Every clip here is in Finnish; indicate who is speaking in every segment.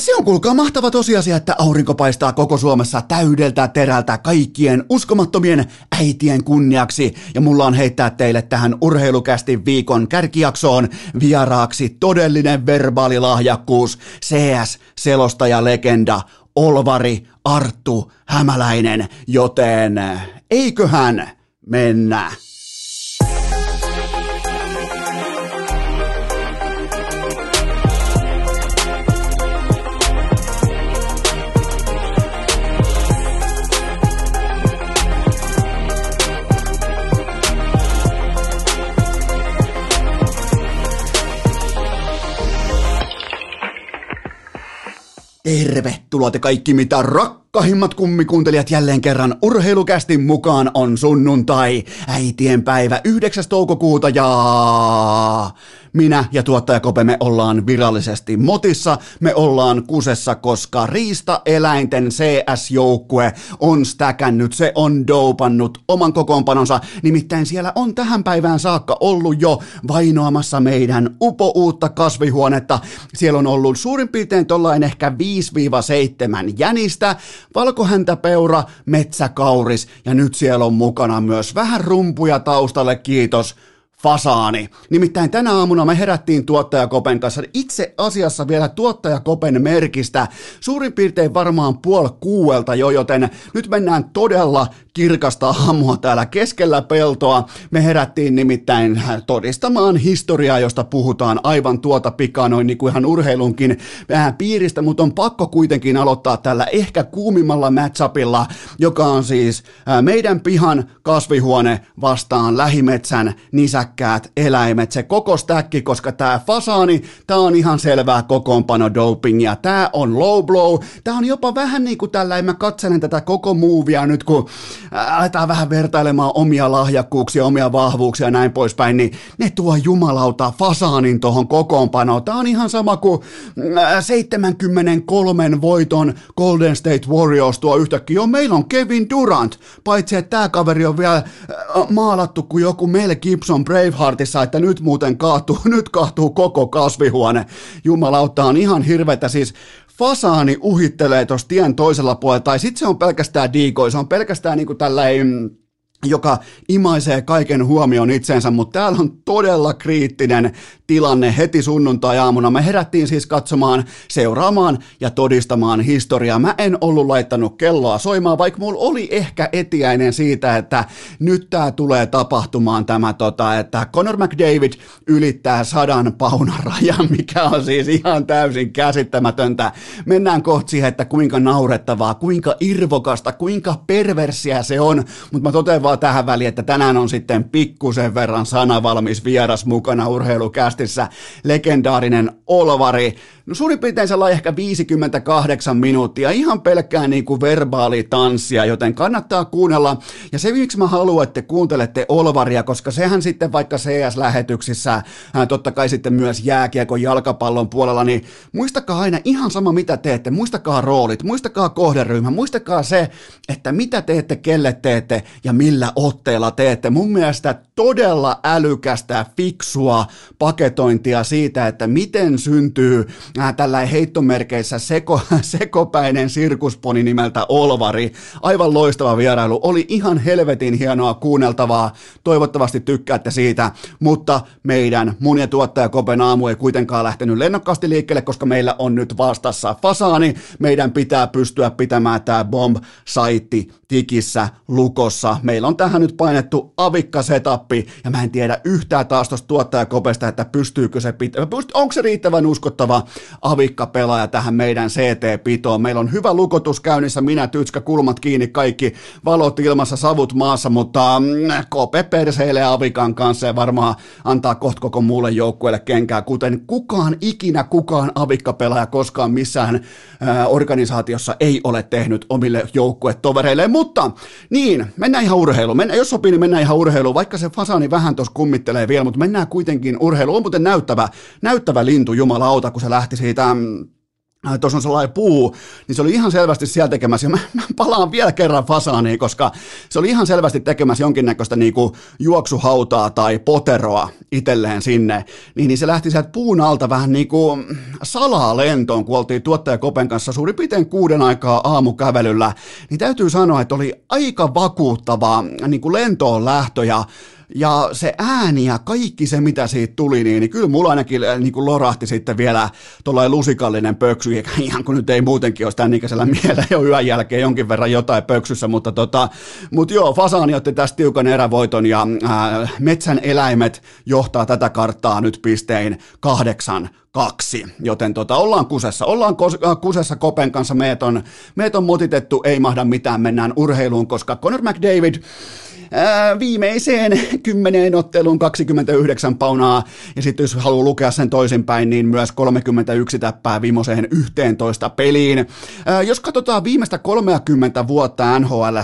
Speaker 1: Se on kuulkaa mahtava tosiasia, että aurinko paistaa koko Suomessa täydeltä terältä kaikkien uskomattomien äitien kunniaksi. Ja mulla on heittää teille tähän urheilukästi viikon kärkijaksoon vieraaksi todellinen verbaalilahjakkuus, CS-selostaja legenda, Olvari Arttu Hämäläinen, joten eiköhän mennä. Tervetuloa te kaikki mitä rakkahimmat kummikuuntelijat jälleen kerran urheilukästin mukaan on sunnuntai, äitien päivä 9. toukokuuta ja minä ja tuottaja Kope me ollaan virallisesti motissa, me ollaan kusessa, koska riista-eläinten CS-joukkue on stäkännyt, se on doupannut oman kokoonpanonsa, nimittäin siellä on tähän päivään saakka ollut jo vainoamassa meidän upouutta kasvihuonetta. Siellä on ollut suurin piirtein tollain ehkä 5-7 jänistä, valkohäntäpeura, metsäkauris ja nyt siellä on mukana myös vähän rumpuja taustalle, kiitos fasaani. Nimittäin tänä aamuna me herättiin tuottajakopen kanssa itse asiassa vielä tuottajakopen merkistä suurin piirtein varmaan puoli kuuelta jo, joten nyt mennään todella kirkasta aamua täällä keskellä peltoa. Me herättiin nimittäin todistamaan historiaa, josta puhutaan aivan tuota pikaa noin niin kuin ihan urheilunkin vähän piiristä, mutta on pakko kuitenkin aloittaa tällä ehkä kuumimmalla matchupilla, joka on siis meidän pihan kasvihuone vastaan lähimetsän nisäkkäät eläimet. Se koko stäkki, koska tämä fasaani, tämä on ihan selvää kokoonpano dopingia. Tämä on low blow. Tämä on jopa vähän niin kuin tällä, mä katselen tätä koko muuvia nyt, kun aletaan vähän vertailemaan omia lahjakkuuksia, omia vahvuuksia ja näin poispäin, niin ne tuo jumalauta fasaanin tuohon kokoonpanoon. Tämä on ihan sama kuin 73 voiton Golden State Warriors tuo yhtäkkiä. Joo, meillä on Kevin Durant, paitsi että tämä kaveri on vielä maalattu kuin joku Mel Gibson Braveheartissa, että nyt muuten kaatuu, nyt kaatuu koko kasvihuone. Jumalauta on ihan hirvetä, siis fasaani uhittelee tuossa tien toisella puolella, tai sitten se on pelkästään diikoi, se on pelkästään niinku tällainen joka imaisee kaiken huomion itsensä, mutta täällä on todella kriittinen tilanne heti sunnuntai-aamuna. Me herättiin siis katsomaan, seuraamaan ja todistamaan historiaa. Mä en ollut laittanut kelloa soimaan, vaikka mulla oli ehkä etiäinen siitä, että nyt tää tulee tapahtumaan tämä, tota, että Conor McDavid ylittää sadan paunan rajan, mikä on siis ihan täysin käsittämätöntä. Mennään kohti siihen, että kuinka naurettavaa, kuinka irvokasta, kuinka perversiä se on, mutta mä totean vaan tähän väliin, että tänään on sitten pikkusen verran sanavalmis vieras mukana urheilukästissä, legendaarinen Olvari, No suurin piirtein sellainen ehkä 58 minuuttia, ihan pelkkää niin kuin verbaalitanssia, joten kannattaa kuunnella. Ja se, miksi mä haluan, että kuuntelette Olvaria, koska sehän sitten vaikka CS-lähetyksissä, totta kai sitten myös jääkiekon jalkapallon puolella, niin muistakaa aina ihan sama mitä teette, muistakaa roolit, muistakaa kohderyhmä, muistakaa se, että mitä teette, kelle teette ja millä otteella teette. Mun mielestä todella älykästä, fiksua paketointia siitä, että miten syntyy äh, tällä heittomerkeissä seko, sekopäinen sirkusponi nimeltä Olvari. Aivan loistava vierailu. Oli ihan helvetin hienoa kuunneltavaa. Toivottavasti tykkäätte siitä, mutta meidän mun ja tuottaja Kopen aamu ei kuitenkaan lähtenyt lennokkaasti liikkeelle, koska meillä on nyt vastassa fasaani. Meidän pitää pystyä pitämään tämä bomb-saitti tikissä, lukossa. Meillä on tähän nyt painettu avikka setappi, ja mä en tiedä yhtään taas tuosta tuottajakopesta, että pystyykö se pitää, onko se riittävän uskottava avikka-pelaaja tähän meidän CT-pitoon. Meillä on hyvä lukotus käynnissä, minä tytskä, kulmat kiinni, kaikki valot ilmassa, savut maassa, mutta mm, Kope perseilee avikan kanssa ja varmaan antaa kohta koko muulle joukkueelle kenkää, kuten kukaan ikinä kukaan avikka-pelaaja koskaan missään ää, organisaatiossa ei ole tehnyt omille joukkuetovereilleen, mutta niin, mennään ihan urheiluun. Mennään, jos sopii, niin mennään ihan urheiluun, vaikka se fasani vähän tuossa kummittelee vielä, mutta mennään kuitenkin urheiluun. On muuten näyttävä, näyttävä lintu jumalauta, kun se lähti siitä mm, Äh, tuossa on sellainen puu, niin se oli ihan selvästi siellä tekemässä, ja mä, mä palaan vielä kerran fasaaniin, koska se oli ihan selvästi tekemässä jonkinnäköistä niin kuin juoksuhautaa tai poteroa itselleen sinne, niin, niin se lähti sieltä puun alta vähän niin kuin salaa lentoon, kun oltiin tuottaja Kopen kanssa suurin piirtein kuuden aikaa aamukävelyllä, niin täytyy sanoa, että oli aika vakuuttava niin kuin lentoon lähtö, ja ja se ääni ja kaikki se, mitä siitä tuli, niin, niin kyllä mulla ainakin äh, niin kuin lorahti sitten vielä tuollainen lusikallinen pöksy, ihan kun nyt ei muutenkin olisi tämän ikäisellä mielellä jo yön jälkeen jonkin verran jotain pöksyssä, mutta tota, mut joo, Fasani otti tästä tiukan erävoiton ja äh, metsän eläimet johtaa tätä karttaa nyt pistein kahdeksan kaksi, joten tota, ollaan kusessa. Ollaan kos- äh, kusessa Kopen kanssa, meet on, meet on motitettu, ei mahda mitään, mennään urheiluun, koska Conor McDavid ää, viimeiseen kymmeneen otteluun 29 paunaa, ja sitten jos haluaa lukea sen toisinpäin, niin myös 31 täppää viimeiseen 11 peliin. Ää, jos katsotaan viimeistä 30 vuotta nhl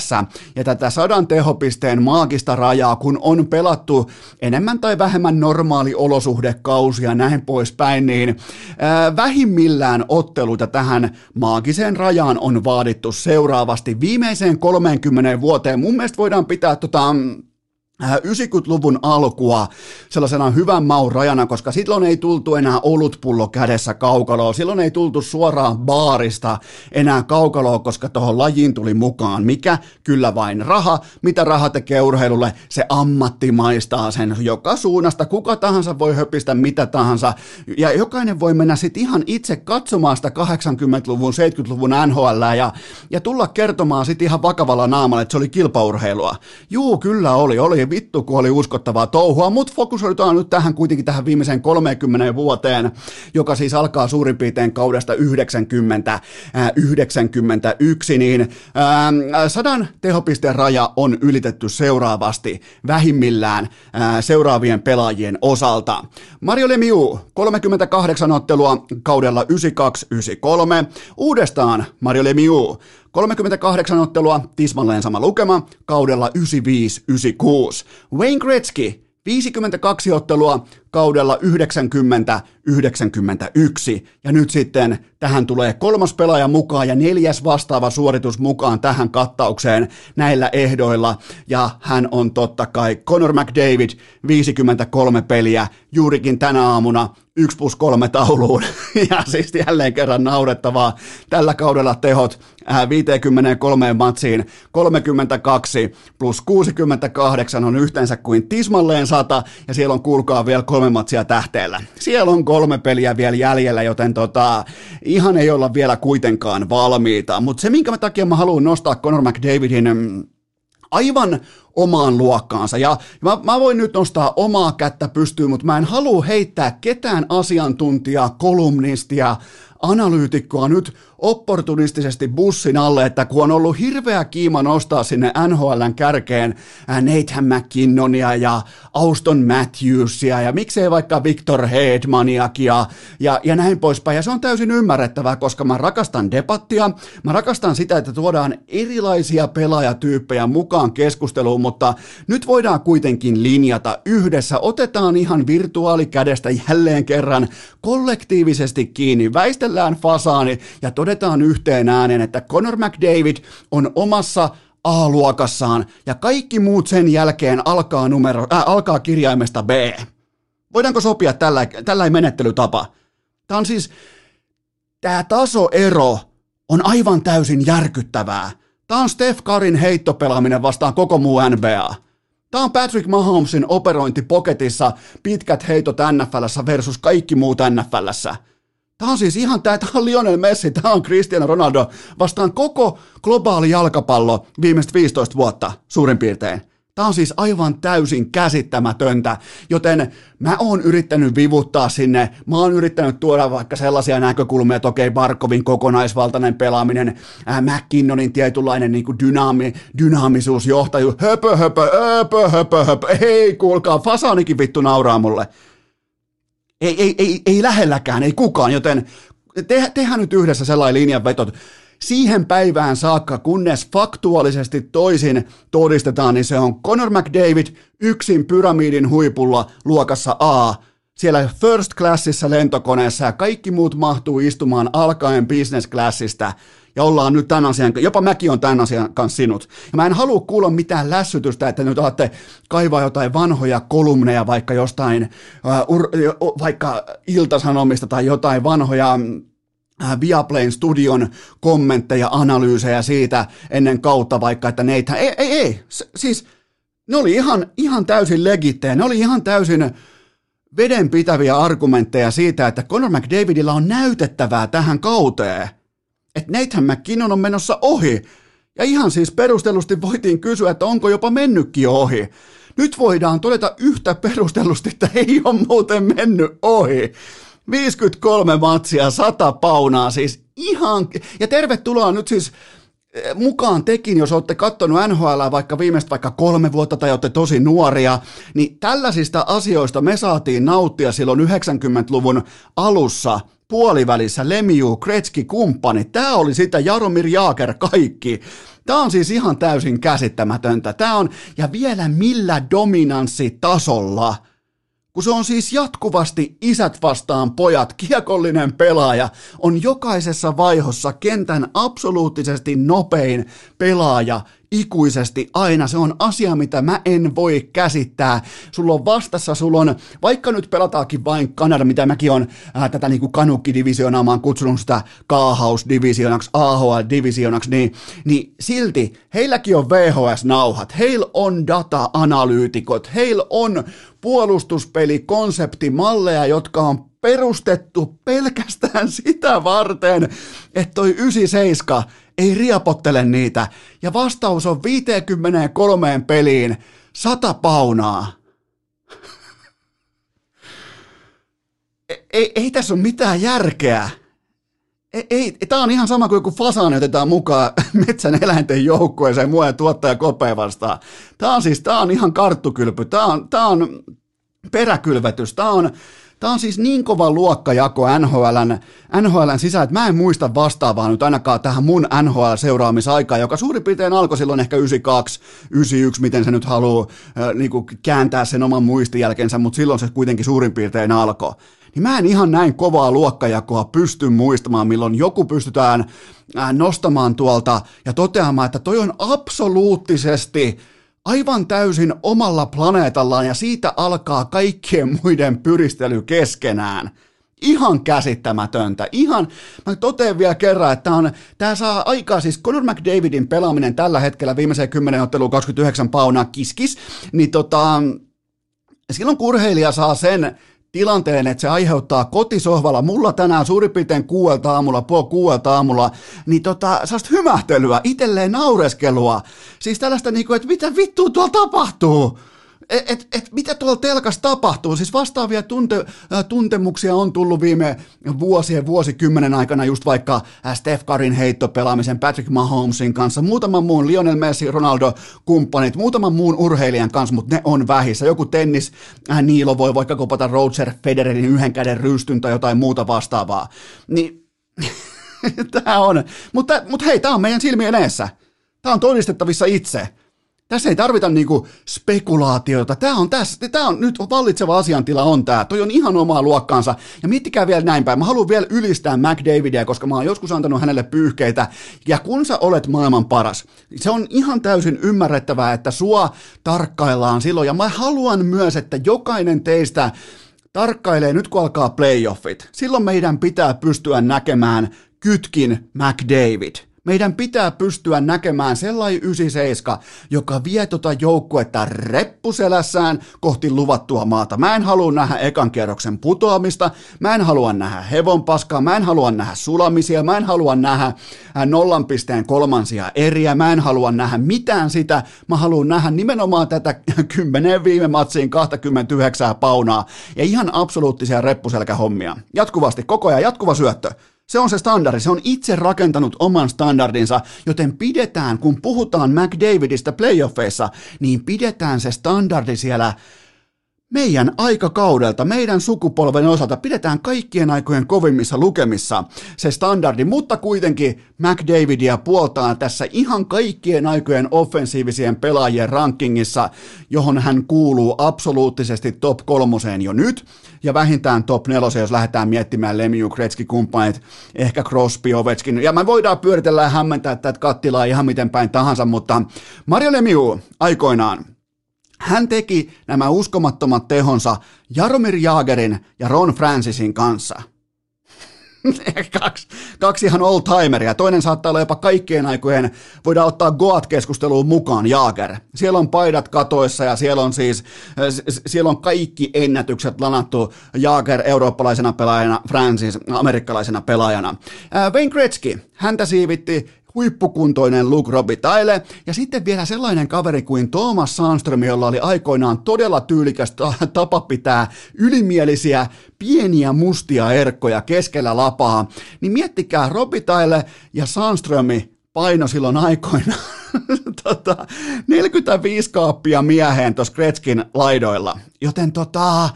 Speaker 1: ja tätä sadan tehopisteen maagista rajaa, kun on pelattu enemmän tai vähemmän normaali olosuhdekausi ja näin poispäin, niin ää, vähimmillään otteluita tähän maagiseen rajaan on vaadittu seuraavasti viimeiseen 30 vuoteen. Mun mielestä voidaan pitää tota tota, 90-luvun alkua sellaisena hyvän maun rajana, koska silloin ei tultu enää olutpullo kädessä kaukaloa, silloin ei tultu suoraan baarista enää kaukaloa, koska tuohon lajiin tuli mukaan. Mikä? Kyllä vain raha. Mitä raha tekee urheilulle? Se ammattimaistaa sen joka suunnasta. Kuka tahansa voi höpistä mitä tahansa. Ja jokainen voi mennä sitten ihan itse katsomaan sitä 80-luvun, 70-luvun NHL ja, ja tulla kertomaan sitten ihan vakavalla naamalla, että se oli kilpaurheilua. Juu, kyllä oli. Oli vittu, kun oli uskottavaa touhua, mutta fokusoidutaan nyt tähän kuitenkin tähän viimeiseen 30 vuoteen, joka siis alkaa suurin piirtein kaudesta 90, 91, niin ää, sadan tehopisteen raja on ylitetty seuraavasti vähimmillään ää, seuraavien pelaajien osalta. Mario Lemieux, 38 ottelua kaudella 92-93, uudestaan Mario Lemieux, 38 ottelua, tismalleen sama lukema, kaudella 95-96. Wayne Gretzky, 52 ottelua kaudella 90-91. Ja nyt sitten tähän tulee kolmas pelaaja mukaan ja neljäs vastaava suoritus mukaan tähän kattaukseen näillä ehdoilla. Ja hän on totta kai Conor McDavid, 53 peliä juurikin tänä aamuna 1 plus 3 tauluun. Ja siis jälleen kerran naurettavaa. Tällä kaudella tehot 53 äh, matsiin 32 plus 68 on yhteensä kuin tismalleen 100 ja siellä on kuulkaa vielä kolme matsia tähteellä. Siellä on kolme peliä vielä jäljellä, joten tota, ihan ei olla vielä kuitenkaan valmiita. Mutta se, minkä takia mä haluan nostaa Conor McDavidin mm, aivan omaan luokkaansa. Ja mä, mä voin nyt nostaa omaa kättä pystyyn, mutta mä en halua heittää ketään asiantuntijaa, kolumnistia, analyytikkoa nyt opportunistisesti bussin alle, että kun on ollut hirveä kiima nostaa sinne NHLn kärkeen Nathan McKinnonia ja Auston Matthewsia ja miksei vaikka Victor Hedmaniakia ja, ja näin poispäin. Ja se on täysin ymmärrettävää, koska mä rakastan debattia, mä rakastan sitä, että tuodaan erilaisia pelaajatyyppejä mukaan keskusteluun, mutta nyt voidaan kuitenkin linjata yhdessä. Otetaan ihan virtuaalikädestä jälleen kerran kollektiivisesti kiinni, väistellään fasaani ja todetaan yhteen ääneen, että Conor McDavid on omassa A-luokassaan ja kaikki muut sen jälkeen alkaa, numero, äh, alkaa kirjaimesta B. Voidaanko sopia tällä, tällä menettelytapa? Tämä on siis, tämä tasoero on aivan täysin järkyttävää. Tämä on Steph Karin heittopelaaminen vastaan koko muu NBA. Tämä on Patrick Mahomesin operointi poketissa, pitkät heitot NFLssä versus kaikki muut NFLssä. Tämä on siis ihan tämä, tämä on Lionel Messi, tämä on Cristiano Ronaldo vastaan koko globaali jalkapallo viimeiset 15 vuotta suurin piirtein. Tämä on siis aivan täysin käsittämätöntä, joten mä oon yrittänyt vivuttaa sinne, mä oon yrittänyt tuoda vaikka sellaisia näkökulmia, että okei, Barkovin kokonaisvaltainen pelaaminen, äh, McKinnonin tietynlainen niin kuin dynaami, dynaamisuus, johtajuus, höpö, höpö, höpö, höpö, höpö, ei kuulkaa, fasanikin vittu nauraa mulle. Ei, ei, ei, ei lähelläkään, ei kukaan, joten te, tehdään nyt yhdessä sellainen linjanveto, siihen päivään saakka, kunnes faktuaalisesti toisin todistetaan, niin se on Conor McDavid yksin pyramidin huipulla luokassa A. Siellä first classissa lentokoneessa ja kaikki muut mahtuu istumaan alkaen business classista ja ollaan nyt tämän asian, jopa mäkin on tämän asian kanssa sinut. Ja mä en halua kuulla mitään lässytystä, että nyt olette kaivaa jotain vanhoja kolumneja vaikka jostain, uh, ur, vaikka iltasanomista tai jotain vanhoja äh, Viaplayn studion kommentteja, analyysejä siitä ennen kautta vaikka, että neitä, ei, ei, ei, siis ne oli ihan, ihan täysin legittejä, ne oli ihan täysin vedenpitäviä argumentteja siitä, että Conor McDavidilla on näytettävää tähän kauteen että Nathan McKinnon on menossa ohi. Ja ihan siis perustellusti voitiin kysyä, että onko jopa mennytkin ohi. Nyt voidaan todeta yhtä perustellusti, että ei ole muuten mennyt ohi. 53 matsia, 100 paunaa, siis ihan... Ja tervetuloa nyt siis eh, mukaan tekin, jos olette katsonut NHL vaikka viimeistä vaikka kolme vuotta tai olette tosi nuoria, niin tällaisista asioista me saatiin nauttia silloin 90-luvun alussa – puolivälissä Lemiu, Kretski, kumppani. Tämä oli sitä Jaromir Jaaker kaikki. Tämä on siis ihan täysin käsittämätöntä. Tämä on, ja vielä millä dominanssitasolla – kun se on siis jatkuvasti isät vastaan pojat, kiekollinen pelaaja, on jokaisessa vaihossa kentän absoluuttisesti nopein pelaaja ikuisesti aina. Se on asia, mitä mä en voi käsittää. Sulla on vastassa, sulla on, vaikka nyt pelataakin vain Kanada, mitä mäkin on äh, tätä niin kanukkidivisioonaa, mä oon kutsunut sitä Kaahaus-divisionaksi, AHL-divisionaksi, niin, niin silti heilläkin on VHS-nauhat, heillä on data-analyytikot, heillä on puolustuspeli-konseptimalleja, jotka on perustettu pelkästään sitä varten, että toi 97 ei riapottele niitä. Ja vastaus on 53 peliin 100 paunaa. ei, ei, ei tässä ole mitään järkeä. Ei, ei, tämä on ihan sama kuin joku fasaani otetaan mukaan metsän eläinten joukkueeseen muun tuottaja kopea vastaan. Tämä on siis, tämä on ihan karttukylpy, tämä on, tämä on peräkylvetys, tämä on, Tämä on siis niin kova luokkajako NHLn, NHLn sisään, että mä en muista vastaavaa nyt ainakaan tähän mun NHL-seuraamisaikaan, joka suurin piirtein alkoi silloin ehkä 92, 91, miten se nyt haluaa äh, niin kääntää sen oman muistijälkensä, mutta silloin se kuitenkin suurin piirtein alkoi. Niin mä en ihan näin kovaa luokkajakoa pysty muistamaan, milloin joku pystytään nostamaan tuolta ja toteamaan, että toi on absoluuttisesti aivan täysin omalla planeetallaan ja siitä alkaa kaikkien muiden pyristely keskenään. Ihan käsittämätöntä. Ihan, mä totean vielä kerran, että on, tämä saa aikaa, siis Conor McDavidin pelaaminen tällä hetkellä viimeiseen 10 otteluun 29 paunaa kiskis, niin tota, silloin kurheilija saa sen tilanteen, että se aiheuttaa kotisohvalla, mulla tänään suurin piirtein kuuelta aamulla, puol kuuelta aamulla, niin tota, sellaista hymähtelyä, itselleen naureskelua. Siis tällaista, niin kuin, että mitä vittua tuolla tapahtuu? Et, et, et, mitä tuolla telkas tapahtuu? Siis vastaavia tunte, äh, tuntemuksia on tullut viime vuosien, vuosikymmenen aikana just vaikka äh, Steph Karin heittopelaamisen, Patrick Mahomesin kanssa, muutaman muun Lionel Messi, Ronaldo, kumppanit, muutaman muun urheilijan kanssa, mutta ne on vähissä. Joku tennis, äh, Niilo voi vaikka kopata Roger Federerin yhden käden rystyn tai jotain muuta vastaavaa. Niin, tämä on. Mutta, mutta hei, tämä on meidän silmien edessä. Tämä on todistettavissa itse. Tässä ei tarvita niinku spekulaatiota. Tämä on, tässä, tämä on nyt vallitseva asiantila on tämä. Toi on ihan omaa luokkaansa. Ja miettikää vielä näin päin. Mä haluan vielä ylistää McDavidia, koska mä oon joskus antanut hänelle pyyhkeitä. Ja kun sä olet maailman paras, se on ihan täysin ymmärrettävää, että sua tarkkaillaan silloin. Ja mä haluan myös, että jokainen teistä tarkkailee nyt kun alkaa playoffit. Silloin meidän pitää pystyä näkemään kytkin McDavid. Meidän pitää pystyä näkemään sellainen 97, joka vie tota joukkuetta reppuselässään kohti luvattua maata. Mä en halua nähdä ekan kierroksen putoamista, mä en halua nähdä hevonpaskaa, mä en halua nähdä sulamisia, mä en halua nähdä äh, nollan pisteen kolmansia eriä, mä en halua nähdä mitään sitä, mä haluan nähdä nimenomaan tätä 10 viime matsiin 29 paunaa ja ihan absoluuttisia reppuselkähommia. Jatkuvasti, koko ajan jatkuva syöttö. Se on se standardi, se on itse rakentanut oman standardinsa, joten pidetään, kun puhutaan McDavidista playoffeissa, niin pidetään se standardi siellä meidän aikakaudelta, meidän sukupolven osalta pidetään kaikkien aikojen kovimmissa lukemissa se standardi, mutta kuitenkin McDavidia puoltaa tässä ihan kaikkien aikojen offensiivisien pelaajien rankingissa, johon hän kuuluu absoluuttisesti top kolmoseen jo nyt, ja vähintään top neloseen, jos lähdetään miettimään Lemieux, Gretzky, kumppanit, ehkä Crosby, Ovechkin, ja me voidaan pyöritellä ja hämmentää tätä kattilaa ihan miten päin tahansa, mutta Mario Lemieux aikoinaan, hän teki nämä uskomattomat tehonsa Jaromir Jaagerin ja Ron Francisin kanssa. kaksi, kaksi ihan old-timeria. Toinen saattaa olla jopa kaikkien aikojen, voidaan ottaa Goat-keskusteluun mukaan, Jaager. Siellä on paidat katoissa ja siellä on siis, siellä on kaikki ennätykset lanattu Jaager eurooppalaisena pelaajana, Francis amerikkalaisena pelaajana. Wayne Gretzky, häntä siivitti huippukuntoinen Luke Robitaille, ja sitten vielä sellainen kaveri kuin Thomas Sandström, jolla oli aikoinaan todella tyylikäs tapa pitää ylimielisiä pieniä mustia erkkoja keskellä lapaa, niin miettikää Robitaille ja Sandströmi paino silloin aikoinaan tota, 45 kaappia mieheen tuossa Kretskin laidoilla. Joten tota,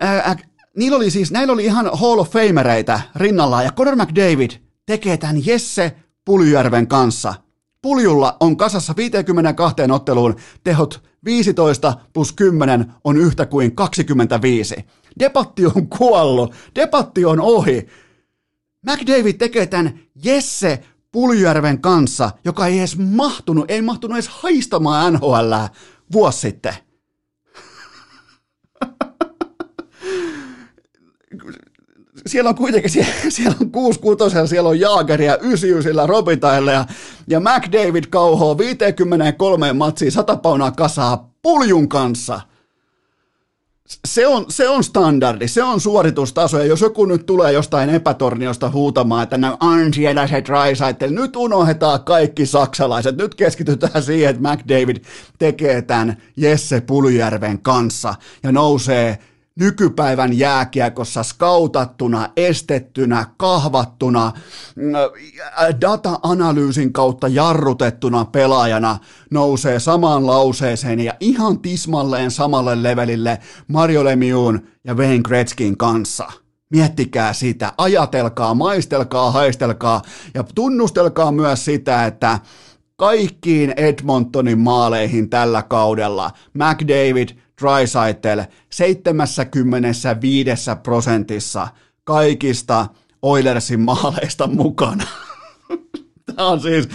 Speaker 1: ää, niillä oli siis, näillä oli ihan Hall of Famereitä rinnallaan, ja Conor McDavid tekee tämän Jesse Puljärven kanssa. Puljulla on kasassa 52 otteluun tehot 15 plus 10 on yhtä kuin 25. Debatti on kuollut, debatti on ohi. McDavid tekee tämän Jesse Puljärven kanssa, joka ei edes mahtunut, ei mahtunut edes haistamaan NHL vuosi sitten siellä on kuitenkin, siellä, siellä on 6 6 siellä on Jaageria 99 Robitaille ja, ja McDavid kauhoo 53 matsiin 100 paunaa kasaa puljun kanssa. Se on, se on standardi, se on suoritustaso, ja jos joku nyt tulee jostain epätorniosta huutamaan, että nämä on siellä se Drysaitel, nyt unohdetaan kaikki saksalaiset, nyt keskitytään siihen, että McDavid tekee tämän Jesse Puljärven kanssa ja nousee nykypäivän jääkiekossa skautattuna, estettynä, kahvattuna, mm, data-analyysin kautta jarrutettuna pelaajana nousee samaan lauseeseen ja ihan tismalleen samalle levelille Mario Lemieux ja Wayne Gretzkin kanssa. Miettikää sitä, ajatelkaa, maistelkaa, haistelkaa ja tunnustelkaa myös sitä, että kaikkiin Edmontonin maaleihin tällä kaudella McDavid – Drysaitel 75 prosentissa kaikista Oilersin maaleista mukana. Tämä on siis,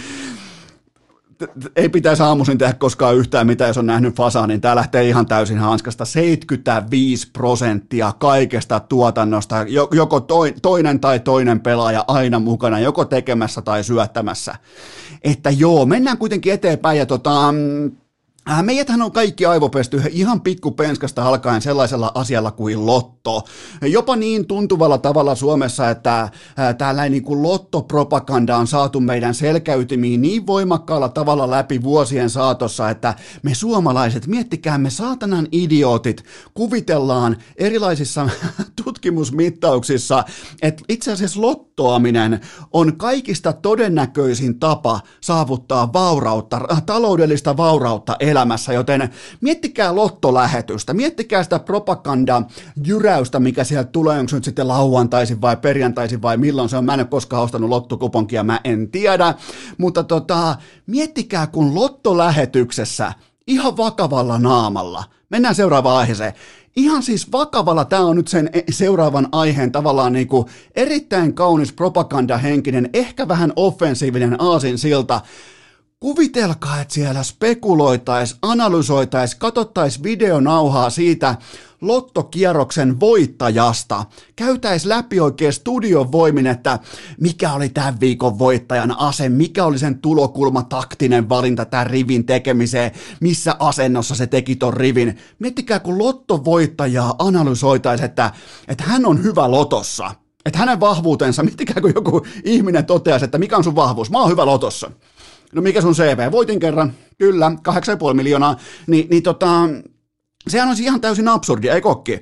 Speaker 1: ei pitäisi aamuisin tehdä koskaan yhtään mitään, jos on nähnyt Fasa, niin tämä lähtee ihan täysin hanskasta. 75 prosenttia kaikesta tuotannosta, joko toinen tai toinen pelaaja aina mukana, joko tekemässä tai syöttämässä. Että joo, mennään kuitenkin eteenpäin ja tota, mm, meidäthän on kaikki aivopesty ihan pikkupenskasta alkaen sellaisella asialla kuin lotto. Jopa niin tuntuvalla tavalla Suomessa, että äh, tällainen niin kuin lottopropaganda on saatu meidän selkäytimiin niin voimakkaalla tavalla läpi vuosien saatossa, että me suomalaiset, miettikää me saatanan idiootit, kuvitellaan erilaisissa tutkimusmittauksissa, että itse asiassa lottoaminen on kaikista todennäköisin tapa saavuttaa vaurautta, taloudellista vaurautta elämässä, joten miettikää lottolähetystä, miettikää sitä propaganda jyräystä, mikä sieltä tulee, onko se nyt sitten lauantaisin vai perjantaisin vai milloin se on, mä en ole koskaan ostanut lottokuponkia, mä en tiedä, mutta tota, miettikää kun lottolähetyksessä ihan vakavalla naamalla, mennään seuraavaan aiheeseen, ihan siis vakavalla tämä on nyt sen e- seuraavan aiheen tavallaan niin kuin erittäin kaunis propagandahenkinen, ehkä vähän offensiivinen aasinsilta, Kuvitelkaa, että siellä spekuloitais, analysoitais, katottais videonauhaa siitä lottokierroksen voittajasta. Käytäis läpi oikein studion voimin, että mikä oli tämän viikon voittajan ase, mikä oli sen tulokulma, taktinen valinta tämän rivin tekemiseen, missä asennossa se teki ton rivin. Miettikää, kun lottovoittajaa analysoitais, että, että hän on hyvä lotossa. Että hänen vahvuutensa, miettikää kun joku ihminen toteaisi, että mikä on sun vahvuus, mä oon hyvä lotossa no mikä sun CV, voitin kerran, kyllä, 8,5 miljoonaa, Ni, niin tota, sehän olisi ihan täysin absurdi, ei kokki,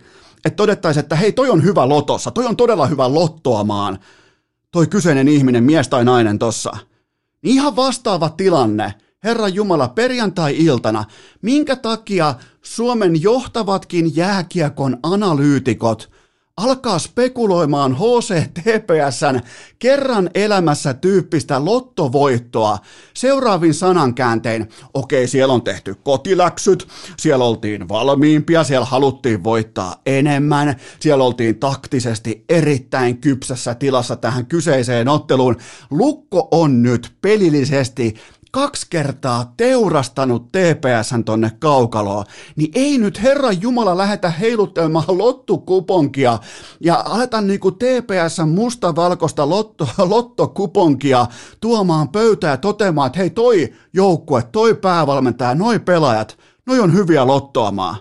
Speaker 1: että todettaisiin, että hei, toi on hyvä lotossa, toi on todella hyvä lottoamaan, toi kyseinen ihminen, mies tai nainen tossa. Niin ihan vastaava tilanne, Herra Jumala, perjantai-iltana, minkä takia Suomen johtavatkin jääkiekon analyytikot alkaa spekuloimaan HCTPSn kerran elämässä tyyppistä lottovoittoa seuraavin sanankääntein. Okei, siellä on tehty kotiläksyt, siellä oltiin valmiimpia, siellä haluttiin voittaa enemmän, siellä oltiin taktisesti erittäin kypsässä tilassa tähän kyseiseen otteluun. Lukko on nyt pelillisesti kaksi kertaa teurastanut TPSn tonne kaukaloon, niin ei nyt Herran Jumala lähetä heiluttelemaan lottokuponkia ja aleta niinku TPSn mustavalkoista lotto, lottokuponkia tuomaan pöytää ja toteamaan, että hei toi joukkue, toi päävalmentaja, noi pelaajat, noi on hyviä lottoamaan.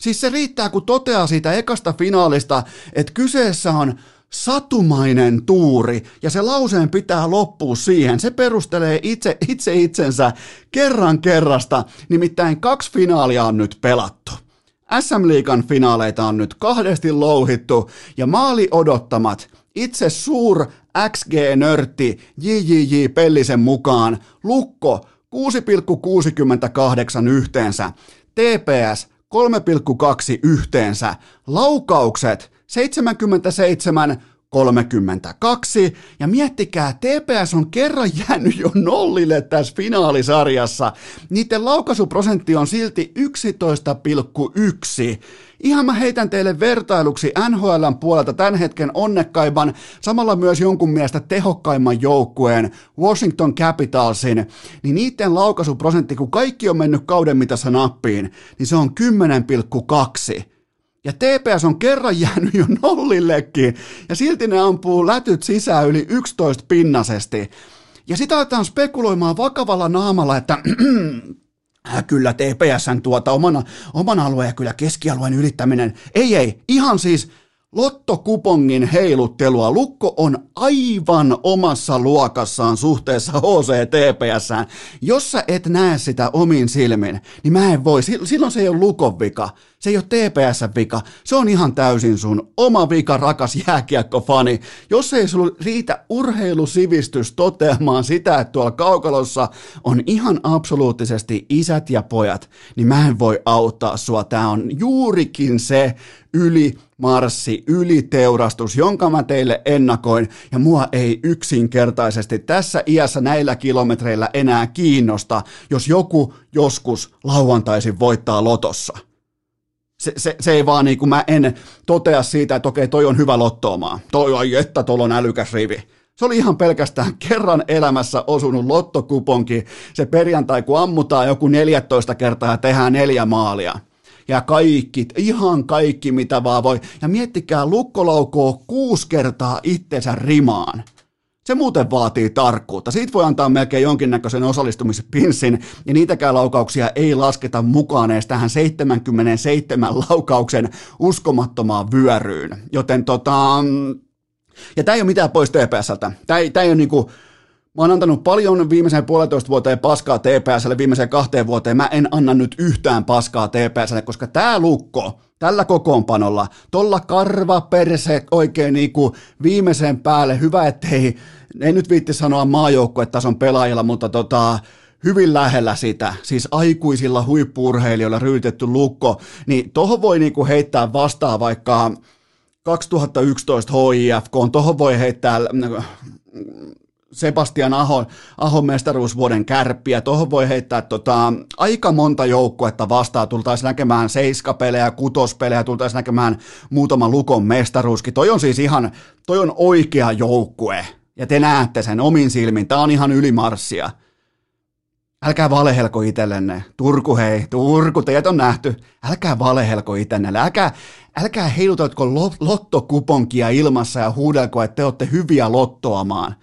Speaker 1: Siis se riittää, kun toteaa siitä ekasta finaalista, että kyseessä on satumainen tuuri, ja se lauseen pitää loppua siihen. Se perustelee itse, itse itsensä kerran kerrasta, nimittäin kaksi finaalia on nyt pelattu. SM-liigan finaaleita on nyt kahdesti louhittu, ja maali odottamat, itse suur XG-nörtti JJJ Pellisen mukaan, Lukko 6,68 yhteensä, TPS 3,2 yhteensä, laukaukset 77, 32. Ja miettikää, TPS on kerran jäänyt jo nollille tässä finaalisarjassa. Niiden laukaisuprosentti on silti 11,1. Ihan mä heitän teille vertailuksi NHLn puolelta tämän hetken onnekkaimman, samalla myös jonkun mielestä tehokkaimman joukkueen, Washington Capitalsin, niin niiden laukaisuprosentti, kun kaikki on mennyt kauden mitassa nappiin, niin se on 10,2. Ja TPS on kerran jäänyt jo nollillekin, ja silti ne ampuu lätyt sisään yli 11 pinnasesti. Ja sitä aletaan spekuloimaan vakavalla naamalla, että kyllä TPSn tuota omana, oman alueen ja kyllä keskialueen ylittäminen. Ei, ei, ihan siis Lottokupongin heiluttelua. Lukko on aivan omassa luokassaan suhteessa HCTPS. Jos sä et näe sitä omin silmin, niin mä en voi. Silloin se ei ole Lukon vika. Se ei ole TPS vika. Se on ihan täysin sun oma vika, rakas jääkiekkofani. Jos ei sulla riitä urheilusivistys toteamaan sitä, että tuolla kaukalossa on ihan absoluuttisesti isät ja pojat, niin mä en voi auttaa sua. Tää on juurikin se yli marssi, yliteurastus, jonka mä teille ennakoin, ja mua ei yksinkertaisesti tässä iässä näillä kilometreillä enää kiinnosta, jos joku joskus lauantaisin voittaa lotossa. Se, se, se ei vaan niin kuin mä en totea siitä, että okei, toi on hyvä lottoomaa. Toi ai että, tuolla on älykäs rivi. Se oli ihan pelkästään kerran elämässä osunut lottokuponki. Se perjantai, kun ammutaan joku 14 kertaa ja tehdään neljä maalia ja kaikki, ihan kaikki mitä vaan voi. Ja miettikää, lukko kuusi kertaa itsensä rimaan. Se muuten vaatii tarkkuutta. Siitä voi antaa melkein jonkinnäköisen osallistumispinssin, ja niitäkään laukauksia ei lasketa mukaan edes tähän 77 laukauksen uskomattomaan vyöryyn. Joten tota... Ja tämä ei ole mitään pois TPSltä. Tämä ei, tämä ei ole niinku Mä oon antanut paljon viimeiseen puolentoista vuoteen paskaa TPSlle, viimeiseen kahteen vuoteen. Mä en anna nyt yhtään paskaa TPSlle, koska tää lukko, tällä kokoonpanolla, tolla karva perse oikein niinku viimeisen päälle, hyvä ettei, ei nyt viitti sanoa maajoukkuetason pelaajilla, mutta tota, hyvin lähellä sitä, siis aikuisilla huippuurheilijoilla ryytetty lukko, niin tohon voi niinku heittää vastaan vaikka 2011 HIFK, tohon voi heittää Sebastian Ahon, Ahon mestaruusvuoden kärppiä. Tuohon voi heittää tota, aika monta joukkuetta vastaan. Tultaisiin näkemään seiskapelejä, kutospelejä, tultaisiin näkemään muutama lukon mestaruuskin. Toi on siis ihan, toi on oikea joukkue. Ja te näette sen omin silmin. Tämä on ihan ylimarssia. Älkää valehelko itsellenne. Turku hei, Turku, teidät on nähty. Älkää valehelko itsellenne. Älkää, älkää heilutatko lottokuponkia ilmassa ja huudelko, että te olette hyviä lottoamaan.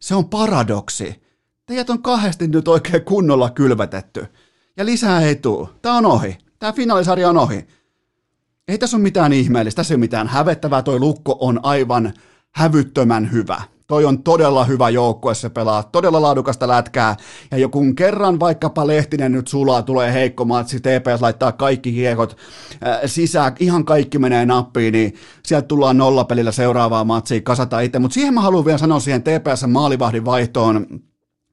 Speaker 1: Se on paradoksi. Teidät on kahdesti nyt oikein kunnolla kylvetetty. Ja lisää ei tuu. Tää on ohi. Tää finaalisarja on ohi. Ei tässä ole mitään ihmeellistä, tässä ei ole mitään hävettävää. Toi lukko on aivan hävyttömän hyvä. Toi on todella hyvä joukkue, se pelaa todella laadukasta lätkää. Ja joku kerran vaikkapa Lehtinen nyt sulaa, tulee heikko matsi, TPS laittaa kaikki kiekot äh, sisään, ihan kaikki menee nappiin, niin sieltä tullaan nollapelillä seuraavaa matsia, kasata itse. Mutta siihen mä haluan vielä sanoa siihen TPS maalivahdin vaihtoon,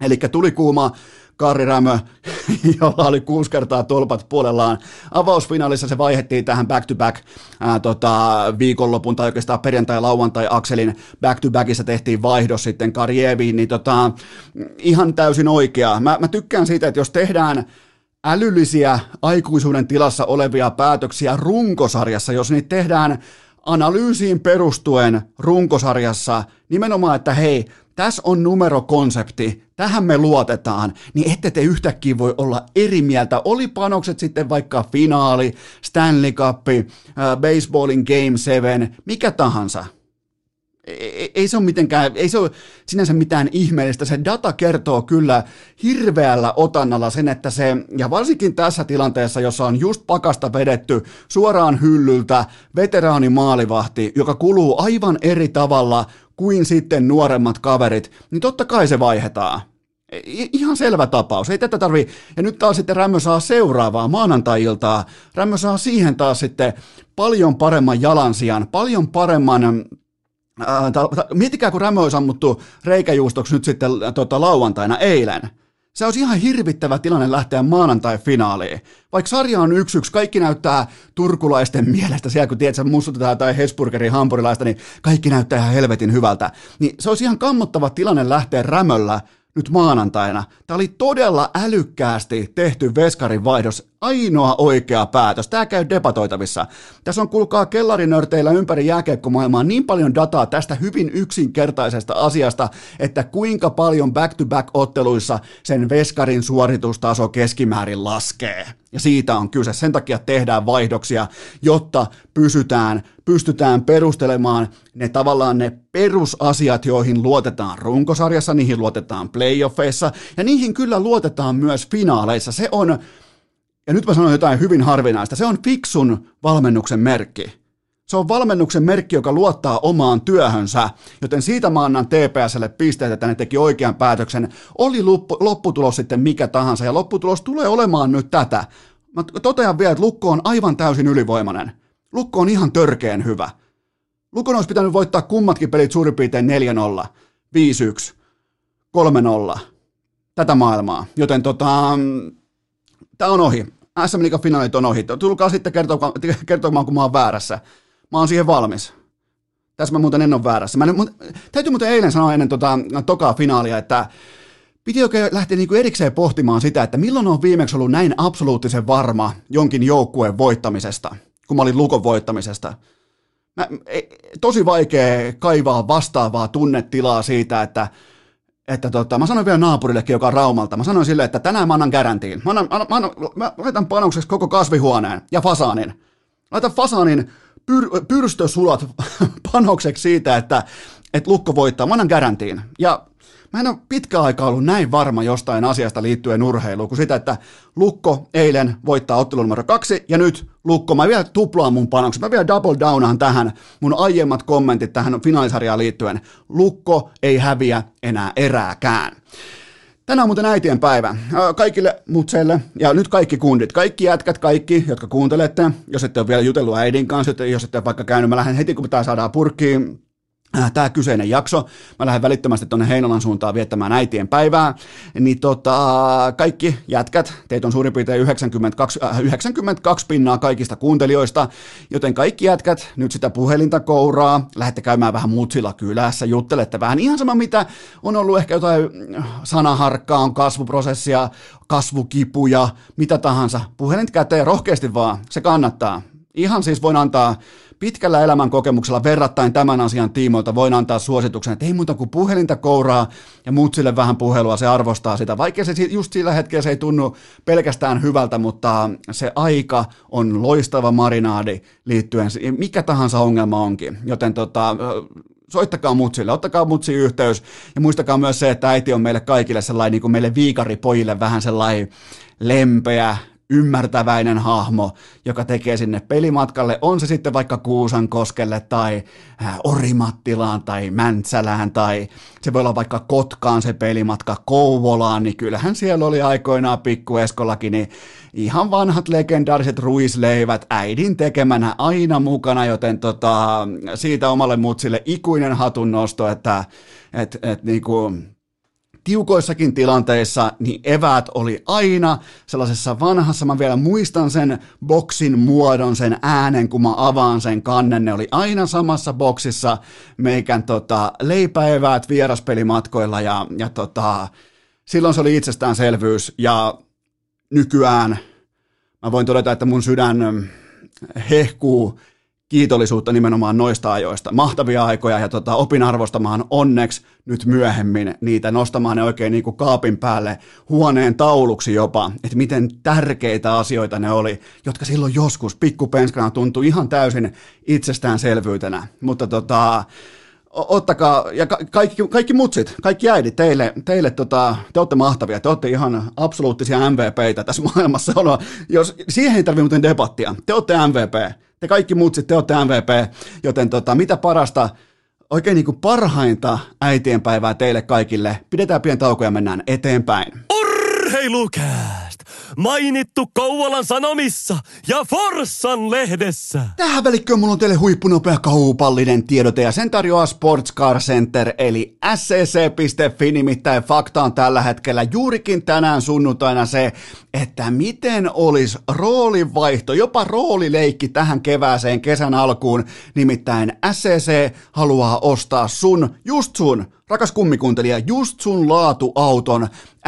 Speaker 1: Eli tuli kuuma Karri Rämö, jolla oli kuusi kertaa tolpat puolellaan. Avausfinaalissa se vaihettiin tähän back-to-back ää, tota, viikonlopun tai oikeastaan perjantai-lauantai-akselin back-to-backissa tehtiin vaihdos sitten Karjeviin, niin tota, ihan täysin oikea. Mä, mä tykkään siitä, että jos tehdään älyllisiä aikuisuuden tilassa olevia päätöksiä runkosarjassa, jos niitä tehdään analyysiin perustuen runkosarjassa, nimenomaan, että hei, tässä on numerokonsepti, tähän me luotetaan, niin ette te yhtäkkiä voi olla eri mieltä. Oli panokset sitten vaikka finaali, Stanley Cup, äh, baseballin Game 7, mikä tahansa. Ei, ei se ole mitenkään, ei se ole sinänsä mitään ihmeellistä. Se data kertoo kyllä hirveällä otannalla sen, että se, ja varsinkin tässä tilanteessa, jossa on just pakasta vedetty suoraan hyllyltä veteraani maalivahti, joka kuluu aivan eri tavalla kuin sitten nuoremmat kaverit, niin totta kai se vaihdetaan. Ihan selvä tapaus, ei tätä tarvi. Ja nyt taas sitten Rämmö saa seuraavaa maanantai-iltaa. Rämmö saa siihen taas sitten paljon paremman jalansijan, paljon paremman Äh, ta, ta, miettikää, kun Rämö olisi ammuttu reikäjuustoksi nyt sitten tota, lauantaina eilen. Se olisi ihan hirvittävä tilanne lähteä maanantai-finaaliin. Vaikka sarja on yksi yksi, kaikki näyttää turkulaisten mielestä, siellä kun tiedät, muistutetaan jotain Hesburgerin hampurilaista, niin kaikki näyttää ihan helvetin hyvältä. Niin se olisi ihan kammottava tilanne lähteä rämöllä nyt maanantaina. Tämä oli todella älykkäästi tehty veskarin vaihdos, ainoa oikea päätös. Tämä käy debatoitavissa. Tässä on kuulkaa kellarinörteillä ympäri jääkeikkomaailmaa niin paljon dataa tästä hyvin yksinkertaisesta asiasta, että kuinka paljon back-to-back-otteluissa sen veskarin suoritustaso keskimäärin laskee. Ja siitä on kyse. Sen takia tehdään vaihdoksia, jotta pysytään, pystytään perustelemaan ne tavallaan ne perusasiat, joihin luotetaan runkosarjassa, niihin luotetaan playoffeissa ja niihin kyllä luotetaan myös finaaleissa. Se on, ja nyt mä sanon jotain hyvin harvinaista, se on fiksun valmennuksen merkki. Se on valmennuksen merkki, joka luottaa omaan työhönsä, joten siitä mä annan TPSlle pisteet, että ne teki oikean päätöksen. Oli lopputulos sitten mikä tahansa, ja lopputulos tulee olemaan nyt tätä. Mä totean vielä, että Lukko on aivan täysin ylivoimainen. Lukko on ihan törkeen hyvä. Lukon olisi pitänyt voittaa kummatkin pelit suurin piirtein 4-0, 5-1, 3-0. Tätä maailmaa. Joten tota, tämä on ohi. SM Liigan finaalit on ohi. Tulkaa sitten kertomaan, kertomaan, kun mä oon väärässä. Mä oon siihen valmis. Tässä mä muuten en ole väärässä. Mä en, mutta, täytyy muuten eilen sanoa ennen tota, tokaa finaalia, että piti oikein lähteä niinku erikseen pohtimaan sitä, että milloin on viimeksi ollut näin absoluuttisen varma jonkin joukkueen voittamisesta, kun mä olin Lukon voittamisesta. Mä, e, tosi vaikea kaivaa vastaavaa tunnetilaa siitä, että että tota, mä sanoin vielä naapurillekin, joka on Raumalta, mä sanoin sille, että tänään mä annan garantiin. Mä, annan, mä, annan, mä laitan panokseksi koko kasvihuoneen ja fasaanin. Laitan fasaanin pyr, pyrstösulat panokseksi siitä, että, että Lukko voittaa. Mä annan garantiin. Ja mä en ole pitkä aika ollut näin varma jostain asiasta liittyen urheiluun kuin sitä, että Lukko eilen voittaa ottelu numero kaksi ja nyt Lukko, mä vielä tuplaan mun panokset, mä vielä double downaan tähän mun aiemmat kommentit tähän finaalisarjaan liittyen. Lukko ei häviä enää erääkään. Tänään on muuten äitien päivä. Kaikille mutseille ja nyt kaikki kundit, kaikki jätkät, kaikki, jotka kuuntelette, jos ette ole vielä jutellut äidin kanssa, jos ette ole vaikka käynyt, mä lähden heti kun pitää saada purkkiin tämä kyseinen jakso. Mä lähden välittömästi tuonne Heinolan suuntaan viettämään äitien päivää. Niin tota, kaikki jätkät, teitä on suurin piirtein 92, äh, 92 pinnaa kaikista kuuntelijoista, joten kaikki jätkät nyt sitä puhelinta kouraa, lähdette käymään vähän mutsilla kylässä, juttelette vähän ihan sama mitä on ollut ehkä jotain sanaharkkaa, on kasvuprosessia, kasvukipuja, mitä tahansa. Puhelin käteen rohkeasti vaan, se kannattaa. Ihan siis voin antaa pitkällä elämän kokemuksella verrattain tämän asian tiimoilta voin antaa suosituksen, että ei muuta kuin puhelinta kouraa ja mutsille vähän puhelua, se arvostaa sitä. Vaikka se just sillä hetkellä se ei tunnu pelkästään hyvältä, mutta se aika on loistava marinaadi liittyen, mikä tahansa ongelma onkin. Joten tota, soittakaa mutsille, ottakaa mutsi yhteys ja muistakaa myös se, että äiti on meille kaikille sellainen, niin kuin meille viikaripojille vähän sellainen lempeä, ymmärtäväinen hahmo, joka tekee sinne pelimatkalle, on se sitten vaikka Kuusankoskelle tai äh, Orimattilaan tai Mäntsälään tai se voi olla vaikka Kotkaan se pelimatka Kouvolaan, niin kyllähän siellä oli aikoinaan pikkueskollakin niin ihan vanhat legendaariset ruisleivät äidin tekemänä aina mukana, joten tota, siitä omalle mutsille ikuinen hatun nosto, että et, et, niinku, tiukoissakin tilanteissa, niin eväät oli aina sellaisessa vanhassa, mä vielä muistan sen boksin muodon, sen äänen, kun mä avaan sen kannen, ne oli aina samassa boksissa meikän tota, leipäeväät vieraspelimatkoilla ja, ja tota, silloin se oli itsestäänselvyys ja nykyään mä voin todeta, että mun sydän hehkuu kiitollisuutta nimenomaan noista ajoista. Mahtavia aikoja ja tota, opin arvostamaan onneksi nyt myöhemmin niitä, nostamaan ne oikein niin kuin kaapin päälle huoneen tauluksi jopa, että miten tärkeitä asioita ne oli, jotka silloin joskus pikkupenskana tuntui ihan täysin itsestäänselvyytenä. Mutta tota, ottakaa, ja ka- kaikki, kaikki mutsit, kaikki äidit, teille, teille tota, te olette mahtavia, te olette ihan absoluuttisia MVPitä tässä maailmassa. Jos, siihen ei tarvitse muuten debattia, te olette MVP, te kaikki mutsit, te olette MVP, joten tota, mitä parasta, oikein niin kuin parhainta äitienpäivää teille kaikille. Pidetään pieni tauko ja mennään eteenpäin.
Speaker 2: Urheilukääst! Mainittu Kouvolan Sanomissa ja Forssan lehdessä.
Speaker 1: Tähän välikköön mulla on teille huippunopea kaupallinen tiedote ja sen tarjoaa Sports Car Center eli scc.fi, nimittäin fakta on tällä hetkellä juurikin tänään sunnuntaina se, että miten olisi roolivaihto, jopa roolileikki tähän kevääseen kesän alkuun, nimittäin SCC haluaa ostaa sun, just sun, Rakas kummikuntelija, just sun laatuauton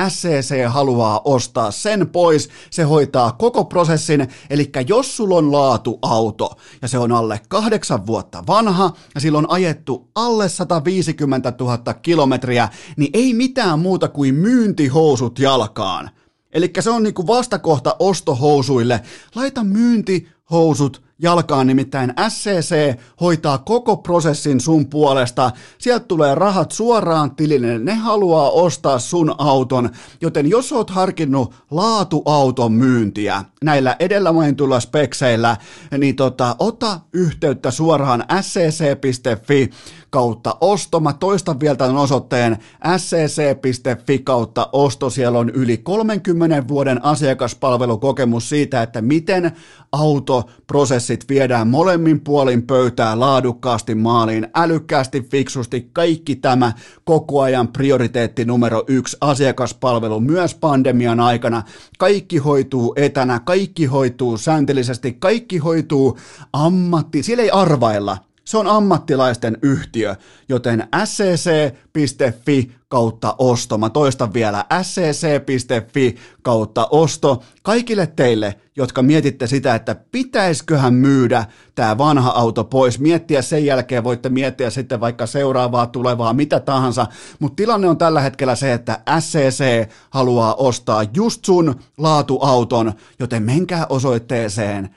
Speaker 1: SCC haluaa ostaa sen pois, se hoitaa koko prosessin, eli jos sulla on laatuauto ja se on alle kahdeksan vuotta vanha ja sillä on ajettu alle 150 000 kilometriä, niin ei mitään muuta kuin myyntihousut jalkaan. Eli se on niinku vastakohta ostohousuille. Laita myyntihousut jalkaan, nimittäin SCC hoitaa koko prosessin sun puolesta. Sieltä tulee rahat suoraan tilille, ne haluaa ostaa sun auton, joten jos oot harkinnut laatuauton myyntiä näillä edellä mainituilla spekseillä, niin tota, ota yhteyttä suoraan scc.fi kautta osto. Mä toistan vielä tämän osoitteen scc.fi kautta osto. Siellä on yli 30 vuoden asiakaspalvelukokemus siitä, että miten autoprosessit viedään molemmin puolin pöytää laadukkaasti maaliin, älykkäästi, fiksusti, kaikki tämä koko ajan prioriteetti numero yksi, asiakaspalvelu myös pandemian aikana. Kaikki hoituu etänä, kaikki hoituu sääntöllisesti, kaikki hoituu ammatti, siellä ei arvailla, se on ammattilaisten yhtiö, joten scc.fi kautta osto. Mä toistan vielä scc.fi kautta osto. Kaikille teille, jotka mietitte sitä, että pitäisköhän myydä tämä vanha auto pois, miettiä sen jälkeen, voitte miettiä sitten vaikka seuraavaa, tulevaa, mitä tahansa, mutta tilanne on tällä hetkellä se, että SCC haluaa ostaa just sun laatuauton, joten menkää osoitteeseen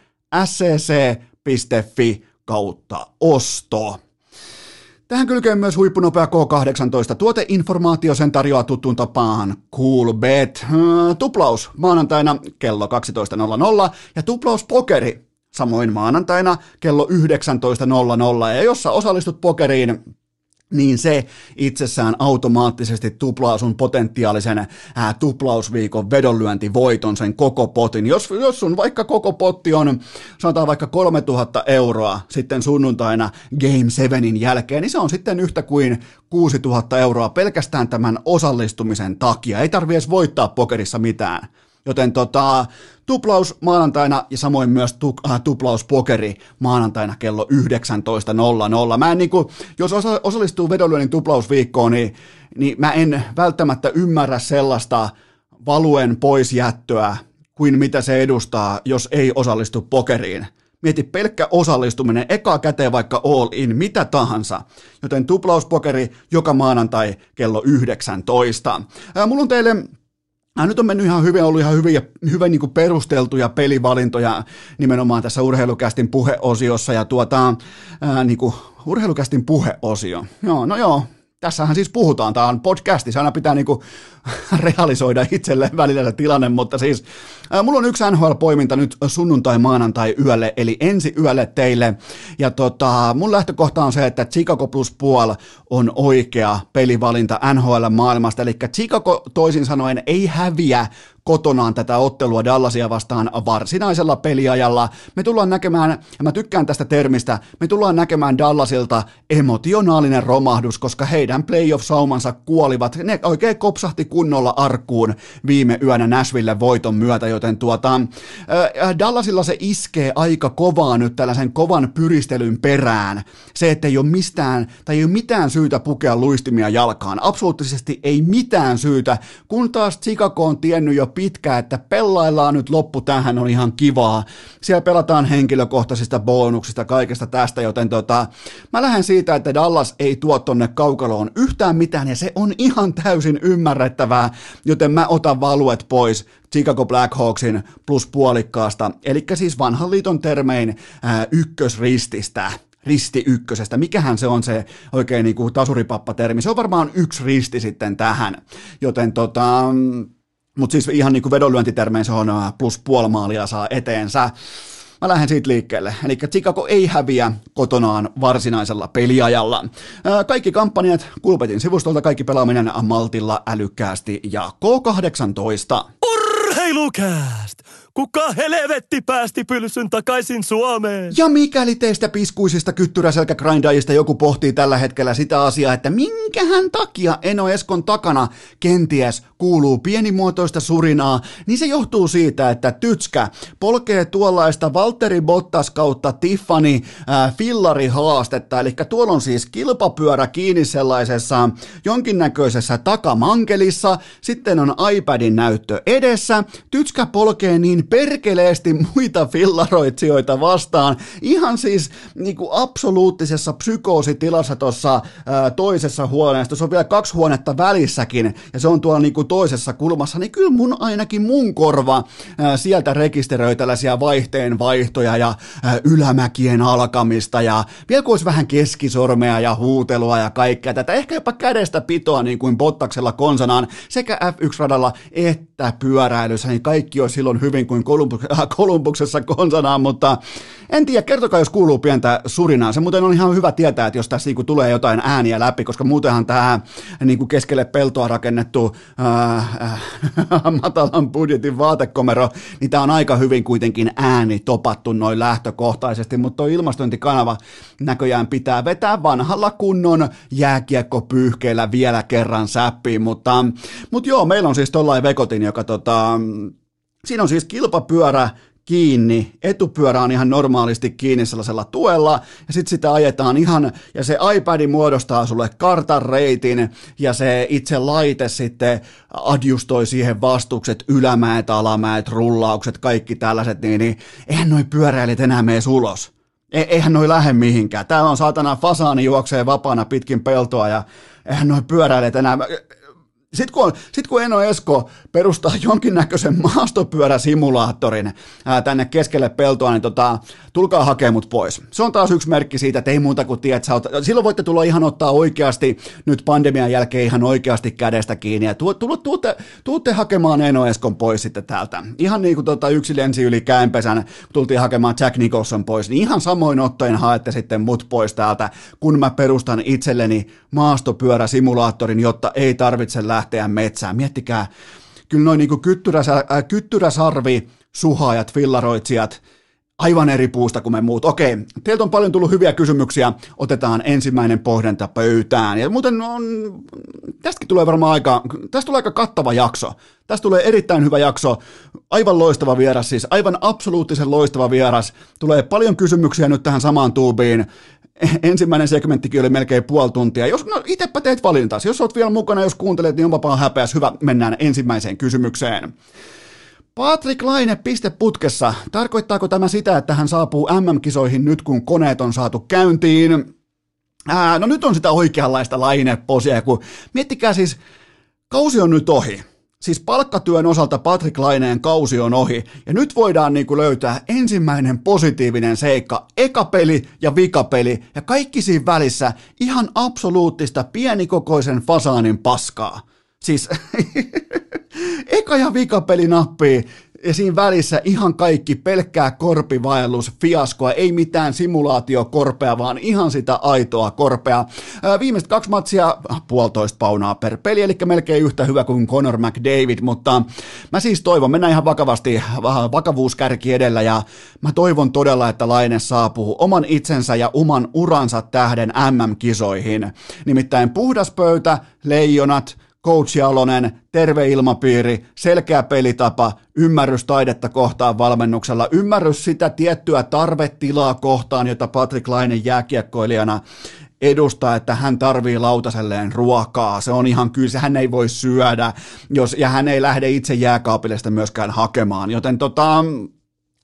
Speaker 1: scc.fi kautta osto. Tähän kylkeen myös huippunopea K18 tuoteinformaatio sen tarjoaa tuttuun tapaan Coolbet. Tuplaus maanantaina kello 12.00 ja tuplaus pokeri samoin maanantaina kello 19.00. Ja jos sä osallistut pokeriin niin se itsessään automaattisesti tuplaa sun potentiaalisen ää, tuplausviikon vedonlyöntivoiton sen koko potin. Jos, jos sun vaikka koko potti on, sanotaan vaikka 3000 euroa sitten sunnuntaina Game 7 jälkeen, niin se on sitten yhtä kuin 6000 euroa pelkästään tämän osallistumisen takia. Ei tarvi edes voittaa pokerissa mitään. Joten tota, tuplaus maanantaina ja samoin myös tu, äh, tuplaus pokeri maanantaina kello 19.00. Mä en niinku, jos osa, osallistuu vedonlyönnin tuplausviikkoon, niin, niin mä en välttämättä ymmärrä sellaista valuen poisjättöä kuin mitä se edustaa, jos ei osallistu pokeriin. Mieti pelkkä osallistuminen, eka käteen vaikka all in, mitä tahansa. Joten tuplauspokeri joka maanantai kello 19. Ää, mulla on teille Äh, nyt on mennyt ihan hyvin, ollut ihan hyviä, hyvin niin kuin perusteltuja pelivalintoja nimenomaan tässä urheilukästin puheosiossa ja tuota, ää, niin kuin, urheilukästin puheosio. Joo, no joo, tässähän siis puhutaan, tämä on podcasti, se aina pitää niinku realisoida itselleen välillä se tilanne, mutta siis äh, mulla on yksi NHL-poiminta nyt sunnuntai-maanantai yölle, eli ensi yölle teille, ja tota, mun lähtökohta on se, että Chicago plus puol on oikea pelivalinta NHL-maailmasta, eli Chicago toisin sanoen ei häviä kotonaan tätä ottelua Dallasia vastaan varsinaisella peliajalla. Me tullaan näkemään, ja mä tykkään tästä termistä, me tullaan näkemään Dallasilta emotionaalinen romahdus, koska heidän playoff-saumansa kuolivat, ne oikein kopsahti kunnolla arkkuun viime yönä Nashville voiton myötä, joten tuota, äh, Dallasilla se iskee aika kovaa nyt tällaisen kovan pyristelyn perään. Se, että ei ole mistään, tai ei ole mitään syytä pukea luistimia jalkaan. Absoluuttisesti ei mitään syytä, kun taas Chicago on tiennyt jo pitkään, että pelaillaan nyt loppu tähän on ihan kivaa. Siellä pelataan henkilökohtaisista bonuksista, kaikesta tästä, joten tota, mä lähden siitä, että Dallas ei tuo tonne kaukaloon yhtään mitään, ja se on ihan täysin ymmärrettävää, joten mä otan valuet pois Chicago Blackhawksin plus puolikkaasta, eli siis vanhan liiton termein ää, ykkösrististä risti ykkösestä. Mikähän se on se oikein niin kuin tasuripappa-termi? Se on varmaan yksi risti sitten tähän. Joten tota, mutta siis ihan niin kuin vedonlyöntitermein se on plus puoli maalia saa eteensä. Mä lähden siitä liikkeelle. Eli Chicago ei häviä kotonaan varsinaisella peliajalla. Kaikki kampanjat Kulpetin sivustolta, kaikki pelaaminen maltilla älykkäästi ja K18.
Speaker 2: Urheilukääst! Kuka helvetti päästi pylsyn takaisin Suomeen?
Speaker 1: Ja mikäli teistä piskuisista kyttyräselkägrindajista joku pohtii tällä hetkellä sitä asiaa, että minkähän takia Eno Eskon takana kenties kuuluu pienimuotoista surinaa, niin se johtuu siitä, että Tytskä polkee tuollaista Valtteri Bottas kautta Tiffany äh, fillari haastetta, eli tuolla on siis kilpapyörä kiinni sellaisessa jonkinnäköisessä takamankelissa, sitten on iPadin näyttö edessä, Tytskä polkee niin perkeleesti muita fillaroitsijoita vastaan, ihan siis niin kuin absoluuttisessa psykoositilassa tuossa toisessa huoneessa, se on vielä kaksi huonetta välissäkin, ja se on tuolla niin kuin toisessa kulmassa, niin kyllä mun ainakin mun korva ää, sieltä rekisteröi tällaisia vaihteen vaihtoja ja ää, ylämäkien alkamista ja vielä kun olisi vähän keskisormea ja huutelua ja kaikkea tätä, ehkä jopa kädestä pitoa niin kuin Bottaksella konsanaan sekä F1-radalla että pyöräilyssä, niin kaikki olisi silloin hyvin kuin Kolumbuksessa konsanaan, mutta en tiedä, kertokaa jos kuuluu pientä surinaa. Se muuten on ihan hyvä tietää, että jos tässä niinku tulee jotain ääniä läpi, koska muutenhan tämä niinku keskelle peltoa rakennettu ää, äh, matalan budjetin vaatekomero, niin tämä on aika hyvin kuitenkin ääni topattu noin lähtökohtaisesti, mutta ilmastointikanava näköjään pitää vetää vanhalla kunnon jääkiekkopyyhkeellä vielä kerran säppiin, mutta, mutta joo, meillä on siis tollain vekotin, joka tota, Siinä on siis kilpapyörä kiinni, etupyörä on ihan normaalisti kiinni sellaisella tuella, ja sitten sitä ajetaan ihan, ja se iPad muodostaa sulle kartan reitin, ja se itse laite sitten adjustoi siihen vastukset, ylämäet, alamäet, rullaukset, kaikki tällaiset, niin, niin eihän noi pyöräilijät enää mene ulos. E- eihän noi lähde mihinkään. Täällä on saatana fasaani juoksee vapaana pitkin peltoa, ja eihän noi pyöräilijät enää sitten kun, sit kun Eno Esko perustaa jonkinnäköisen maastopyöräsimulaattorin ää, tänne keskelle peltoa, niin tota, tulkaa hakemaan mut pois. Se on taas yksi merkki siitä, että ei muuta kuin tiedät, sä oot, silloin voitte tulla ihan ottaa oikeasti nyt pandemian jälkeen ihan oikeasti kädestä kiinni ja tu, tu, tuutte, tuutte hakemaan Eno Eskon pois sitten täältä. Ihan niin kuin tota, yksi lensi yli käänpesän, tultiin hakemaan Jack Nicholson pois, niin ihan samoin ottoin haette sitten mut pois täältä, kun mä perustan itselleni maastopyöräsimulaattorin, jotta ei tarvitse lähteä lähteä metsään. Miettikää, kyllä noin niin kyttyräsä, äh, kyttyräsarvi, suhaajat, fillaroitsijat, aivan eri puusta kuin me muut. Okei, teiltä on paljon tullut hyviä kysymyksiä, otetaan ensimmäinen pohdinta pöytään. Ja muuten on, tästäkin tulee varmaan aika, tästä tulee aika kattava jakso. Tästä tulee erittäin hyvä jakso, aivan loistava vieras siis, aivan absoluuttisen loistava vieras. Tulee paljon kysymyksiä nyt tähän samaan tuubiin ensimmäinen segmenttikin oli melkein puoli tuntia. Jos, no itepä teet valintasi. Jos oot vielä mukana, jos kuuntelet, niin on vapaa häpeäs. Hyvä, mennään ensimmäiseen kysymykseen. Patrick Laine piste putkessa. Tarkoittaako tämä sitä, että hän saapuu MM-kisoihin nyt, kun koneet on saatu käyntiin? Ää, no nyt on sitä oikeanlaista Laine-posia, kun miettikää siis, kausi on nyt ohi Siis palkkatyön osalta Patrick Laineen kausi on ohi, ja nyt voidaan niin kuin löytää ensimmäinen positiivinen seikka, eka peli ja vikapeli, ja kaikki siinä välissä ihan absoluuttista pienikokoisen fasaanin paskaa. Siis eka ja vikapeli nappii, siinä välissä ihan kaikki pelkkää korpivaellus, fiaskoa, ei mitään simulaatiokorpea, vaan ihan sitä aitoa korpea. Viimeiset kaksi matsia, puolitoista paunaa per peli, eli melkein yhtä hyvä kuin Conor McDavid, mutta mä siis toivon, mennään ihan vakavasti, vakavuuskärki edellä, ja mä toivon todella, että Laine saapuu oman itsensä ja oman uransa tähden MM-kisoihin. Nimittäin puhdas pöytä, leijonat, coach Jalonen, terve ilmapiiri, selkeä pelitapa, ymmärrys taidetta kohtaan valmennuksella, ymmärrys sitä tiettyä tarvetilaa kohtaan, jota Patrick Laine jääkiekkoilijana edustaa, että hän tarvii lautaselleen ruokaa. Se on ihan kyllä, hän ei voi syödä, jos, ja hän ei lähde itse jääkaapille sitä myöskään hakemaan. Joten tota,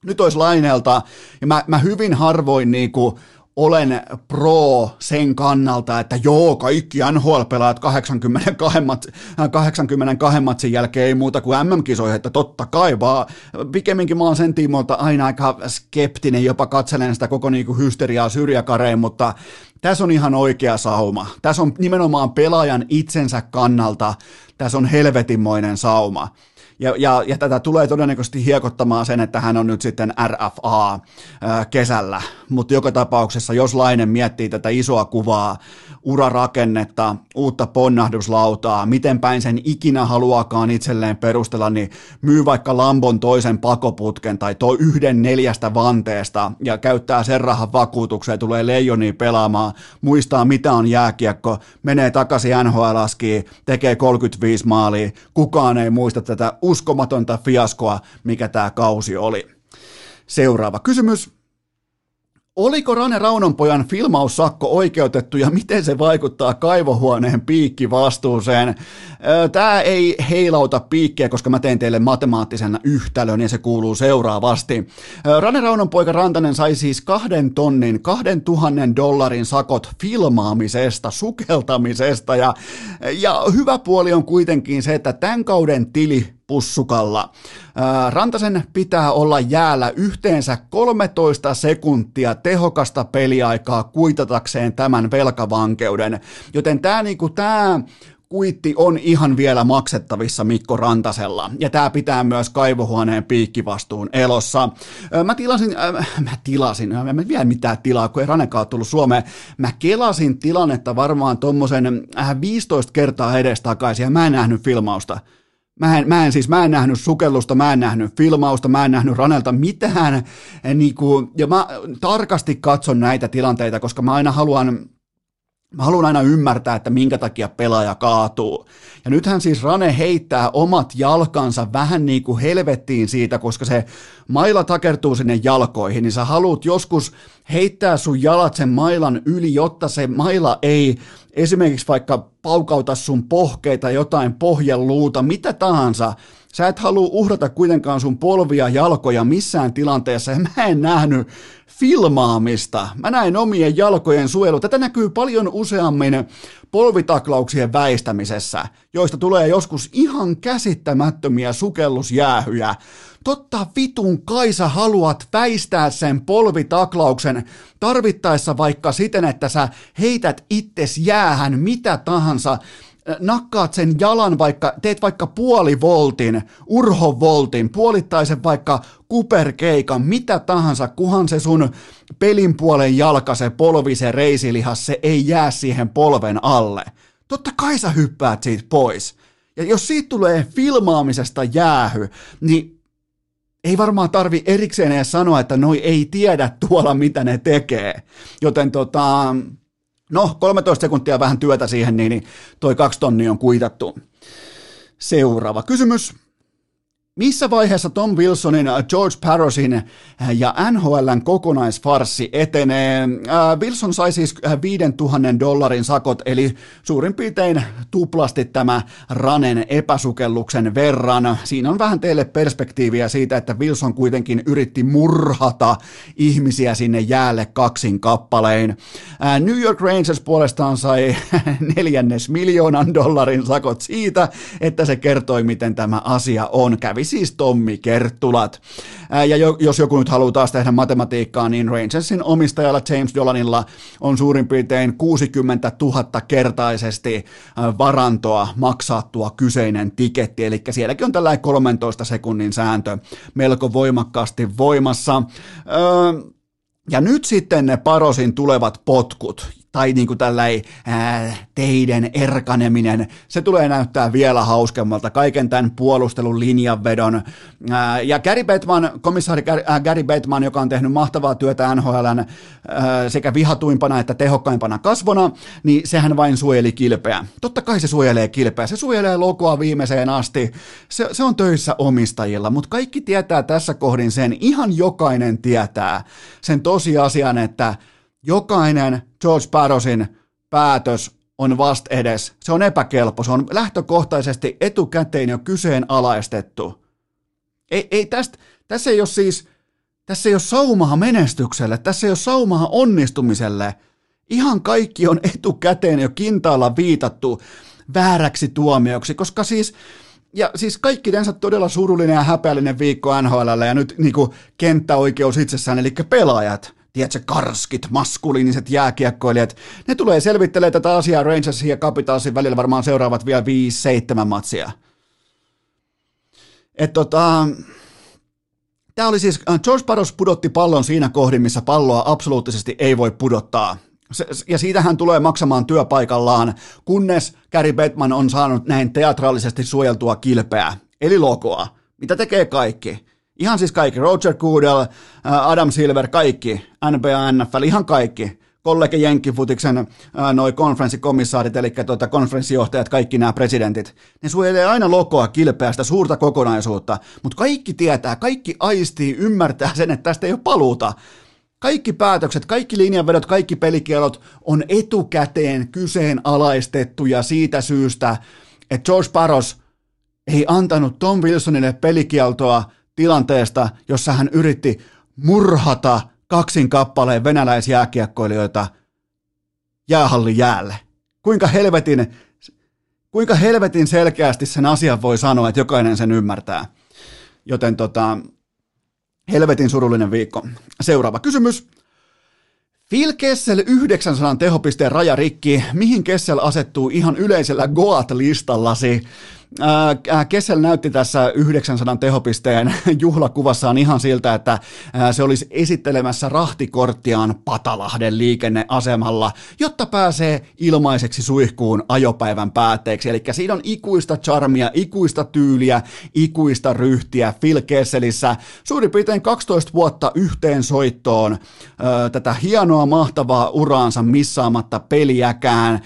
Speaker 1: nyt olisi Laineelta, ja mä, mä hyvin harvoin niinku, olen pro sen kannalta, että joo, kaikki NHL-pelaajat 82, mat, 82 matsin jälkeen ei muuta kuin MM-kisoihin, että totta kai vaan. Pikemminkin mä oon sen tiimoilta aina aika skeptinen, jopa katselen sitä koko niinku hysteriaa syrjäkareen, mutta tässä on ihan oikea sauma. Tässä on nimenomaan pelaajan itsensä kannalta, tässä on helvetinmoinen sauma. Ja, ja, ja tätä tulee todennäköisesti hiekottamaan sen, että hän on nyt sitten RFA ää, kesällä. Mutta joka tapauksessa, jos Lainen miettii tätä isoa kuvaa, urarakennetta, uutta ponnahduslautaa, miten päin sen ikinä haluakaan itselleen perustella, niin myy vaikka Lambon toisen pakoputken tai toi yhden neljästä vanteesta ja käyttää sen rahan vakuutukseen, tulee leijoniin pelaamaan, muistaa mitä on jääkiekko, menee takaisin nhl tekee 35 maalia, kukaan ei muista tätä uskomatonta fiaskoa, mikä tämä kausi oli. Seuraava kysymys. Oliko Rane Raunonpojan filmaussakko oikeutettu ja miten se vaikuttaa kaivohuoneen piikkivastuuseen? Tämä ei heilauta piikkiä, koska mä teen teille matemaattisen yhtälön ja se kuuluu seuraavasti. Rane Raunonpoika Rantanen sai siis kahden tonnin, kahden tuhannen dollarin sakot filmaamisesta, sukeltamisesta ja, ja hyvä puoli on kuitenkin se, että tämän kauden tili pussukalla. Rantasen pitää olla jäällä yhteensä 13 sekuntia tehokasta peliaikaa kuitatakseen tämän velkavankeuden, joten tämä niinku, tää kuitti on ihan vielä maksettavissa Mikko Rantasella, ja tämä pitää myös kaivohuoneen piikkivastuun elossa. Mä tilasin, äh, mä tilasin, mä en vielä mitään tilaa, kun ei Ranekaan tullut Suomeen, mä kelasin tilannetta varmaan tommosen 15 kertaa edestakaisin, ja mä en nähnyt filmausta. Mä en, mä en siis, mä en nähnyt sukellusta, mä en nähnyt filmausta, mä en nähnyt Ranelta mitään. Niin kuin, ja mä tarkasti katson näitä tilanteita, koska mä aina haluan, Mä haluan aina ymmärtää, että minkä takia pelaaja kaatuu. Ja nythän siis Rane heittää omat jalkansa vähän niin kuin helvettiin siitä, koska se maila takertuu sinne jalkoihin, niin sä haluat joskus heittää sun jalat sen mailan yli, jotta se maila ei esimerkiksi vaikka paukauta sun pohkeita, jotain pohjeluuta, mitä tahansa. Sä et halua uhrata kuitenkaan sun polvia, jalkoja missään tilanteessa, ja mä en nähnyt filmaamista. Mä näin omien jalkojen suojelu. Tätä näkyy paljon useammin polvitaklauksien väistämisessä, joista tulee joskus ihan käsittämättömiä sukellusjäähyjä. Totta vitun Kaisa haluat väistää sen polvitaklauksen tarvittaessa vaikka siten, että sä heität itses jäähän mitä tahansa nakkaat sen jalan vaikka, teet vaikka puolivoltin, urhovoltin, puolittaisen vaikka kuperkeikan, mitä tahansa, kuhan se sun pelin puolen jalka, se polvi, se reisilihas, se ei jää siihen polven alle. Totta kai sä hyppäät siitä pois. Ja jos siitä tulee filmaamisesta jäähy, niin ei varmaan tarvi erikseen edes sanoa, että noi ei tiedä tuolla, mitä ne tekee. Joten tota, No, 13 sekuntia vähän työtä siihen, niin toi kaksi tonnia on kuitattu. Seuraava kysymys. Missä vaiheessa Tom Wilsonin, George Parosin ja NHLn kokonaisfarsi etenee? Äh, Wilson sai siis 5000 äh, dollarin sakot, eli suurin piirtein tuplasti tämä Ranen epäsukelluksen verran. Siinä on vähän teille perspektiiviä siitä, että Wilson kuitenkin yritti murhata ihmisiä sinne jäälle kaksin kappalein. Äh, New York Rangers puolestaan sai neljännes miljoonan dollarin sakot siitä, että se kertoi, miten tämä asia on. Kävi siis Tommi Kerttulat. Ja jos joku nyt haluaa taas tehdä matematiikkaa, niin Rangersin omistajalla James Dolanilla on suurin piirtein 60 000 kertaisesti varantoa maksaa tuo kyseinen tiketti, eli sielläkin on tällainen 13 sekunnin sääntö melko voimakkaasti voimassa. Ja nyt sitten ne Parosin tulevat potkut, tai niin kuin tällainen ää, teiden erkaneminen, se tulee näyttää vielä hauskemmalta, kaiken tämän puolustelun linjanvedon. Ää, ja Gary Bettman, komissaari Gary Bettman, joka on tehnyt mahtavaa työtä NHLn ää, sekä vihatuimpana että tehokkaimpana kasvona, niin sehän vain suojeli kilpeä. Totta kai se suojelee kilpeä, se suojelee logoa viimeiseen asti, se, se on töissä omistajilla, mutta kaikki tietää tässä kohdin sen, ihan jokainen tietää sen tosiasian, että jokainen George Barrosin päätös on vast edes. Se on epäkelpo, se on lähtökohtaisesti etukäteen jo kyseenalaistettu. Ei, ei tästä, tässä ei ole siis, tässä ei ole saumaa menestykselle, tässä ei ole saumaa onnistumiselle. Ihan kaikki on etukäteen jo kintaalla viitattu vääräksi tuomioksi, koska siis, ja siis kaikki tänsä todella surullinen ja häpeällinen viikko NHL ja nyt niin kenttäoikeus itsessään, eli pelaajat – tiedätkö, karskit, maskuliiniset jääkiekkoilijat, ne tulee selvittelemään tätä asiaa Rangersin ja Capitalsin välillä varmaan seuraavat vielä 5-7 matsia. Et tota, Tämä oli siis, äh, George Barros pudotti pallon siinä kohdin, missä palloa absoluuttisesti ei voi pudottaa. Se, ja siitä hän tulee maksamaan työpaikallaan, kunnes Gary Bettman on saanut näin teatraalisesti suojeltua kilpeä, eli logoa, mitä tekee kaikki. Ihan siis kaikki. Roger Goodell, äh, Adam Silver, kaikki. NBA, NFL, ihan kaikki. Kollegi Jenkkifutiksen äh, noi konferenssikomissaarit, eli tuota, konferenssijohtajat, kaikki nämä presidentit. Ne suojelee aina lokoa kilpeästä suurta kokonaisuutta, mutta kaikki tietää, kaikki aistii, ymmärtää sen, että tästä ei ole paluuta. Kaikki päätökset, kaikki linjanvedot, kaikki pelikielot on etukäteen kyseenalaistettuja siitä syystä, että George Paros ei antanut Tom Wilsonille pelikieltoa – tilanteesta, jossa hän yritti murhata kaksin kappaleen venäläisjääkiekkoilijoita jäähallin jäälle. Kuinka helvetin, kuinka helvetin selkeästi sen asian voi sanoa, että jokainen sen ymmärtää. Joten tota, helvetin surullinen viikko. Seuraava kysymys. Phil Kessel 900 tehopisteen raja rikki. Mihin Kessel asettuu ihan yleisellä Goat-listallasi? Kessel näytti tässä 900 tehopisteen juhlakuvassaan ihan siltä, että se olisi esittelemässä rahtikorttiaan Patalahden liikenneasemalla, jotta pääsee ilmaiseksi suihkuun ajopäivän päätteeksi. Eli siinä on ikuista charmia, ikuista tyyliä, ikuista ryhtiä Phil Kesselissä. Suurin piirtein 12 vuotta yhteen soittoon tätä hienoa, mahtavaa uraansa missaamatta peliäkään.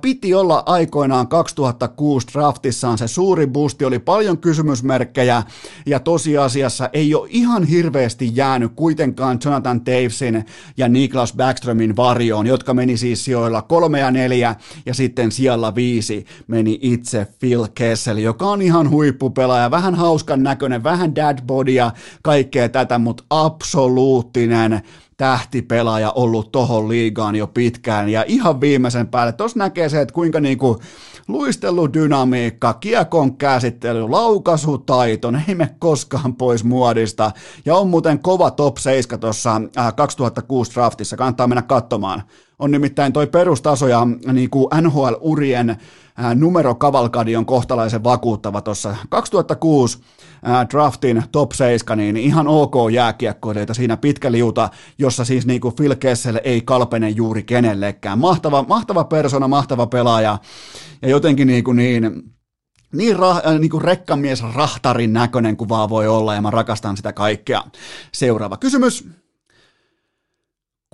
Speaker 1: Piti olla aikoinaan 2006 draftissaan se suuri boosti, oli paljon kysymysmerkkejä ja tosiasiassa ei ole ihan hirveästi jäänyt kuitenkaan Jonathan Davesin ja Niklas Backströmin varjoon, jotka meni siis sijoilla kolme ja neljä ja sitten siellä viisi meni itse Phil Kessel, joka on ihan huippupelaaja, vähän hauskan näköinen, vähän dadbodia, kaikkea tätä, mutta absoluuttinen tähtipelaaja ollut tohon liigaan jo pitkään ja ihan viimeisen päälle, tuossa näkee se, että kuinka niinku luisteludynamiikka, kiekon käsittely, laukaisutaito, ne ei mene koskaan pois muodista. Ja on muuten kova top 7 tuossa 2006 draftissa, kannattaa mennä katsomaan. On nimittäin toi perustaso ja niin kuin NHL-urien numero kavalkadi on kohtalaisen vakuuttava tuossa 2006 draftin top 7, niin ihan ok jääkiekkoilijoita siinä pitkä liuta, jossa siis niin kuin Phil Kessel ei kalpene juuri kenellekään. Mahtava, mahtava persona, mahtava pelaaja ja jotenkin niin, kuin niin niin, ra, niin kuin rekkamies rahtarin näköinen kuin vaan voi olla ja mä rakastan sitä kaikkea. Seuraava kysymys.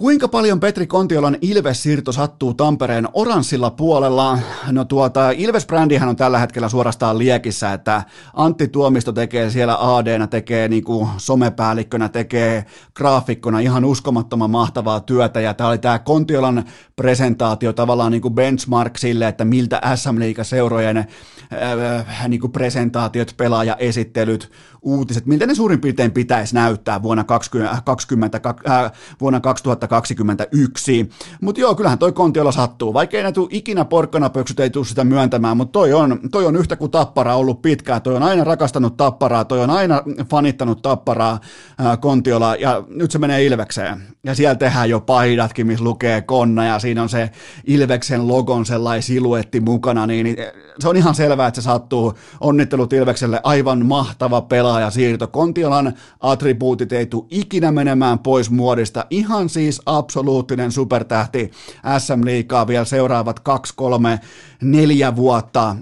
Speaker 1: Kuinka paljon Petri Kontiolan Ilves-siirto sattuu Tampereen oranssilla puolella? No tuota, Ilves-brändihän on tällä hetkellä suorastaan liekissä, että Antti Tuomisto tekee siellä AD, tekee niin kuin somepäällikkönä, tekee graafikkona ihan uskomattoman mahtavaa työtä, ja tämä oli tämä Kontiolan presentaatio tavallaan niin kuin benchmark sille, että miltä SM Liiga seurojen äh, niin kuin presentaatiot, pelaajaesittelyt, uutiset, miltä ne suurin piirtein pitäisi näyttää vuonna, 20, 20, äh, vuonna 2021. Mutta joo, kyllähän toi Kontiola sattuu. Vaikka ei tule ikinä porkkanapöksyt, ei tule sitä myöntämään, mutta toi on, toi on yhtä kuin tappara ollut pitkään. Toi on aina rakastanut tapparaa, toi on aina fanittanut tapparaa äh, Kontiola ja nyt se menee Ilvekseen. Ja siellä tehdään jo paidatkin, missä lukee konna ja siinä on se Ilveksen logon sellainen siluetti mukana, niin se on ihan selvää, että se sattuu. Onnittelut Ilvekselle, aivan mahtava pelaaja siirto. Kontiolan attribuutit ei tule ikinä menemään pois muodista. Ihan siis absoluuttinen supertähti SM Liikaa vielä seuraavat kaksi, kolme, neljä vuotta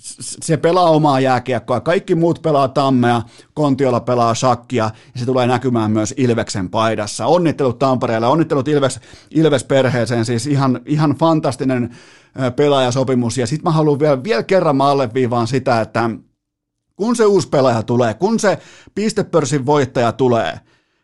Speaker 1: se pelaa omaa jääkiekkoa, kaikki muut pelaa tammea, Kontiola pelaa shakkia ja se tulee näkymään myös Ilveksen paidassa. Onnittelut Tampereelle, onnittelut Ilves, Ilves-perheeseen, siis ihan, ihan fantastinen pelaajasopimus ja sitten mä haluan vielä, vielä kerran mä alleviivaan sitä, että kun se uusi pelaaja tulee, kun se pistepörssin voittaja tulee,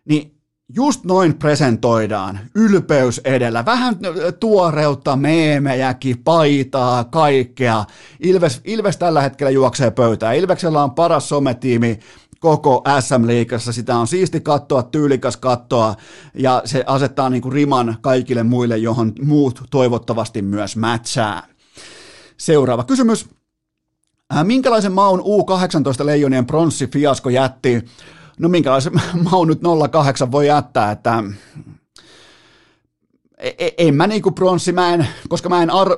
Speaker 1: niin just noin presentoidaan, ylpeys edellä, vähän tuoreutta, meemejäkin, paitaa, kaikkea. Ilves, Ilves tällä hetkellä juoksee pöytään. Ilveksellä on paras sometiimi koko SM-liikassa. Sitä on siisti kattoa, tyylikas kattoa ja se asettaa niin kuin riman kaikille muille, johon muut toivottavasti myös mätsää. Seuraava kysymys. Äh, minkälaisen maun U18 leijonien pronssifiasko jätti no minkälaisen maun nyt 08 voi jättää, että e, e, en mä niinku pronssi, mä en, koska mä en, ar,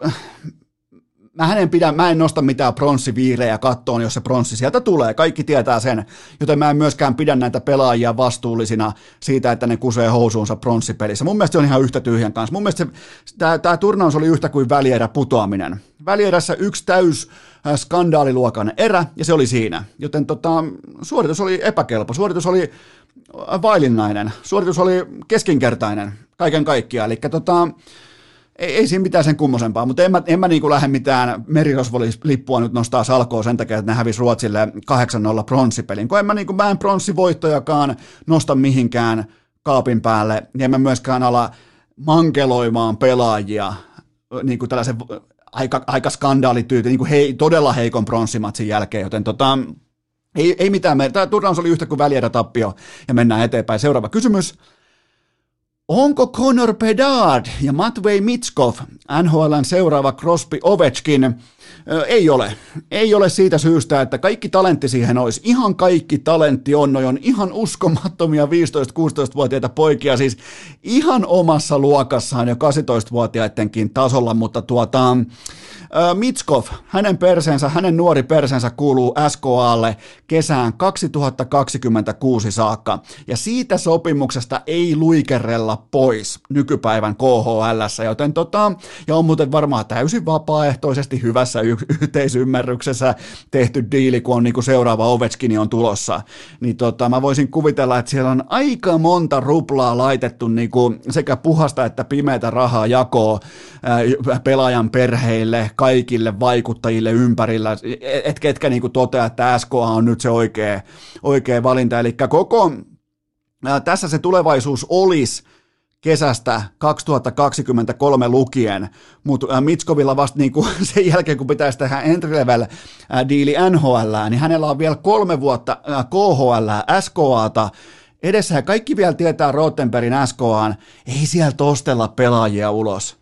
Speaker 1: mä en, pidä, mä en nosta mitään pronssiviirejä kattoon, jos se pronssi sieltä tulee. Kaikki tietää sen, joten mä en myöskään pidä näitä pelaajia vastuullisina siitä, että ne kusee housuunsa pronssipelissä. Mun mielestä se on ihan yhtä tyhjän kanssa. Mun mielestä tämä turnaus oli yhtä kuin välierä putoaminen. Välierässä yksi täys Äh, skandaaliluokan erä, ja se oli siinä. Joten tota, suoritus oli epäkelpo, suoritus oli äh, vailinnainen, suoritus oli keskinkertainen kaiken kaikkiaan. Eli tota, ei, ei siinä mitään sen kummosempaa, mutta en mä, en mä niin lähde mitään merirosvolippua nyt nostaa salkoon sen takia, että ne hävisi Ruotsille 8-0 pronssipelin, kun en mä, niin kuin, mä en pronssivoittojakaan nosta mihinkään kaapin päälle, niin en mä myöskään ala mankeloimaan pelaajia niin kuin tällaisen aika, aika skandaalityyti, niin kuin hei, todella heikon pronssimatsin jälkeen, joten tota, ei, ei mitään, tämä turnaus oli yhtä kuin välierä tappio ja mennään eteenpäin. Seuraava kysymys. Onko Conor Pedard ja Matvei Mitskov NHLn seuraava Crosby Ovechkin ei ole. Ei ole siitä syystä, että kaikki talentti siihen olisi. Ihan kaikki talentti on, noi on ihan uskomattomia 15-16-vuotiaita poikia, siis ihan omassa luokassaan jo 18-vuotiaidenkin tasolla, mutta tuota, Mitskov, hänen persensä, hänen nuori persensä kuuluu SKAlle kesään 2026 saakka, ja siitä sopimuksesta ei luikerella pois nykypäivän KHL, joten tota, ja on muuten varmaan täysin vapaaehtoisesti hyvässä y- yhteisymmärryksessä tehty diili, kun on niin kuin seuraava Ovechkin on tulossa, niin tota, mä voisin kuvitella, että siellä on aika monta ruplaa laitettu niin kuin sekä puhasta että pimeätä rahaa jakoa pelaajan perheille, kaikille vaikuttajille ympärillä, et ketkä niin kuin toteaa, että SKA on nyt se oikea, oikea valinta. Eli koko tässä se tulevaisuus olisi kesästä 2023 lukien, mutta Mitskovilla vasta niin kuin sen jälkeen, kun pitäisi tehdä entry level diili NHL, niin hänellä on vielä kolme vuotta KHL, SKAta, edessä kaikki vielä tietää Rottenbergin SKAan, ei sieltä ostella pelaajia ulos.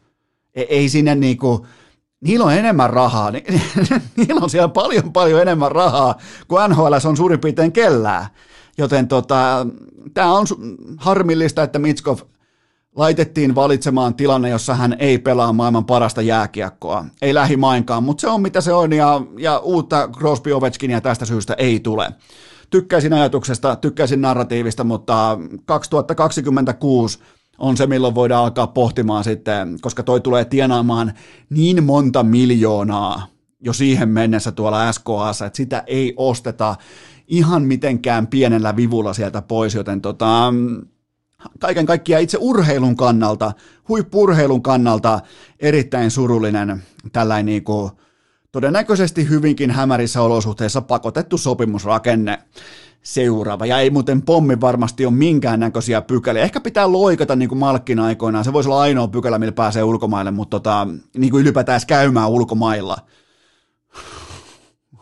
Speaker 1: Ei, ei sinne niinku, niillä on enemmän rahaa, niillä on siellä paljon paljon enemmän rahaa kuin NHL on suurin piirtein kellää. Joten tota, tämä on harmillista, että Mitskov laitettiin valitsemaan tilanne, jossa hän ei pelaa maailman parasta jääkiekkoa. Ei lähimainkaan, mutta se on mitä se on ja, ja uutta Crosby Ovechkinia tästä syystä ei tule. Tykkäisin ajatuksesta, tykkäisin narratiivista, mutta 2026 on se, milloin voidaan alkaa pohtimaan sitten, koska toi tulee tienaamaan niin monta miljoonaa jo siihen mennessä tuolla SKAssa, että sitä ei osteta ihan mitenkään pienellä vivulla sieltä pois, joten tota, kaiken kaikkiaan itse urheilun kannalta, huippurheilun kannalta erittäin surullinen tällainen niin kuin, todennäköisesti hyvinkin hämärissä olosuhteissa pakotettu sopimusrakenne seuraava. Ja ei muuten pommi varmasti ole minkäännäköisiä pykäliä. Ehkä pitää loikata niin kuin Malkkin aikoinaan. Se voisi olla ainoa pykälä, millä pääsee ulkomaille, mutta tota, niin kuin ylipäätään käymään ulkomailla.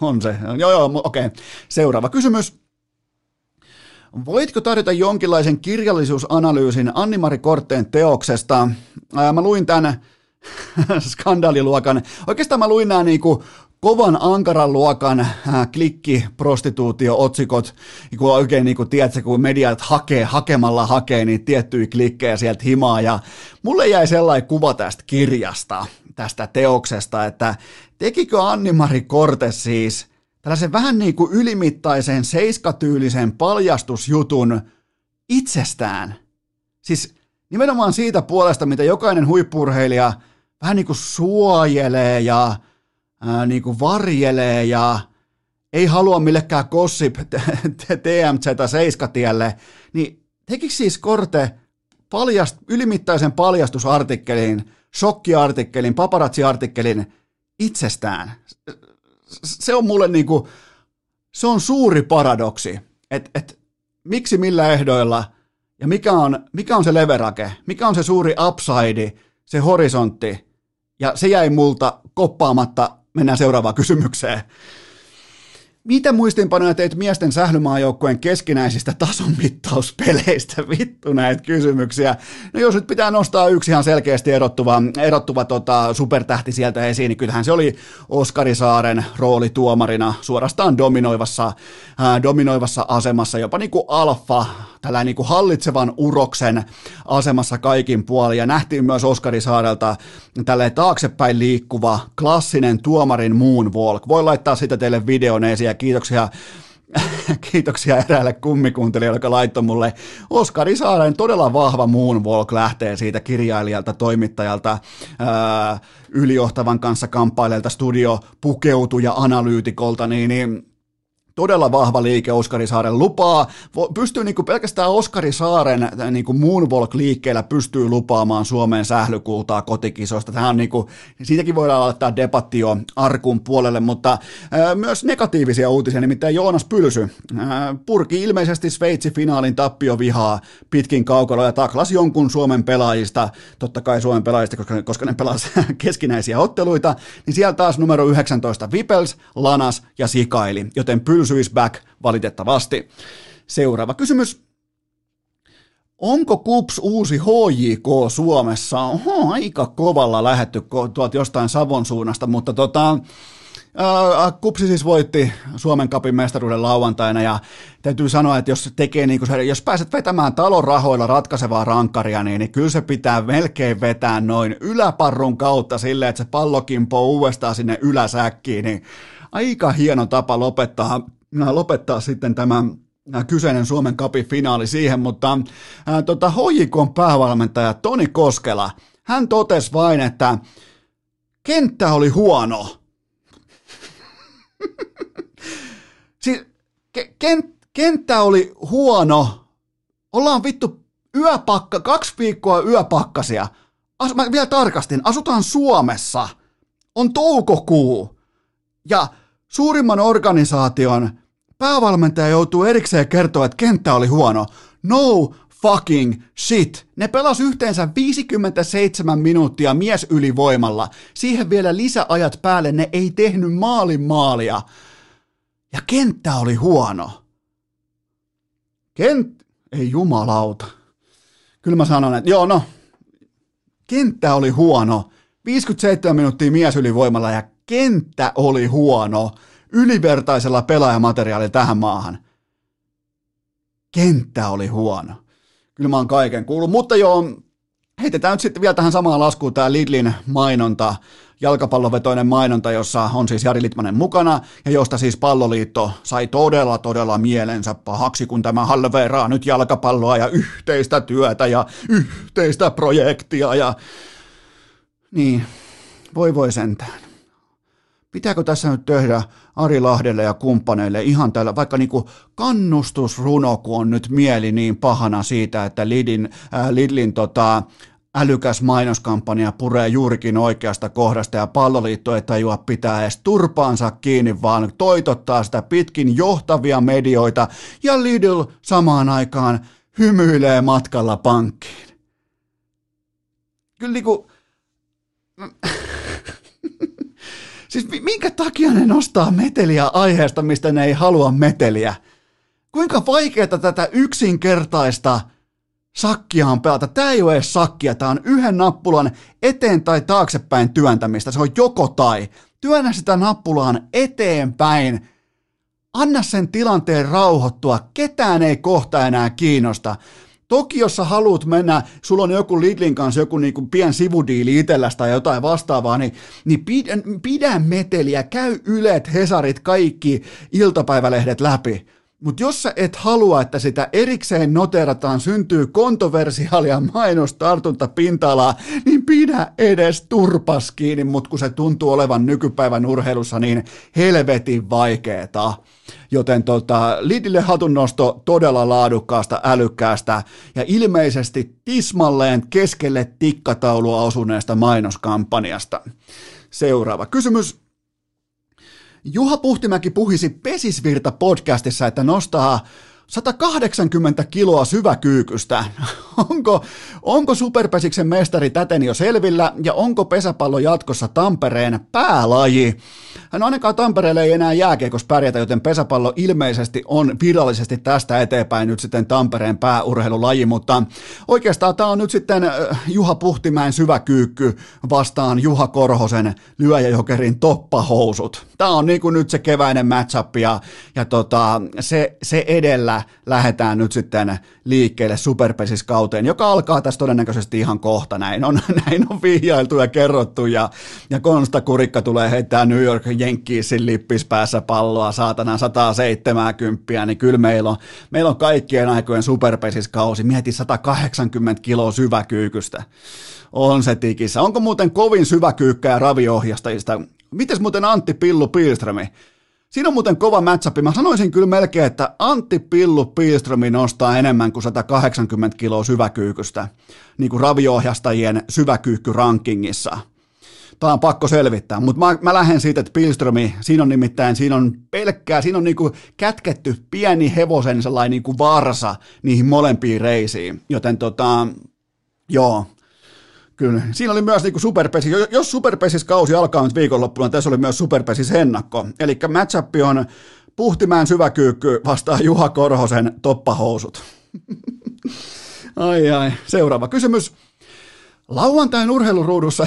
Speaker 1: On se. Joo, joo, okei. Okay. Seuraava kysymys. Voitko tarjota jonkinlaisen kirjallisuusanalyysin Anni-Mari Kortteen teoksesta? Ää, mä luin tämän skandaaliluokan, oikeastaan mä luin nämä niinku kovan ankaran luokan äh, klikki prostituutio otsikot, kun oikein niin kuin, kun mediat hakee, hakemalla hakee niin tiettyjä klikkejä sieltä himaa. Ja mulle jäi sellainen kuva tästä kirjasta, tästä teoksesta, että tekikö Anni-Mari Korte siis tällaisen vähän niin kuin ylimittaisen seiskatyylisen paljastusjutun itsestään. Siis nimenomaan siitä puolesta, mitä jokainen huippurheilija vähän niin kuin suojelee ja ää, niin kuin varjelee ja ei halua millekään gossip TMZ seiskatielle, niin tekikö siis Korte paljast, ylimittaisen paljastusartikkelin, shokkiartikkelin, paparazzi-artikkelin itsestään? Se on mulle niin kuin, se on suuri paradoksi, että et, miksi millä ehdoilla ja mikä on, mikä on se leverake, mikä on se suuri upside, se horisontti, ja se jäi multa koppaamatta mennään seuraavaan kysymykseen. Mitä muistinpanoja teit miesten sählymaajoukkojen keskinäisistä tasonmittauspeleistä? Vittu näitä kysymyksiä. No jos nyt pitää nostaa yksi ihan selkeästi erottuva, erottuva tota, supertähti sieltä esiin, niin kyllähän se oli Oskari Saaren rooli tuomarina suorastaan dominoivassa, ää, dominoivassa asemassa, jopa niin kuin alfa, tällainen niin kuin hallitsevan uroksen asemassa kaikin puolin. Ja nähtiin myös Oskari Saarelta tällainen taaksepäin liikkuva klassinen tuomarin moonwalk. Voi laittaa sitä teille videon esiin kiitoksia kiitoksia eräälle kummikuuntelijalle, joka laittoi mulle Oskari Saaren todella vahva moonwalk lähtee siitä kirjailijalta, toimittajalta, ää, ylijohtavan kanssa kamppaileelta studio pukeutuja analyytikolta, niin, niin todella vahva liike Oskari Saaren lupaa, pystyy niin kuin pelkästään Oskari Saaren äh, niin kuin Moonwalk-liikkeellä pystyy lupaamaan Suomeen sählykultaa kotikisoista. Tähän on niin kuin, siitäkin voidaan aloittaa debatti jo arkun puolelle, mutta ää, äh, myös negatiivisia uutisia, nimittäin Joonas Pylsy ää, äh, purki ilmeisesti Sveitsi finaalin tappio vihaa pitkin kaukaloa ja taklas jonkun Suomen pelaajista, totta kai Suomen pelaajista, koska, koska ne pelasivat keskinäisiä otteluita, niin siellä taas numero 19 Vipels, Lanas ja Sikaili, joten Pylsy Pylsy back valitettavasti. Seuraava kysymys. Onko KUPS uusi HJK Suomessa? Oho, aika kovalla lähetty tuolta jostain Savon suunnasta, mutta tota, Ää, Kupsi siis voitti Suomen kapin mestaruuden lauantaina ja täytyy sanoa, että jos tekee niin kuin jos pääset vetämään talon rahoilla ratkaisevaa rankkaria, niin, niin kyllä se pitää melkein vetää noin yläparrun kautta silleen, että se pallo kimpoo uudestaan sinne yläsäkkiin, niin aika hieno tapa lopettaa, lopettaa sitten tämä kyseinen Suomen kapin finaali siihen, mutta ää, tota, HJKn päävalmentaja Toni Koskela, hän totesi vain, että kenttä oli huono. siis kent, kenttä oli huono. Ollaan vittu yöpakka, kaksi viikkoa yöpakkasia. As, mä vielä tarkastin, asutaan Suomessa. On toukokuu. Ja Suurimman organisaation päävalmentaja joutuu erikseen kertoa, että kenttä oli huono. No fucking shit. Ne pelas yhteensä 57 minuuttia mies ylivoimalla. Siihen vielä lisäajat päälle ne ei tehnyt maalin maalia. Ja kenttä oli huono. Kent... Ei jumalauta. Kyllä mä sanon, että joo no, kenttä oli huono. 57 minuuttia mies ylivoimalla ja kenttä oli huono ylivertaisella pelaajamateriaalilla tähän maahan. Kenttä oli huono. Kyllä mä oon kaiken kuullut, mutta joo, heitetään nyt sitten vielä tähän samaan laskuun tämä Lidlin mainonta, jalkapallovetoinen mainonta, jossa on siis Jari Litmanen mukana, ja josta siis palloliitto sai todella, todella mielensä pahaksi, kun tämä halveeraa nyt jalkapalloa ja yhteistä työtä ja yhteistä projektia ja niin, voi voi sentään pitääkö tässä nyt tehdä Ari Lahdelle ja kumppaneille ihan tällä, vaikka niin kuin kannustusruno, kun on nyt mieli niin pahana siitä, että Lidin, äh, Lidlin tota, älykäs mainoskampanja puree juurikin oikeasta kohdasta ja palloliitto ei tajua pitää edes turpaansa kiinni, vaan toitottaa sitä pitkin johtavia medioita ja Lidl samaan aikaan hymyilee matkalla pankkiin. Kyllä niin kuin... Siis minkä takia ne nostaa meteliä aiheesta, mistä ne ei halua meteliä? Kuinka vaikeaa tätä yksinkertaista sakkia on pelata. Tämä ei ole edes sakkia, tämä on yhden nappulan eteen tai taaksepäin työntämistä. Se on joko tai. Työnnä sitä nappulaan eteenpäin. Anna sen tilanteen rauhoittua. Ketään ei kohta enää kiinnosta. Toki jos sä haluat mennä, sulla on joku Lidlin kanssa joku niinku pien sivudiili itsellästä tai jotain vastaavaa, niin, niin pidä, pidä meteliä, käy Ylet, Hesarit, kaikki iltapäivälehdet läpi. Mutta jos sä et halua, että sitä erikseen noterataan, syntyy kontoversiaalia mainostartunta pinta-alaa, niin pidä edes turpas kiinni, mutta kun se tuntuu olevan nykypäivän urheilussa niin helvetin vaikeeta. Joten tota, Lidille hatunnosto todella laadukkaasta, älykkäästä ja ilmeisesti tismalleen keskelle tikkataulua osuneesta mainoskampanjasta. Seuraava kysymys. Juha Puhtimäki puhisi Pesisvirta podcastissa, että nostaa 180 kiloa syväkyykystä. Onko, onko Superpesiksen mestari täten jo selvillä ja onko pesäpallo jatkossa Tampereen päälaji? No ainakaan Tampereelle ei enää jääkiekos pärjätä, joten pesäpallo ilmeisesti on virallisesti tästä eteenpäin nyt sitten Tampereen pääurheilulaji, mutta oikeastaan tämä on nyt sitten Juha Puhtimäen syväkyykky vastaan Juha Korhosen lyöjäjokerin toppahousut. Tämä on niin kuin nyt se keväinen matchup ja, ja tota, se, se edellä lähdetään nyt sitten liikkeelle superpesiskauteen, joka alkaa tässä todennäköisesti ihan kohta. Näin on, näin on vihjailtu ja kerrottu ja, ja Konsta Kurikka tulee heittää New York Yankeesin lippispäässä palloa saatana 170, niin kyllä meillä on, meillä on kaikkien aikojen superpesiskausi. Mieti 180 kiloa syväkyykystä. On se tikissä. Onko muuten kovin syväkyykkää raviohjastajista? Mites muuten Antti Pillu Pilströmi? Siinä on muuten kova matchup. Mä sanoisin kyllä melkein, että Antti Pillu Pilströmi nostaa enemmän kuin 180 kiloa syväkyykystä niin kuin raviohjastajien syväkyykkyrankingissa. Tämä on pakko selvittää, mutta mä, mä lähden siitä, että Pilströmi, siinä on nimittäin, siinä on pelkkää, siinä on niinku kätketty pieni hevosen sellainen niinku varsa niihin molempiin reisiin, joten tota, joo, Kyllä. Siinä oli myös niin superpesis, jos superpesis kausi alkaa nyt viikonloppuna, tässä oli myös superpesis ennakko. Eli matchup on Puhtimään syväkyykky vastaan Juha Korhosen toppahousut. ai ai, seuraava kysymys. Lauantain urheiluruudussa,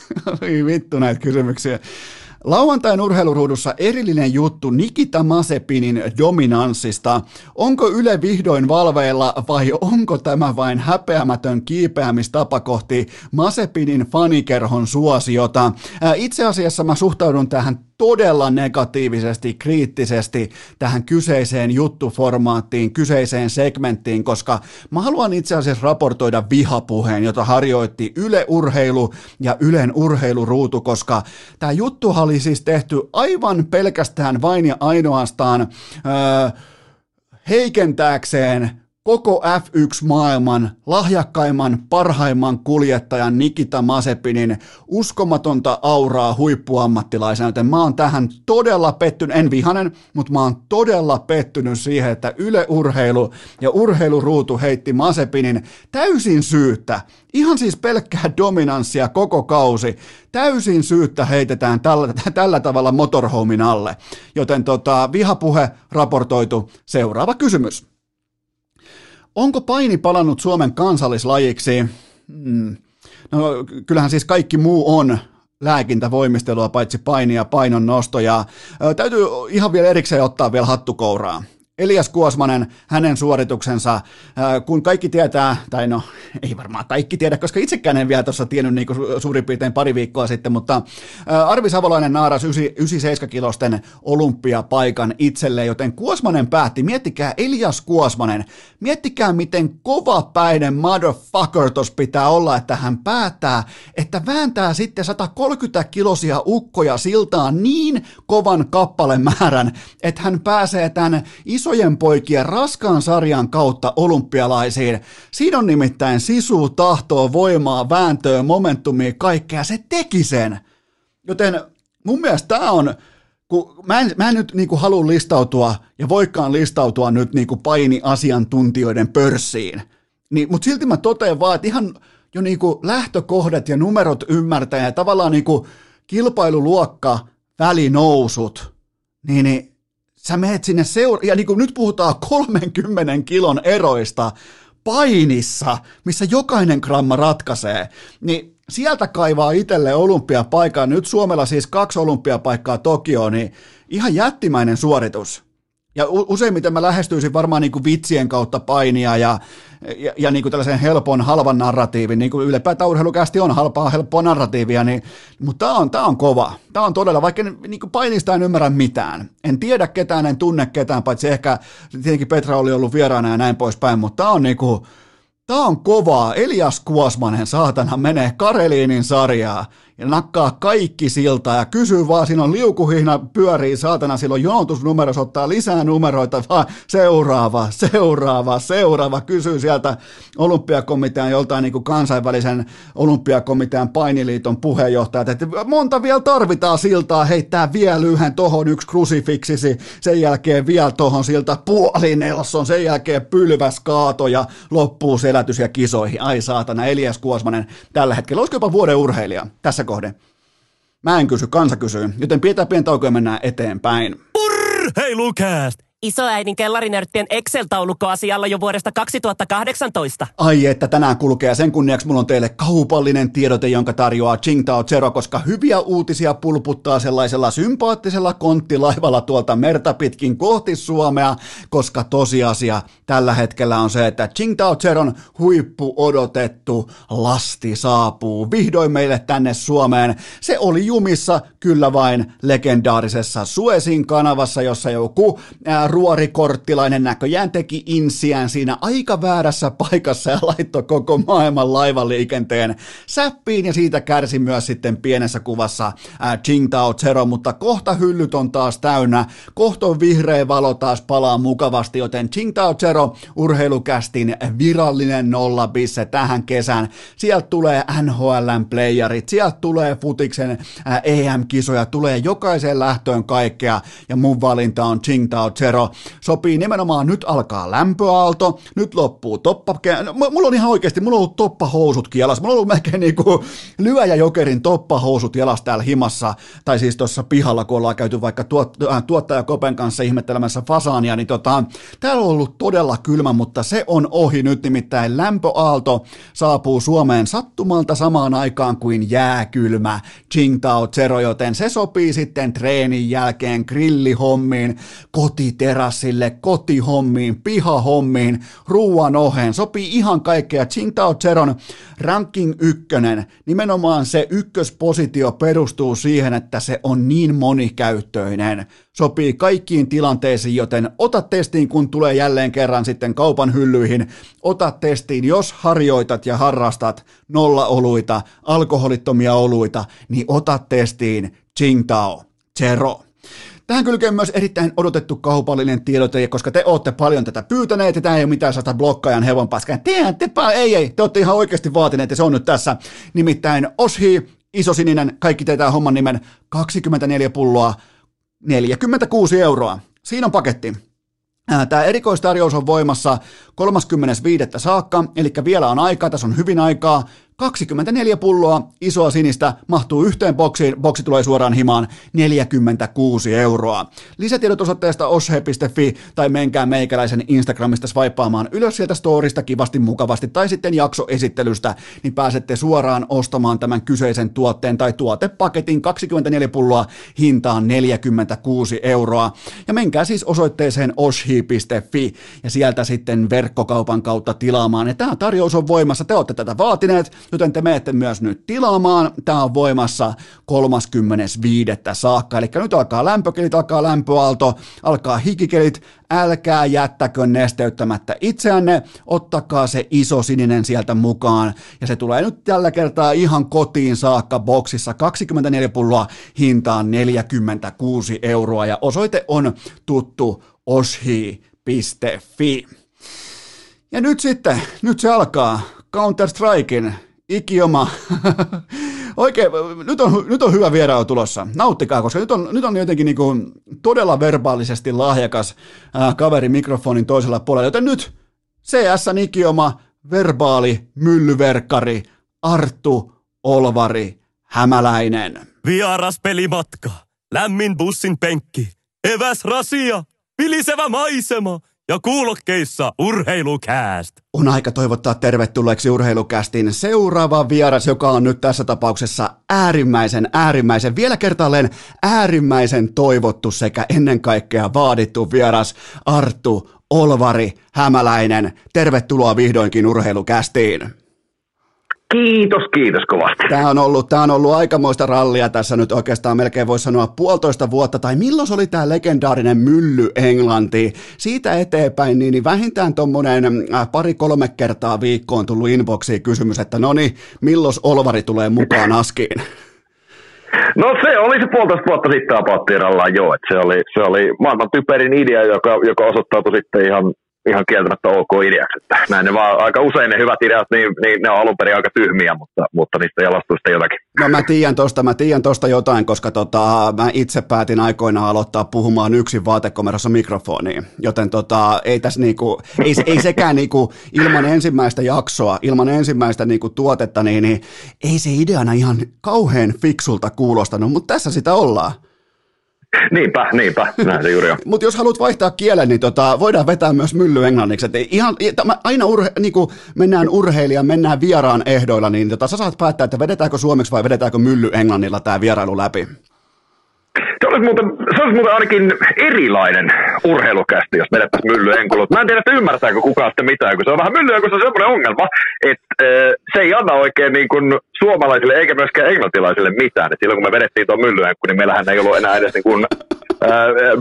Speaker 1: vittu näitä kysymyksiä. Lauantain urheiluruudussa erillinen juttu Nikita Masepinin dominanssista. Onko Yle vihdoin valveilla vai onko tämä vain häpeämätön kiipeämistapa kohti Masepinin fanikerhon suosiota? Itse asiassa mä suhtaudun tähän todella negatiivisesti, kriittisesti tähän kyseiseen juttuformaattiin, kyseiseen segmenttiin, koska mä haluan itse asiassa raportoida vihapuheen, jota harjoitti Yle Urheilu ja Ylen urheiluruutu, koska tämä juttu oli siis tehty aivan pelkästään vain ja ainoastaan öö, heikentääkseen koko F1-maailman lahjakkaimman, parhaimman kuljettajan Nikita Masepinin uskomatonta auraa huippuammattilaisena, joten mä oon tähän todella pettynyt, en vihanen, mutta mä oon todella pettynyt siihen, että Yle Urheilu ja Urheiluruutu heitti Masepinin täysin syyttä, ihan siis pelkkää dominanssia koko kausi, täysin syyttä heitetään tällä, tällä tavalla motorhomin alle, joten tota, vihapuhe raportoitu. Seuraava kysymys. Onko paini palannut Suomen kansallislajiksi? Hmm. No kyllähän siis kaikki muu on lääkintävoimistelua, paitsi painia, painon nostoja. Täytyy ihan vielä erikseen ottaa vielä hattukouraa. Elias Kuosmanen, hänen suorituksensa, äh, kun kaikki tietää, tai no ei varmaan kaikki tiedä, koska itsekään en vielä tuossa tiennyt niin kuin suurin piirtein pari viikkoa sitten, mutta äh, Arvi Savolainen naaras 97-kilosten olympiapaikan itselle, joten Kuosmanen päätti, miettikää Elias Kuosmanen, miettikää miten kova päinen motherfucker tos pitää olla, että hän päättää, että vääntää sitten 130 kilosia ukkoja siltaan niin kovan kappalemäärän, että hän pääsee tämän iso isojen poikien raskaan sarjan kautta olympialaisiin. Siinä on nimittäin sisu, tahtoa, voimaa, vääntöä, momentumia, kaikkea. Se teki sen. Joten mun mielestä tämä on, kun mä en, mä en nyt niinku halua listautua ja voikaan listautua nyt niinku paini-asiantuntijoiden pörssiin, niin, mutta silti mä totean vaan, että ihan jo niinku lähtökohdat ja numerot ymmärtää ja tavallaan niinku kilpailuluokka, välinousut, niin, niin sä meet sinne seura- ja niin kuin nyt puhutaan 30 kilon eroista painissa, missä jokainen gramma ratkaisee, niin sieltä kaivaa itselle olympiapaikkaa. Nyt Suomella siis kaksi olympiapaikkaa Tokioon, niin ihan jättimäinen suoritus. Ja useimmiten mä lähestyisin varmaan niin kuin vitsien kautta painia ja, ja, ja niin kuin tällaisen helpon, halvan narratiivin, niin kuin ylipäätään urheilukästi on halpaa, helppoa narratiivia, niin, mutta tämä on, tää on kova. Tämä on todella, vaikka niin kuin painista en ymmärrä mitään. En tiedä ketään, en tunne ketään, paitsi ehkä tietenkin Petra oli ollut vieraana ja näin poispäin, mutta tämä on niin kuin, Tämä on kovaa. Elias Kuosmanen, saatana, menee Kareliinin sarjaa ja nakkaa kaikki siltaa ja kysyy vaan, siinä on liukuhihna pyörii, saatana, silloin jonotusnumero, ottaa lisää numeroita, vaan seuraava, seuraava, seuraava, kysyy sieltä olympiakomitean joltain niin kuin kansainvälisen olympiakomitean painiliiton puheenjohtajat, että monta vielä tarvitaan siltaa, heittää vielä yhden tohon yksi krusifiksisi, sen jälkeen vielä tohon siltä puoli Nelson, sen jälkeen pylväs kaato ja loppuu selätys ja kisoihin. Ai saatana, Elias Kuosmanen tällä hetkellä, olisiko jopa vuoden urheilija tässä kohde. Mä en kysy, kansa kysyy, joten pidetään pientä taukoa ja mennään eteenpäin.
Speaker 2: Urheilukääst!
Speaker 3: Isoäidin kellarinörttien Excel-taulukko asialla jo vuodesta 2018.
Speaker 1: Ai että tänään kulkee sen kunniaksi mulla on teille kaupallinen tiedote, jonka tarjoaa Qingdao Zero, koska hyviä uutisia pulputtaa sellaisella sympaattisella konttilaivalla tuolta merta pitkin kohti Suomea, koska tosiasia tällä hetkellä on se, että Qingdao Zeron huippu odotettu lasti saapuu vihdoin meille tänne Suomeen. Se oli jumissa kyllä vain legendaarisessa Suesin kanavassa, jossa joku ää, ruorikorttilainen näköjään teki insiään siinä aika väärässä paikassa ja laittoi koko maailman laivaliikenteen säppiin ja siitä kärsi myös sitten pienessä kuvassa ää, Qingdao Zero, mutta kohta hyllyt on taas täynnä, kohta vihreä valo taas palaa mukavasti, joten Qingdao Zero urheilukästin virallinen nollabisse tähän kesään. Sieltä tulee NHLn playerit, sieltä tulee futiksen EM-kisoja, tulee jokaiseen lähtöön kaikkea ja mun valinta on Qingdao Zero numero sopii nimenomaan, nyt alkaa lämpöaalto, nyt loppuu toppa, no, mulla on ihan oikeasti, mulla on ollut toppahousutkin jalas, mulla on ollut melkein niinku lyöjä jokerin toppahousut jalas täällä himassa, tai siis tuossa pihalla, kun ollaan käyty vaikka tuot, äh, tuottaja Kopen kanssa ihmettelemässä fasaania, niin tota, täällä on ollut todella kylmä, mutta se on ohi nyt, nimittäin lämpöaalto saapuu Suomeen sattumalta samaan aikaan kuin jääkylmä. Qingdao Zero, joten se sopii sitten treenin jälkeen grillihommiin, kotiterapeutiin, terassille, kotihommiin, pihahommiin, ruuan oheen, sopii ihan kaikkea. Tsingtao Zeron ranking ykkönen, nimenomaan se ykköspositio perustuu siihen, että se on niin monikäyttöinen. Sopii kaikkiin tilanteisiin, joten ota testiin, kun tulee jälleen kerran sitten kaupan hyllyihin. Ota testiin, jos harjoitat ja harrastat nolla-oluita, alkoholittomia oluita, niin ota testiin Tsingtao Zero. Tähän kylkee myös erittäin odotettu kaupallinen tiedote, koska te olette paljon tätä pyytäneet, ja tämä ei ole mitään saata blokkaajan hevon paskaa. Tiedättepä, ei, ei, te olette ihan oikeasti vaatineet, ja se on nyt tässä. Nimittäin Oshi, isosininen, kaikki teitä homman nimen, 24 pulloa, 46 euroa. Siinä on paketti. Tämä erikoistarjous on voimassa 35. saakka, eli vielä on aikaa, tässä on hyvin aikaa. 24 pulloa isoa sinistä mahtuu yhteen boksiin, boksi tulee suoraan himaan 46 euroa. Lisätiedot osoitteesta oshe.fi tai menkää meikäläisen Instagramista swipeaamaan ylös sieltä storista kivasti mukavasti tai sitten jaksoesittelystä, niin pääsette suoraan ostamaan tämän kyseisen tuotteen tai tuotepaketin 24 pulloa hintaan 46 euroa. Ja menkää siis osoitteeseen oshi.fi ja sieltä sitten verkkokaupan kautta tilaamaan. Ja tämä tarjous on voimassa, te olette tätä vaatineet, joten te menette myös nyt tilaamaan. Tämä on voimassa 35. saakka, eli nyt alkaa lämpökelit, alkaa lämpöaalto, alkaa hikikelit, älkää jättäkö nesteyttämättä itseänne, ottakaa se iso sininen sieltä mukaan, ja se tulee nyt tällä kertaa ihan kotiin saakka boksissa, 24 pulloa hintaan 46 euroa, ja osoite on tuttu oshi.fi. Ja nyt sitten, nyt se alkaa Counter-Strikein ikioma. Oikein, nyt on, nyt on hyvä vierailu tulossa. Nauttikaa, koska nyt on, nyt on jotenkin niin kuin todella verbaalisesti lahjakas kaveri mikrofonin toisella puolella. Joten nyt CS ikioma, verbaali, myllyverkkari, Arttu Olvari Hämäläinen.
Speaker 2: Vieras pelimatka, lämmin bussin penkki, eväs rasia vilisevä maisema ja kuulokkeissa urheilukääst.
Speaker 1: On aika toivottaa tervetulleeksi urheilukästin seuraava vieras, joka on nyt tässä tapauksessa äärimmäisen, äärimmäisen, vielä kertaalleen äärimmäisen toivottu sekä ennen kaikkea vaadittu vieras Arttu Olvari Hämäläinen. Tervetuloa vihdoinkin urheilukästiin.
Speaker 4: Kiitos, kiitos kovasti.
Speaker 1: Tämä on, ollut, tämä on ollut aikamoista rallia tässä nyt oikeastaan melkein voisi sanoa puolitoista vuotta, tai milloin oli tämä legendaarinen mylly Englanti. Siitä eteenpäin, niin, niin vähintään tuommoinen äh, pari-kolme kertaa viikkoon tullut inboxiin kysymys, että no niin, milloin Olvari tulee mukaan askiin?
Speaker 4: No se oli se puolitoista vuotta sitten apattiirallaan jo, että se oli, se oli maailman typerin idea, joka, joka osoittautui sitten ihan ihan kieltämättä ok ideaksi. Että näin ne vaan aika usein ne hyvät ideat, niin, niin ne on alun perin aika tyhmiä, mutta, mutta niistä jalastuu sitten jotakin.
Speaker 1: No mä tiedän tosta, mä tiedän tosta jotain, koska tota, mä itse päätin aikoinaan aloittaa puhumaan yksin vaatekomerossa mikrofoniin, joten tota, ei tässä niinku, ei, ei sekään niinku ilman ensimmäistä jaksoa, ilman ensimmäistä niinku tuotetta, niin, niin ei se ideana ihan kauhean fiksulta kuulostanut, mutta tässä sitä ollaan.
Speaker 4: Niinpä, niinpä, näin se juuri on.
Speaker 1: Mutta jos haluat vaihtaa kielen, niin tota, voidaan vetää myös mylly englanniksi. Et ihan, tämä, aina urhe, niin kuin mennään urheilijan, mennään vieraan ehdoilla, niin tota, sä saat päättää, että vedetäänkö suomeksi vai vedetäänkö mylly englannilla tämä vierailu läpi.
Speaker 4: Se olisi, muuten, se olisi muuten ainakin erilainen urheilukästi, jos vedettäisiin mylly enkulut. Mä en tiedä, että ymmärtääkö kukaan sitten mitään, kun se on vähän myllyä, kun se on semmoinen ongelma, että se ei anna oikein niin kuin suomalaisille eikä myöskään englantilaisille mitään. Et silloin kun me vedettiin tuon myllyänkku, niin meillähän ei ollut enää edes niin kuin,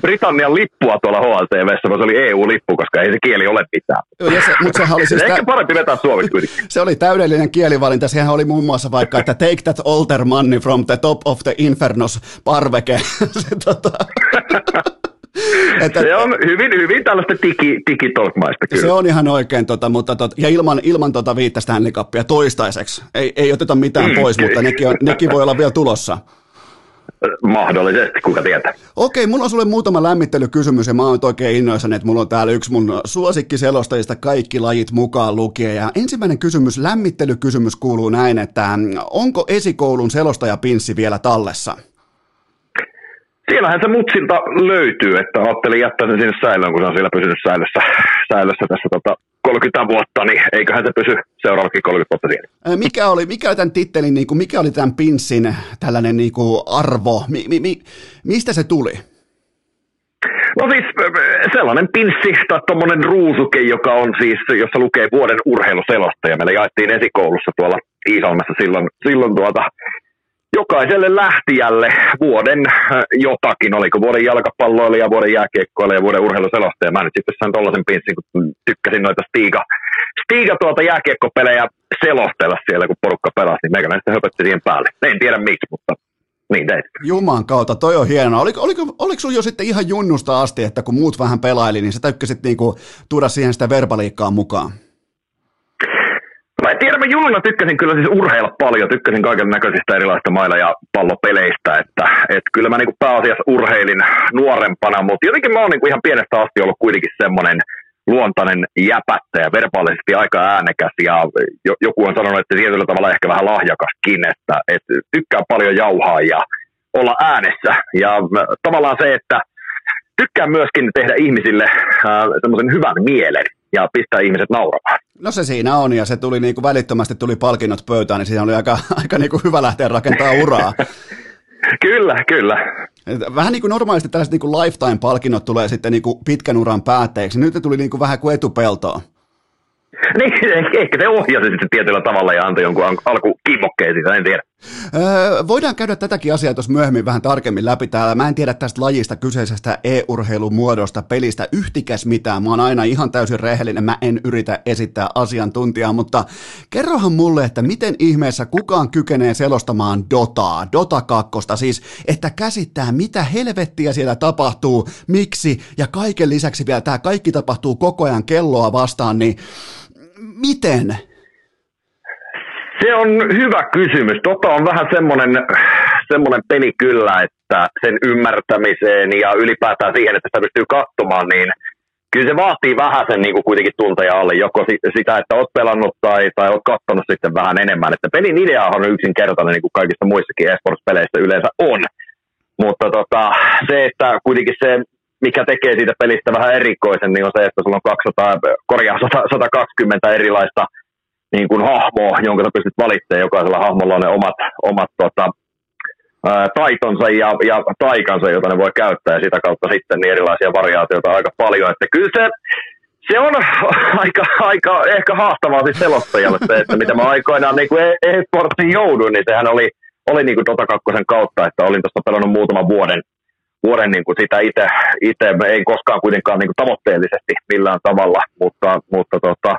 Speaker 4: Britannian lippua tuolla HLTVssä, vaan se oli EU-lippu, koska ei se kieli ole mitään.
Speaker 1: Ja se, mutta sehän oli siis
Speaker 4: Ehkä parempi vetää suomeksi kuitenkin.
Speaker 1: Se oli täydellinen kielivalinta. Sehän oli muun muassa vaikka, että take that altar money from the top of the infernos parveke. se, tota...
Speaker 4: että, se on hyvin, hyvin tällaista digi, digitolkmaista kyllä.
Speaker 1: Se on ihan oikein, tota, mutta tot, ja ilman, ilman tota viittä Stanley Cupia toistaiseksi. Ei, ei oteta mitään mm, pois, mutta nekin, on, nekin voi olla vielä tulossa.
Speaker 4: Mahdollisesti, kuka tietää.
Speaker 1: Okei, mulla on sulle muutama lämmittelykysymys ja mä oon oikein innoissani, että mulla on täällä yksi mun suosikkiselostajista kaikki lajit mukaan lukien. Ja ensimmäinen kysymys, lämmittelykysymys kuuluu näin, että onko esikoulun selostajapinssi vielä tallessa?
Speaker 4: Siellähän se mutsilta löytyy, että ajattelin jättää sen sinne säilöön, kun se on siellä pysynyt säilössä, säilössä tässä tota 30 vuotta, niin eiköhän se pysy seuraavakin 30 vuotta siellä.
Speaker 1: Mikä oli, mikä oli tämän tittelin, niin kuin, mikä oli tämän pinssin tällainen niin kuin arvo? Mi, mi, mi, mistä se tuli?
Speaker 4: No siis sellainen pinssi tai tuommoinen ruusuke, joka on siis, jossa lukee vuoden urheiluselosta ja meillä jaettiin esikoulussa tuolla Iisalmessa silloin, silloin tuota, jokaiselle lähtijälle vuoden äh, jotakin, oliko vuoden jalkapalloilija, vuoden jääkiekkoilija ja vuoden urheiluselostaja. Mä nyt sitten sain tollaisen pinssin, kun tykkäsin noita Stiga, Stiga tuota jääkiekkopelejä selostella siellä, kun porukka pelasi, niin meikä näistä höpötti siihen päälle. En tiedä miksi, mutta niin tein.
Speaker 1: Juman kautta, toi on hienoa. Oliko, oliko, oliko sulla jo sitten ihan junnusta asti, että kun muut vähän pelaili, niin sä tykkäsit niinku tuoda siihen sitä verbaliikkaa mukaan?
Speaker 4: Mä en tiedä, mä junnuna tykkäsin kyllä siis urheilla paljon, tykkäsin kaiken näköisistä erilaisista mailla- ja pallopeleistä, että, että kyllä mä niinku pääasiassa urheilin nuorempana, mutta jotenkin mä oon niinku ihan pienestä asti ollut kuitenkin semmoinen luontainen jäpättä ja verbaalisesti aika äänekäs ja joku on sanonut, että tietyllä tavalla ehkä vähän lahjakaskin, että, että tykkää paljon jauhaa ja olla äänessä. Ja tavallaan se, että tykkään myöskin tehdä ihmisille äh, semmoisen hyvän mielen ja pistää ihmiset nauramaan.
Speaker 1: No se siinä on, ja se tuli niin kuin välittömästi tuli palkinnot pöytään, niin siinä oli aika, aika niin kuin hyvä lähteä rakentaa uraa.
Speaker 4: kyllä, kyllä.
Speaker 1: Vähän niin kuin normaalisti tällaiset niin kuin lifetime-palkinnot tulee sitten niin kuin pitkän uran päätteeksi. Nyt ne tuli niin kuin vähän kuin etupeltoa.
Speaker 4: Niin, ehkä se ohjasi sitten tietyllä tavalla ja antoi jonkun alkukimmokkeisiin, siitä, en tiedä.
Speaker 1: Öö, voidaan käydä tätäkin asiaa tuossa myöhemmin vähän tarkemmin läpi täällä. Mä en tiedä tästä lajista, kyseisestä e-urheilumuodosta, pelistä yhtikäs mitään. Mä oon aina ihan täysin rehellinen, mä en yritä esittää asiantuntijaa, mutta kerrohan mulle, että miten ihmeessä kukaan kykenee selostamaan Dotaa, Dota 2, siis että käsittää mitä helvettiä siellä tapahtuu, miksi ja kaiken lisäksi vielä tämä kaikki tapahtuu koko ajan kelloa vastaan, niin miten?
Speaker 4: Se on hyvä kysymys. Tota on vähän semmoinen, semmoinen peli kyllä, että sen ymmärtämiseen ja ylipäätään siihen, että sitä pystyy katsomaan, niin kyllä se vaatii vähän sen niin kuin kuitenkin tunteja alle, joko sitä, että oot pelannut tai, tai oot katsonut sitten vähän enemmän. Että pelin idea on yksinkertainen, niin kuin kaikissa muissakin esports-peleissä yleensä on. Mutta tota, se, että kuitenkin se mikä tekee siitä pelistä vähän erikoisen, niin on se, että sulla on 200, korjaa 100, 120 erilaista niin kuin hahmoa, jonka sä pystyt valitsemaan. Jokaisella hahmolla on ne omat, omat tota, taitonsa ja, ja taikansa, joita ne voi käyttää, ja sitä kautta sitten niin erilaisia variaatioita aika paljon. Että kyllä se, se on aika, aika ehkä haastavaa siis selostajalle se, että mitä mä aikoinaan niin kuin e-sportsiin jouduin, niin sehän oli, oli niin kuin Dota 2 kautta, että olin tuossa pelannut muutaman vuoden, vuoden niin kuin sitä itse, itse, ei koskaan kuitenkaan niin kuin tavoitteellisesti millään tavalla, mutta, mutta tota,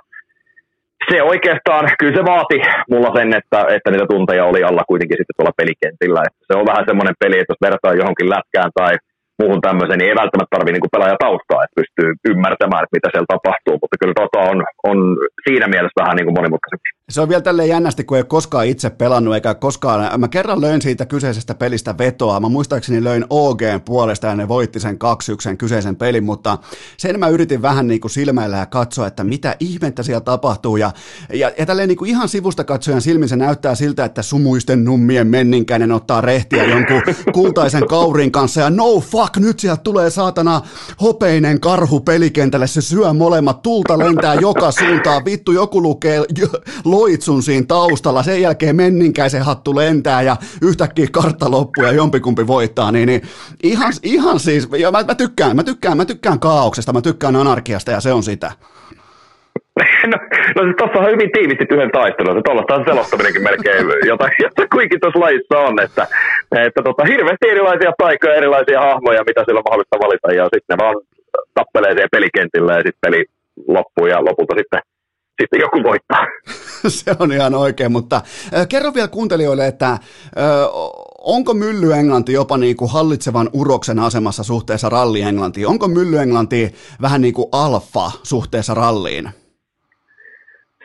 Speaker 4: se oikeastaan, kyllä se vaati mulla sen, että, että niitä tunteja oli alla kuitenkin sitten tuolla pelikentillä. Että se on vähän semmoinen peli, että jos vertaa johonkin lätkään tai muuhun tämmöiseen, niin ei välttämättä tarvitse niin pelaaja taustaa, että pystyy ymmärtämään, että mitä siellä tapahtuu, mutta kyllä Dota on, on siinä mielessä vähän niin kuin monimutkaisempi.
Speaker 1: Se on vielä tälleen jännästi, kun ei koskaan itse pelannut, eikä koskaan, mä kerran löin siitä kyseisestä pelistä vetoa, mä muistaakseni löin OG puolesta ja ne voitti sen 2-1 kyseisen pelin, mutta sen mä yritin vähän niin kuin silmäillä ja katsoa, että mitä ihmettä siellä tapahtuu, ja, ja, ja tälleen niin kuin ihan sivusta katsojan silmin se näyttää siltä, että sumuisten nummien menninkäinen ottaa rehtiä jonkun kultaisen kaurin kanssa, ja no fuck, nyt sieltä tulee saatana hopeinen karhu pelikentälle, se syö molemmat, tulta lentää joka suuntaan, vittu joku lukee loitsun siinä taustalla, sen jälkeen menninkäisen hattu lentää ja yhtäkkiä kartta loppuu ja jompikumpi voittaa, niin, niin ihan, ihan siis, ja mä, mä, tykkään, mä tykkään, mä tykkään kaauksesta, mä tykkään anarkiasta ja se on sitä.
Speaker 4: No, no siis tuossa on hyvin tiivisti yhden taistelun, että tuollaista selostaminenkin melkein, jota, jota kuitenkin tuossa lajissa on, että, että tota, hirveästi erilaisia paikkoja, erilaisia hahmoja, mitä sillä on mahdollista valita, ja sitten ne vaan tappelee siellä pelikentillä, ja sitten peli loppuu, ja lopulta sitten sitten joku voittaa.
Speaker 1: Se on ihan oikein, mutta kerro vielä kuuntelijoille, että onko Mylly Englanti jopa niin kuin hallitsevan uroksen asemassa suhteessa ralli Englantiin? Onko Mylly Englanti vähän niin kuin alfa suhteessa ralliin?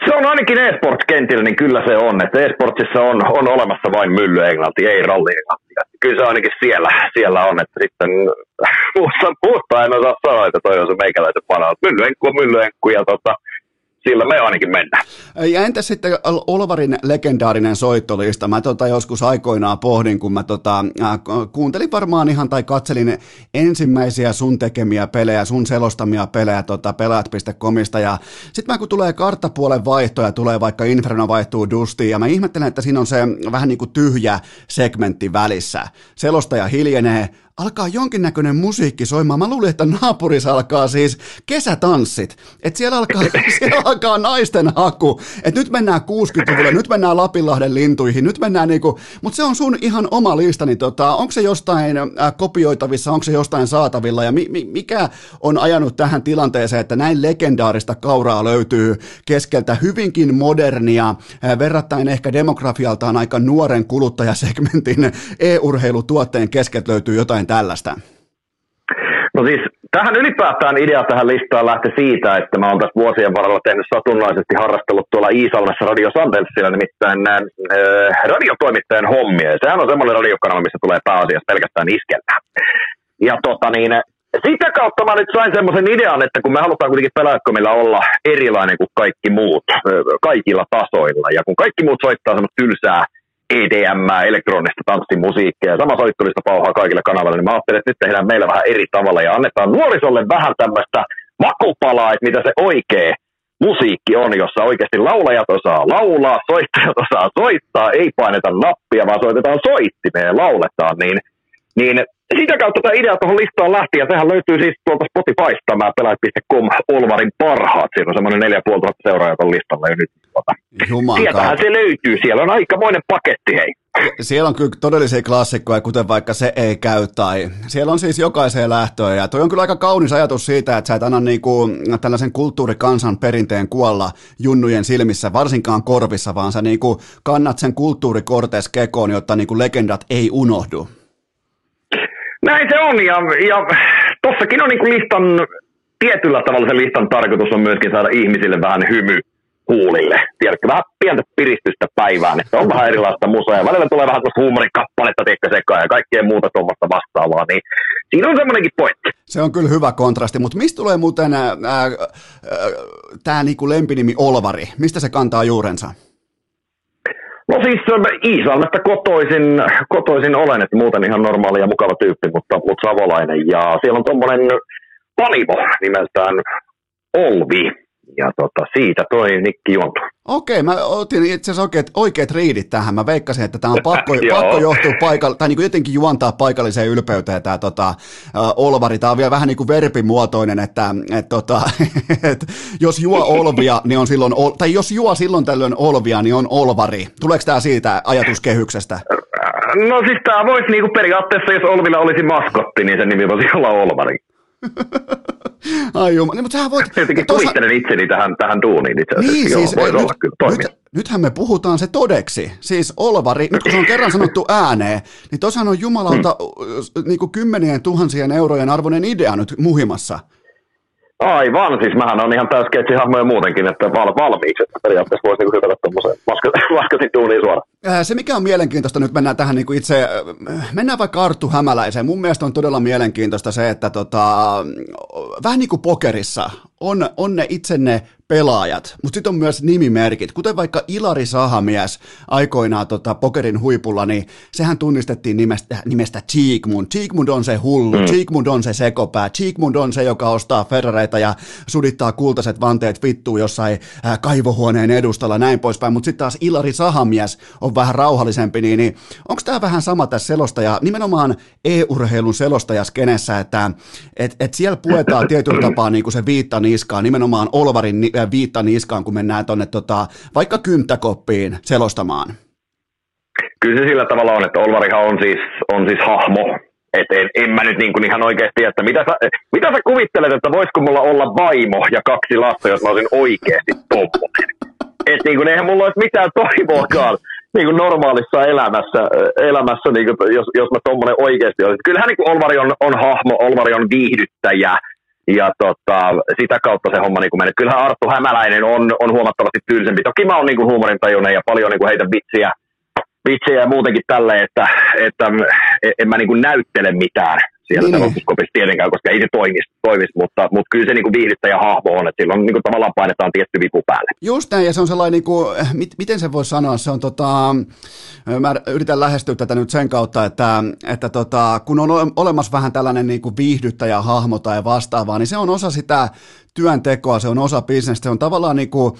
Speaker 4: Se on ainakin e-sports-kentillä, niin kyllä se on. Että e-sportsissa on, on olemassa vain Mylly Englanti, ei ralli Englanti. Kyllä se ainakin siellä, siellä on, että sitten muussa, muusta en osaa sanoa, että toi on se meikäläisen pana. Mylly Enkku on Mylly Enkku ja tota, sillä me ainakin mennään.
Speaker 1: Ja entä sitten Olvarin legendaarinen soittolista? Mä tota joskus aikoinaan pohdin, kun mä tota, äh, kuuntelin varmaan ihan tai katselin ensimmäisiä sun tekemiä pelejä, sun selostamia pelejä tota, pelaat.comista ja sitten mä kun tulee karttapuolen vaihto ja tulee vaikka Inferno vaihtuu Dustiin ja mä ihmettelen, että siinä on se vähän niin kuin tyhjä segmentti välissä. Selostaja hiljenee, alkaa jonkinnäköinen musiikki soimaan. Mä luulin, että naapurissa alkaa siis kesätanssit. Että siellä alkaa, siellä alkaa naisten haku. Että nyt mennään 60-luvulle, nyt mennään Lapinlahden lintuihin, nyt mennään niinku, mutta se on sun ihan oma lista, niin tota, onko se jostain äh, kopioitavissa, onko se jostain saatavilla ja mi, mi, mikä on ajanut tähän tilanteeseen, että näin legendaarista kauraa löytyy keskeltä hyvinkin modernia, äh, verrattain ehkä demografialtaan aika nuoren kuluttajasegmentin e-urheilutuotteen keskeltä löytyy jotain jotain tällaista?
Speaker 4: No siis tähän ylipäätään idea tähän listaan lähti siitä, että mä oon tässä vuosien varrella tehnyt satunnaisesti harrastellut tuolla Iisalmessa Radio Santelsilla nimittäin äh, radiotoimittajan hommia. Ja sehän on semmoinen radiokanava, missä tulee pääasiassa pelkästään iskellä. Ja tota niin, sitä kautta mä nyt sain semmoisen idean, että kun me halutaan kuitenkin pelaajatkomilla olla erilainen kuin kaikki muut, kaikilla tasoilla, ja kun kaikki muut soittaa semmoista tylsää EDM, elektronista tanssimusiikkia ja sama soittolista pauhaa kaikille kanaville, niin mä ajattelin, että nyt tehdään meillä vähän eri tavalla ja annetaan nuorisolle vähän tämmöistä makupalaa, että mitä se oikea musiikki on, jossa oikeasti laulajat osaa laulaa, soittajat osaa soittaa, ei paineta nappia, vaan soitetaan soittimeen ja lauletaan, niin, niin sitä kautta tämä idea tuohon listaan lähti, ja sehän löytyy siis tuolta Spotifysta, mä pelaat.com Olvarin parhaat, siinä on semmoinen 4500 seuraajaa tuolla listalla jo nyt. Tuota. Sieltähän se löytyy, siellä on aikamoinen paketti, hei.
Speaker 1: Siellä on kyllä todellisia klassikkoja, kuten vaikka se ei käy tai siellä on siis jokaiseen lähtöön ja toi on kyllä aika kaunis ajatus siitä, että sä et anna niinku tällaisen kulttuurikansan perinteen kuolla junnujen silmissä, varsinkaan korvissa, vaan sä niinku kannat sen kulttuurikortees kekoon, jotta niinku legendat ei unohdu.
Speaker 4: Näin se on, ja, ja tossakin on niin listan, tietyllä tavalla se listan tarkoitus on myöskin saada ihmisille vähän hymy huulille. Tiedätkö, vähän pientä piristystä päivään, että on vähän erilaista musaa, välillä tulee vähän tuosta huumorikappaletta tiedätkö, sekaan ja kaikkea muuta tuommoista vastaavaa, niin siinä on semmoinenkin pointti.
Speaker 1: Se on kyllä hyvä kontrasti, mutta mistä tulee muuten tämä niinku lempinimi Olvari? Mistä se kantaa juurensa?
Speaker 4: No siis Iisalmesta kotoisin, kotoisin olen, että muuten ihan normaali ja mukava tyyppi, mutta, mutta savolainen. Ja siellä on tuommoinen panimo nimeltään Olvi, ja tota, siitä toi Nikki juontuu.
Speaker 1: Okei, mä otin itse asiassa oikeat, oikeat riidit tähän. Mä veikkasin, että tämä on pakko, pakko johtua paikalla, tai niin kuin jotenkin juontaa paikalliseen ylpeyteen tämä tota, Olvari. Tämä on vielä vähän niin kuin verbimuotoinen, että et, tota, et, jos juo Olvia, niin on silloin, tai jos juo silloin tällöin Olvia, niin on Olvari. Tuleeko tämä siitä ajatuskehyksestä?
Speaker 4: No siis tämä voisi niin kuin periaatteessa, jos Olvilla olisi maskotti, niin se nimi voisi olla Olvari.
Speaker 1: Ai jumala, niin, mutta sähän voit...
Speaker 4: Jotenkin tossa... kuvittelen itseni tähän, tähän duuniin itse asiassa.
Speaker 1: Niin,
Speaker 4: Joo,
Speaker 1: siis,
Speaker 4: voisi
Speaker 1: nyt,
Speaker 4: olla kyllä
Speaker 1: nyt, nythän me puhutaan se todeksi. Siis Olvari, nyt kun se on kerran sanottu ääneen, niin tosiaan on jumalauta mm. niin kuin kymmenien tuhansien eurojen arvoinen idea nyt muhimassa.
Speaker 4: Aivan, siis mähän on ihan täys sketsihahmoja muutenkin, että val, valmiiksi, että periaatteessa voisi niinku hypätä tuommoiseen maskatin tuuniin suoraan.
Speaker 1: Se mikä on mielenkiintoista, nyt mennään tähän niin kuin itse, mennään vaikka Arttu Hämäläiseen. Mun mielestä on todella mielenkiintoista se, että tota, vähän niin kuin pokerissa on, on ne itse ne pelaajat, mutta sitten on myös nimimerkit, kuten vaikka Ilari Sahamies aikoinaan tota, pokerin huipulla, niin sehän tunnistettiin nimestä, nimestä Cheekmund. Cheekmund on se hullu, mm. Cheekmund on se sekopää, Cheekmund on se, joka ostaa ferrareita ja sudittaa kultaiset vanteet vittuun jossain äh, kaivohuoneen edustalla näin poispäin, mutta sitten taas Ilari Sahamies on vähän rauhallisempi, niin, niin onko tämä vähän sama tässä selostaja, nimenomaan e-urheilun selostajaskenessä, että et, et siellä puetaan tietyllä tapaa niin kuin se viitta niskaan, nimenomaan Olvarin viitta niskaan, kun mennään tuonne tota, vaikka kynttäkoppiin selostamaan?
Speaker 4: Kyllä se sillä tavalla on, että Olvarihan on siis, on siis hahmo, et en, en mä nyt niin kuin ihan oikeasti, että mitä sä, mitä sä kuvittelet, että voisiko mulla olla vaimo ja kaksi lasta, jos mä olisin oikeasti tommonen. Että niin eihän mulla olisi mitään toivoakaan niin kuin normaalissa elämässä, elämässä niin kuin, jos, jos mä tommonen oikeasti olisin. Kyllähän niin kuin Olvari on, on hahmo, Olvari on viihdyttäjä, ja tota, sitä kautta se homma niin menee. Kyllähän Arttu Hämäläinen on, on huomattavasti tylsempi. Toki mä oon niin huumorintajuinen ja paljon niin heitä vitsiä, vitsiä ja muutenkin tälle, että, että en mä niin näyttele mitään siellä niin. selostuskopissa tietenkään, koska ei se toimisi, toimisi mutta, mutta kyllä se niin kuin viihdyttäjä hahmo on, että silloin niin kuin tavallaan painetaan tietty vipu päälle.
Speaker 1: Just näin, ja se on sellainen, niin kuin, mit, miten se voi sanoa, se on tota, mä yritän lähestyä tätä nyt sen kautta, että, että tota, kun on olemassa vähän tällainen niin kuin viihdyttäjä hahmo tai vastaavaa, niin se on osa sitä työntekoa, se on osa bisnestä, se on tavallaan niin kuin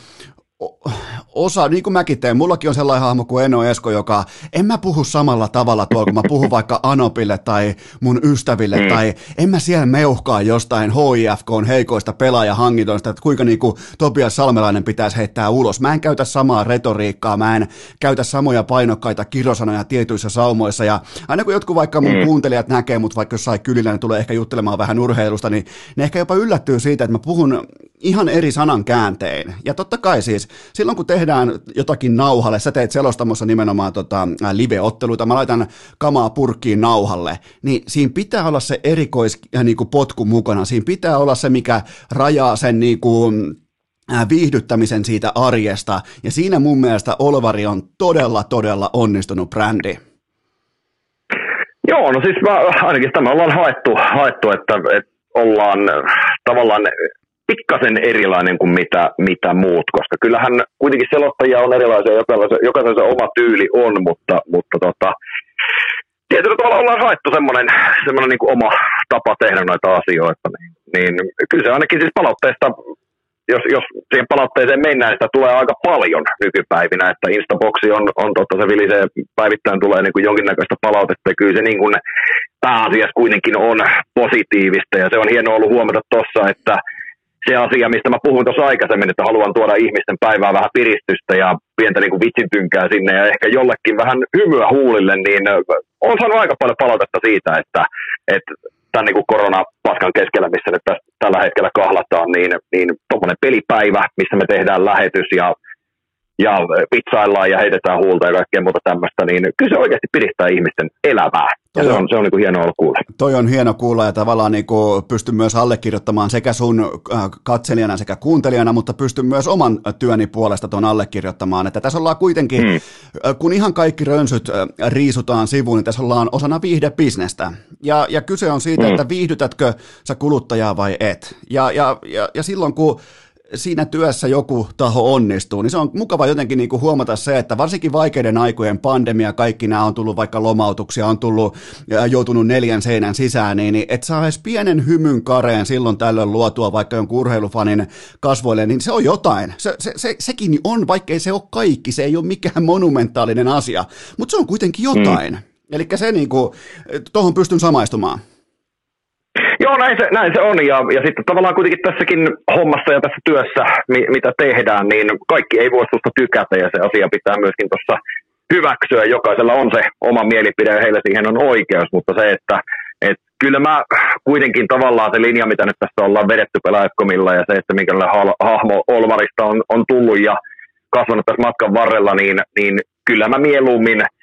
Speaker 1: osa, niin kuin mäkin teen, mullakin on sellainen hahmo kuin Eno Esko, joka, en mä puhu samalla tavalla tuolla, kun mä puhun vaikka Anopille tai mun ystäville, mm. tai en mä siellä meuhkaa jostain HIFK on heikoista pelaajahankintoista, että kuinka niin kuin Topias Salmelainen pitäisi heittää ulos. Mä en käytä samaa retoriikkaa, mä en käytä samoja painokkaita kirosanoja tietyissä saumoissa, ja aina kun jotkut vaikka mun mm. kuuntelijat näkee mut vaikka jossain kylillä, ne tulee ehkä juttelemaan vähän urheilusta, niin ne ehkä jopa yllättyy siitä, että mä puhun ihan eri sanan kääntein. Ja totta kai siis, silloin kun tehdään jotakin nauhalle, sä teet selostamossa nimenomaan tota, live-otteluita, mä laitan kamaa purkkiin nauhalle, niin siinä pitää olla se erikois niin kuin potku mukana, siinä pitää olla se, mikä rajaa sen niin kuin, viihdyttämisen siitä arjesta, ja siinä mun mielestä Olvari on todella, todella onnistunut brändi.
Speaker 4: Joo, no siis mä, ainakin tämä ollaan haettu, haettu että, että ollaan tavallaan pikkasen erilainen kuin mitä, mitä muut, koska kyllähän kuitenkin selottajia on erilaisia, jokaisen, jokaisen se oma tyyli on, mutta, mutta tota, tietyllä tavalla ollaan haettu semmoinen, semmoinen niin kuin oma tapa tehdä noita asioita, niin, niin kyllä se ainakin siis palautteesta, jos, jos siihen palautteeseen mennään, sitä tulee aika paljon nykypäivinä, että Instaboxi on, on totta, se vilisee, päivittäin tulee niin kuin jonkinnäköistä palautetta, ja kyllä se niin kuin pääasiassa kuitenkin on positiivista, ja se on hienoa ollut huomata tuossa, että se asia, mistä mä puhuin tuossa aikaisemmin, että haluan tuoda ihmisten päivää vähän piristystä ja pientä niin kuin vitsintynkää sinne ja ehkä jollekin vähän hymyä huulille, niin on saanut aika paljon palautetta siitä, että, että tämän niin koronapaskan keskellä, missä nyt tällä hetkellä kahlataan, niin, niin tuommoinen pelipäivä, missä me tehdään lähetys ja ja pitsaillaan ja heitetään huulta ja kaikkea muuta tämmöistä, niin kyllä se oikeasti piristää ihmisten elämää. Ja se on, se on niin kuin hieno olla kuulla.
Speaker 1: Toi on hieno kuulla ja tavallaan niin kuin pystyn myös allekirjoittamaan sekä sun äh, katselijana sekä kuuntelijana, mutta pystyn myös oman työni puolesta tuon allekirjoittamaan. Että tässä ollaan kuitenkin, hmm. Äh, kun ihan kaikki rönsyt äh, riisutaan sivuun, niin tässä ollaan osana viihdebisnestä. Ja, ja kyse on siitä, hmm. että viihdytätkö sä kuluttajaa vai et. Ja, ja, ja, ja silloin kun siinä työssä joku taho onnistuu, niin se on mukava jotenkin niin kuin huomata se, että varsinkin vaikeiden aikojen pandemia, kaikki nämä on tullut vaikka lomautuksia, on tullut joutunut neljän seinän sisään, niin, niin että saa edes pienen hymyn kareen silloin tällöin luotua vaikka jonkun urheilufanin kasvoille, niin se on jotain. Se, se, se, sekin on, vaikkei se ole kaikki, se ei ole mikään monumentaalinen asia, mutta se on kuitenkin jotain. Mm. Eli se niin kuin, tuohon pystyn samaistumaan.
Speaker 4: Joo, näin se, näin se on. Ja, ja sitten tavallaan kuitenkin tässäkin hommassa ja tässä työssä, mi, mitä tehdään, niin kaikki ei voi susta tykätä ja se asia pitää myöskin tuossa hyväksyä. Jokaisella on se oma mielipide ja heillä siihen on oikeus, mutta se, että et kyllä mä kuitenkin tavallaan se linja, mitä nyt tässä ollaan vedetty pelaajatkomilla ja se, että minkälainen hahmo Olvarista on, on tullut ja kasvanut tässä matkan varrella, niin, niin kyllä mä mieluummin –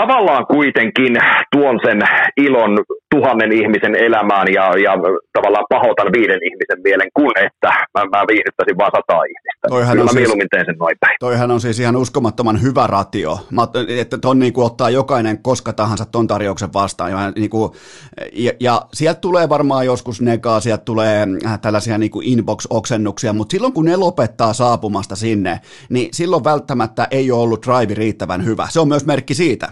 Speaker 4: tavallaan kuitenkin tuon sen ilon tuhannen ihmisen elämään ja, ja tavallaan pahoitan viiden ihmisen mielen, kun että mä, mä viihdyttäisin vaan sata ihmistä. Toihan Kyllä mä siis, mieluummin teen sen noin päin.
Speaker 1: Toihan on siis ihan uskomattoman hyvä ratio, mä, että ton niin kuin ottaa jokainen koska tahansa ton tarjouksen vastaan. Ja, niin kuin, ja, ja sieltä tulee varmaan joskus negaa, sieltä tulee äh, tällaisia niin kuin inbox-oksennuksia, mutta silloin kun ne lopettaa saapumasta sinne, niin silloin välttämättä ei ole ollut drive riittävän hyvä. Se on myös merkki siitä.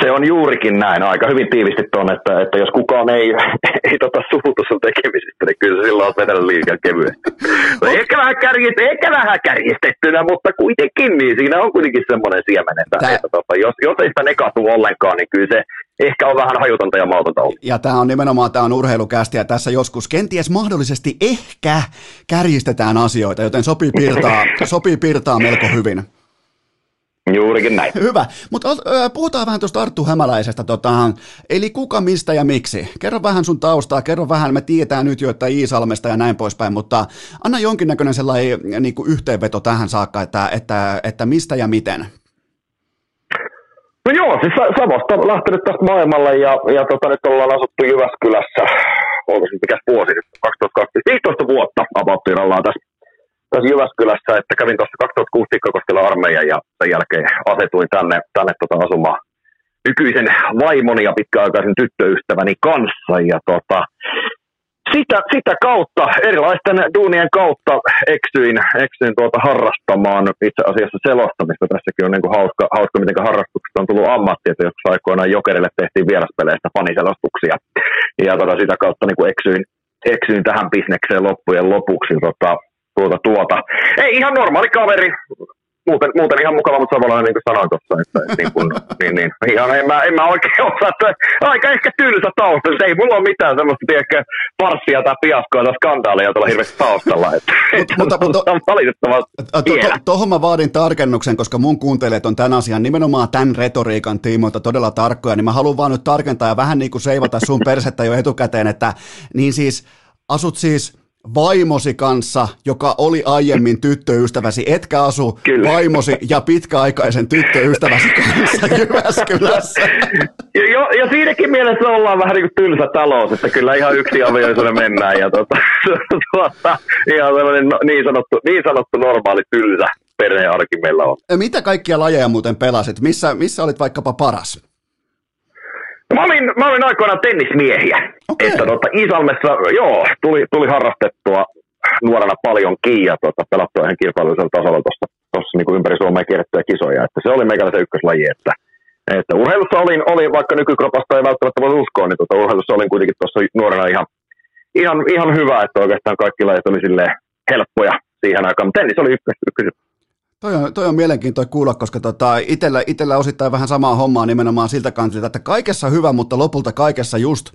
Speaker 4: Se on juurikin näin, aika hyvin tiivisti tuon, että, että jos kukaan ei, ei tota suutu sun tekemisistä, niin kyllä se silloin on vetänyt liikaa kevyesti. No, ehkä, vähän kärjist, ehkä vähän kärjistettynä, mutta kuitenkin, niin siinä on kuitenkin semmoinen siemen, että, Tää... että tota, jos, jos ei sitä nekatu ollenkaan, niin kyllä se ehkä on vähän hajutonta ja mautonta ollut.
Speaker 1: Ja tämä on nimenomaan tämä on urheilukästi ja tässä joskus kenties mahdollisesti ehkä kärjistetään asioita, joten sopii piirtaa, sopii piirtaa melko hyvin.
Speaker 4: Juurikin näin.
Speaker 1: Hyvä, mutta puhutaan vähän tuosta Arttu Hämäläisestä. Tota, eli kuka, mistä ja miksi? Kerro vähän sun taustaa, kerro vähän, me tiedetään nyt jo, että Iisalmesta ja näin poispäin, mutta anna jonkinnäköinen sellainen niin kuin yhteenveto tähän saakka, että, että, että mistä ja miten.
Speaker 4: No joo, siis Savosta lähtenyt tästä maailmalle ja, ja tota, nyt ollaan asuttu Jyväskylässä, onko se mikä vuosi nyt, 2012, 15 vuotta about ollaan tässä tässä Jyväskylässä, että kävin tuossa 2006 Tikkakoskella armeijan ja sen jälkeen asetuin tänne, tänne tota asumaan nykyisen vaimoni ja pitkäaikaisen tyttöystäväni kanssa. Ja tota, sitä, sitä kautta, erilaisten duunien kautta eksyin, eksyin tuota harrastamaan itse asiassa selostamista. Tässäkin on niin kuin hauska, hauska, miten harrastuksesta on tullut ammatti, että joskus aikoinaan Jokerille tehtiin vieraspeleistä faniselostuksia. Ja tota, sitä kautta niin kuin eksyin, eksyin tähän bisnekseen loppujen lopuksi. Tota, tuota, tuota. Ei ihan normaali kaveri, muuten, muuten ihan mukava, mutta samanlainen niin kuin sanoin tuossa, että niin, kuin, niin, niin, ihan en mä, en mä oikein osaa, että aika ehkä tylsä tausta, ei mulla ole mitään semmoista, tiedäkö, farssia tai fiaskoa tai skandaalia tuolla hirveästi taustalla, että, mutta, mutta, to, valitettavasti
Speaker 1: Tuohon mä vaadin tarkennuksen, koska mun kuuntelijat on tämän asian nimenomaan tämän retoriikan tiimoilta todella tarkkoja, niin mä haluan vaan nyt tarkentaa ja vähän niin kuin seivata sun persettä jo etukäteen, että niin siis asut siis vaimosi kanssa, joka oli aiemmin tyttöystäväsi, etkä asu Kyllä. vaimosi ja pitkäaikaisen tyttöystäväsi kanssa Jyväskylässä.
Speaker 4: Ja, jo, ja siinäkin mielessä ollaan vähän niin kuin tylsä talous, että kyllä ihan yksi avioisuuden mennään ja tuota, tuota, ihan no, niin sanottu, niin sanottu normaali tylsä perhearki meillä on.
Speaker 1: Mitä kaikkia lajeja muuten pelasit? Missä, missä olit vaikkapa paras?
Speaker 4: Mä olin, mä olin aikoinaan tennismiehiä. Okay. Että tota, Isalmessa, joo, tuli, tuli harrastettua nuorena paljon ja tota, pelattua ihan kilpailullisella tasolla tuossa tossa, niin ympäri Suomea kierrettyjä kisoja. Että se oli meikäläisen ykköslaji, että, että urheilussa olin, olin, vaikka nykykropasta ei välttämättä voi uskoa, niin tota, urheilussa olin kuitenkin tuossa nuorena ihan, ihan, ihan hyvä, että oikeastaan kaikki lajit oli helppoja siihen aikaan. Mutta tennis oli ykkös, ykkös
Speaker 1: Toi on, toi on mielenkiintoinen kuulla, koska tota, itellä, itellä osittain vähän samaa hommaa nimenomaan siltä kantilta, että kaikessa hyvä, mutta lopulta kaikessa just,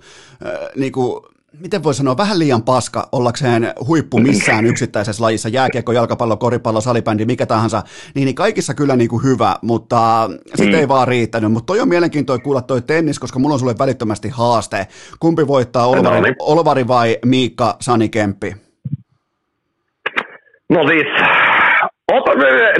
Speaker 1: äh, niin kuin, miten voi sanoa, vähän liian paska ollakseen huippu missään yksittäisessä lajissa, jääkiekko, jalkapallo, koripallo, salibändi, mikä tahansa, niin, niin kaikissa kyllä niin kuin hyvä, mutta sitten mm. ei vaan riittänyt. Mutta toi on mielenkiintoinen kuulla toi tennis, koska mulla on sulle välittömästi haaste. Kumpi voittaa, Olvari, no niin. Olvari vai Miikka Sani Kemppi?
Speaker 4: No siis, Ota,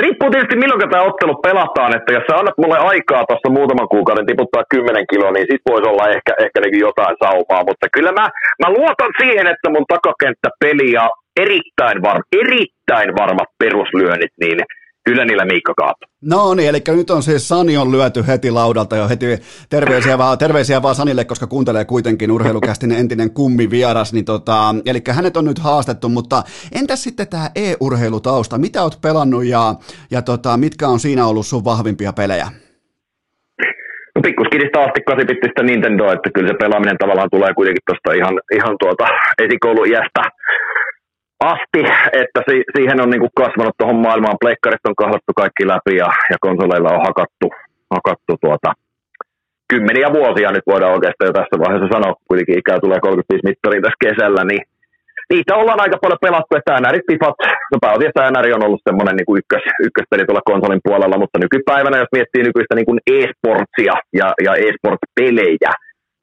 Speaker 4: riippuu tietysti milloin tämä ottelu pelataan, että jos sä annat mulle aikaa tuossa muutaman kuukauden tiputtaa 10 kiloa, niin sit voisi olla ehkä, ehkä niin jotain saumaa, mutta kyllä mä, mä luotan siihen, että mun takakenttäpeli ja erittäin, var, erittäin varmat peruslyönnit, niin kyllä niillä Miikka kaatuu.
Speaker 1: No niin, eli nyt on siis Sani on lyöty heti laudalta jo heti terveisiä vaan, terveisiä vaan Sanille, koska kuuntelee kuitenkin urheilukästin entinen kummi vieras, niin tota, eli hänet on nyt haastettu, mutta entäs sitten tämä e-urheilutausta, mitä oot pelannut ja, ja tota, mitkä on siinä ollut sun vahvimpia pelejä?
Speaker 4: No pikkuskidista asti kasipittistä Nintendo, että kyllä se pelaaminen tavallaan tulee kuitenkin tuosta ihan, ihan tuota esikouluiästä asti, että si- siihen on niinku kasvanut tuohon maailmaan. Pleikkarista on kahlattu kaikki läpi ja, ja konsoleilla on hakattu, hakattu tuota, kymmeniä vuosia nyt voidaan oikeastaan jo tässä vaiheessa sanoa, kuitenkin ikää tulee 35 mittariin tässä kesällä, niin niitä ollaan aika paljon pelattu, että NRit, Fifat, no pääasiassa NR on ollut semmoinen niin ykkös, ykköspeli tuolla konsolin puolella, mutta nykypäivänä, jos miettii nykyistä niin kuin e-sportsia ja, ja e-sport-pelejä,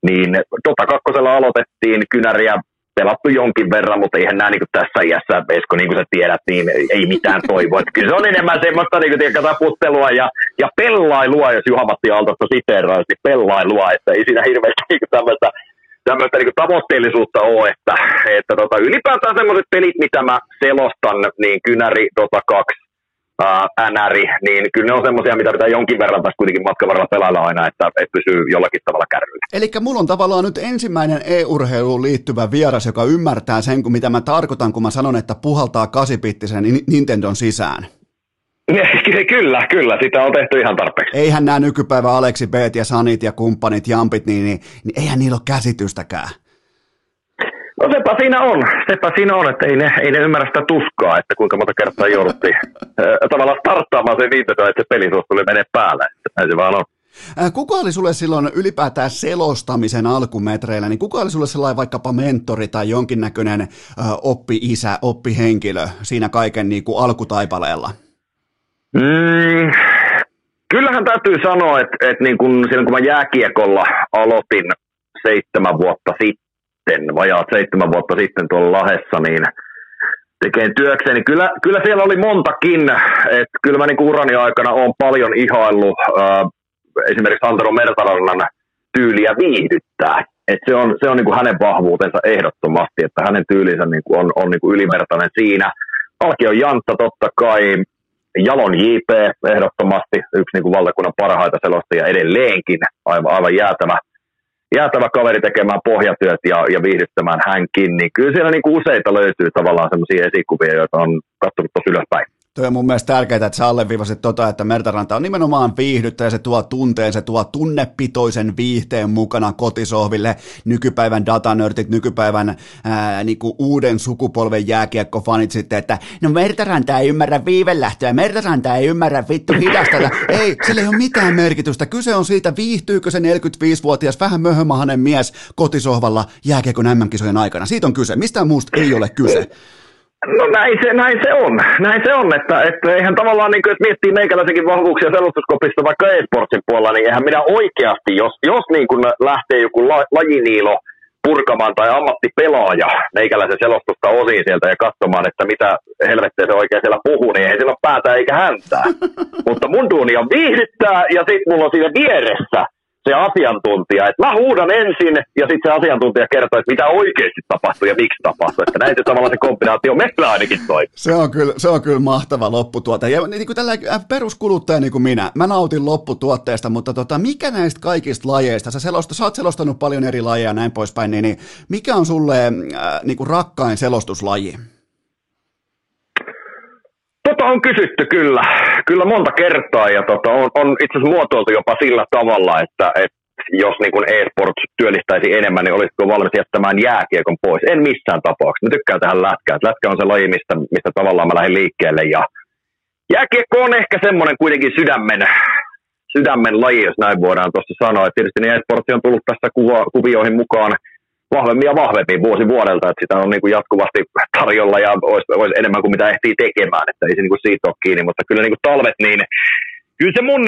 Speaker 4: niin Dota 2 aloitettiin kynäriä pelattu jonkin verran, mutta eihän nämä niin tässä iässä, Esko, niin kuin sä tiedät, niin ei mitään toivoa. Että kyllä se on enemmän semmoista niin kuin, taputtelua ja, ja pellailua, jos Juha-Matti Aaltosta siteeraa, niin pellailua, että ei siinä hirveästi niin tämmöistä tämmöistä niin tavoitteellisuutta ole, että, että tota, ylipäätään semmoiset pelit, mitä mä selostan, niin Kynäri, Dota 2, ää, NR, niin kyllä ne on semmoisia, mitä pitää jonkin verran tässä kuitenkin matkan varrella pelailla aina, että, että pysyy jollakin tavalla kärryllä.
Speaker 1: Eli mulla on tavallaan nyt ensimmäinen e-urheiluun liittyvä vieras, joka ymmärtää sen, mitä mä tarkoitan, kun mä sanon, että puhaltaa kasipittisen Nintendon sisään.
Speaker 4: Kyllä, kyllä, sitä on tehty ihan tarpeeksi.
Speaker 1: Eihän nämä nykypäivä Aleksi B ja Sanit ja kumppanit, Jampit, niin, niin, niin eihän niillä ole käsitystäkään.
Speaker 4: No sepä siinä on, sepä siinä on, että ei ne, ei ne ymmärrä sitä tuskaa, että kuinka monta kertaa jouduttiin tavallaan starttaamaan se viitetä, että se peli tuli menee päälle. Näin se vaan on.
Speaker 1: Kuka oli sulle silloin ylipäätään selostamisen alkumetreillä, niin kuka oli sulle sellainen vaikkapa mentori tai jonkinnäköinen oppi-isä, oppihenkilö siinä kaiken niin kuin alkutaipaleella?
Speaker 4: Mm, kyllähän täytyy sanoa, että, että niin kun, silloin kun mä jääkiekolla aloitin seitsemän vuotta sitten, vajaat seitsemän vuotta sitten tuolla Lahessa, niin tekeen työkseen, niin kyllä, kyllä siellä oli montakin, että kyllä mä niin urani aikana olen paljon ihaillut äh, esimerkiksi Antero Mertarannan tyyliä viihdyttää. Et se on, se on niin kuin hänen vahvuutensa ehdottomasti, että hänen tyylinsä niin kuin on, on niin kuin ylivertainen siinä. Alkion Jantta totta kai, Jalon JP ehdottomasti yksi niin kuin valtakunnan parhaita selostajia edelleenkin, aivan, aivan jäätävä, jäätävä kaveri tekemään pohjatyöt ja, ja viihdyttämään hänkin, niin kyllä siellä niin kuin useita löytyy tavallaan sellaisia esikuvia, joita on katsonut tosi ylöspäin.
Speaker 1: Tuo on mun mielestä tärkeää, että sä alleviivasit tota, että Mertaranta on nimenomaan viihdyttäjä, se tuo tunteen, se tuo tunnepitoisen viihteen mukana kotisohville, nykypäivän datanörtit, nykypäivän ää, niinku uuden sukupolven jääkiekkofanit sitten, että no Mertaranta ei ymmärrä viivelähtöä, Mertaranta ei ymmärrä vittu hidastella, ei, sillä ei ole mitään merkitystä, kyse on siitä, viihtyykö se 45-vuotias vähän möhömahanen mies kotisohvalla jääkiekon MM-kisojen aikana, siitä on kyse, mistään muusta ei ole kyse.
Speaker 4: No näin se, näin se on. Näin se on, että, että eihän tavallaan, niin kuin, jos miettii meikäläisenkin vahvuuksia selostuskopista vaikka e-sportsin puolella, niin eihän minä oikeasti, jos, jos niin kuin lähtee joku la, lajiniilo purkamaan tai ammattipelaaja meikäläisen selostusta osiin sieltä ja katsomaan, että mitä helvettiä se oikein siellä puhuu, niin ei sillä ole päätä eikä häntää. Mutta mun duuni on viihdyttää ja sitten mulla on siinä vieressä se asiantuntija. Että mä huudan ensin ja sitten se asiantuntija kertoo, että mitä oikeasti tapahtui ja miksi tapahtui. Että näin se tavallaan se kombinaatio meillä ainakin toi.
Speaker 1: Se on kyllä, se on kyllä mahtava lopputuote. Ja niin kuin tällä peruskuluttaja niin kuin minä, mä nautin lopputuotteesta, mutta tota, mikä näistä kaikista lajeista, sä, selosta, sä oot selostanut paljon eri lajeja ja näin poispäin, niin, niin mikä on sulle äh, niin kuin rakkain selostuslaji?
Speaker 4: Tota on kysytty kyllä, kyllä monta kertaa ja tota, on, on itse asiassa muotoiltu jopa sillä tavalla, että, että jos niin e-sports työllistäisi enemmän, niin olisiko valmis jättämään jääkiekon pois? En missään tapauksessa. Mä tykkään tähän lätkään. Lätkä on se laji, mistä, mistä tavallaan mä lähdin liikkeelle. Ja jääkiekko on ehkä semmoinen kuitenkin sydämen, sydämen laji, jos näin voidaan tuossa sanoa. Et tietysti niin e-sports on tullut tässä kuvioihin mukaan – vahvemmin ja vahvemmin vuosi vuodelta, että sitä on niin kuin jatkuvasti tarjolla ja olisi, olisi enemmän kuin mitä ehtii tekemään, että ei se niin kuin siitä ole kiinni, mutta kyllä niin kuin talvet, niin kyllä se mun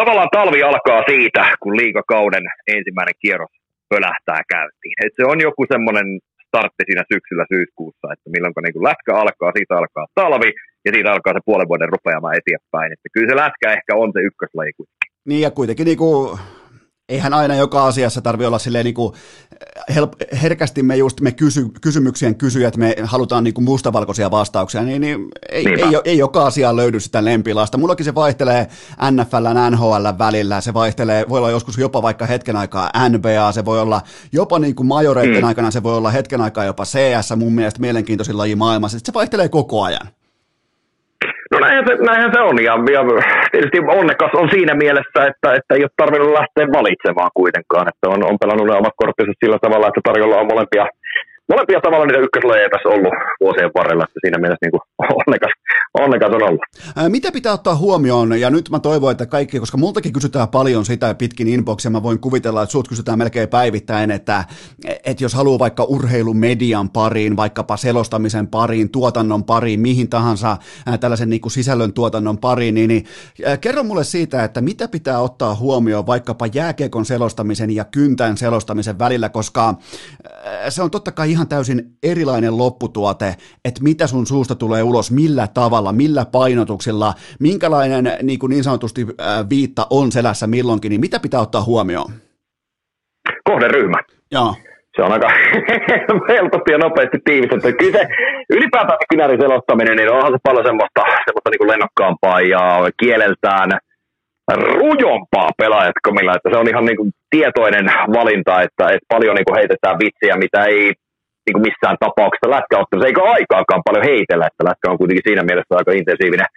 Speaker 4: tavallaan talvi alkaa siitä, kun liikakauden ensimmäinen kierros pölähtää käyntiin. Et se on joku semmoinen startti siinä syksyllä syyskuussa, että milloin niin kuin lätkä alkaa, siitä alkaa talvi ja siitä alkaa se puolen vuoden rupeamaan eteenpäin. Että kyllä se lätkä ehkä on se ykköslaji
Speaker 1: Niin ja kuitenkin niin kuin eihän aina joka asiassa tarvi olla silleen niin kuin help, herkästi me just me kysy, kysymyksien kysyjät, me halutaan niin kuin mustavalkoisia vastauksia, niin, niin ei, ei, ei, ei, joka asiaan löydy sitä lempilasta. Mullakin se vaihtelee NFL ja NHL välillä, se vaihtelee, voi olla joskus jopa vaikka hetken aikaa NBA, se voi olla jopa niin kuin majoreiden mm. aikana, se voi olla hetken aikaa jopa CS, mun mielestä mielenkiintoisin laji maailmassa, se vaihtelee koko ajan.
Speaker 4: No näinhän se, näinhän se on, ja, ja tietysti onnekas on siinä mielessä, että, että ei ole tarvinnut lähteä valitsemaan kuitenkaan, että on, on pelannut ne omat korttinsa sillä tavalla, että tarjolla on molempia molempia tavalla niitä ykköslajeja tässä ollut vuosien varrella, että siinä mielessä niin kuin onnekas, onnekas on ollut.
Speaker 1: Mitä pitää ottaa huomioon, ja nyt mä toivon, että kaikki, koska multakin kysytään paljon sitä pitkin inboxia, mä voin kuvitella, että sut kysytään melkein päivittäin, että, että jos haluaa vaikka urheilumedian pariin, vaikkapa selostamisen pariin, tuotannon pariin, mihin tahansa tällaisen niin kuin sisällön tuotannon pariin, niin, niin kerro mulle siitä, että mitä pitää ottaa huomioon vaikkapa jääkiekon selostamisen ja kyntän selostamisen välillä, koska se on totta kai ihan täysin erilainen lopputuote, että mitä sun suusta tulee ulos, millä tavalla, millä painotuksilla, minkälainen niin, kuin niin sanotusti viitta on selässä milloinkin, niin mitä pitää ottaa huomioon?
Speaker 4: Kohderyhmä.
Speaker 1: Joo.
Speaker 4: Se on aika helposti ja nopeasti tiivistetty. Kyllä se ylipäätään kynärin selostaminen, niin onhan se paljon semmoista, semmoista niin kuin lennokkaampaa ja kieleltään rujompaa pelaajatkomilla, että se on ihan niin kuin tietoinen valinta, että, että paljon niin kuin heitetään vitsiä, mitä ei niin kuin missään tapauksessa lätkäottelussa, eikä aikaakaan paljon heitellä, että lätkä on kuitenkin siinä mielessä aika intensiivinen,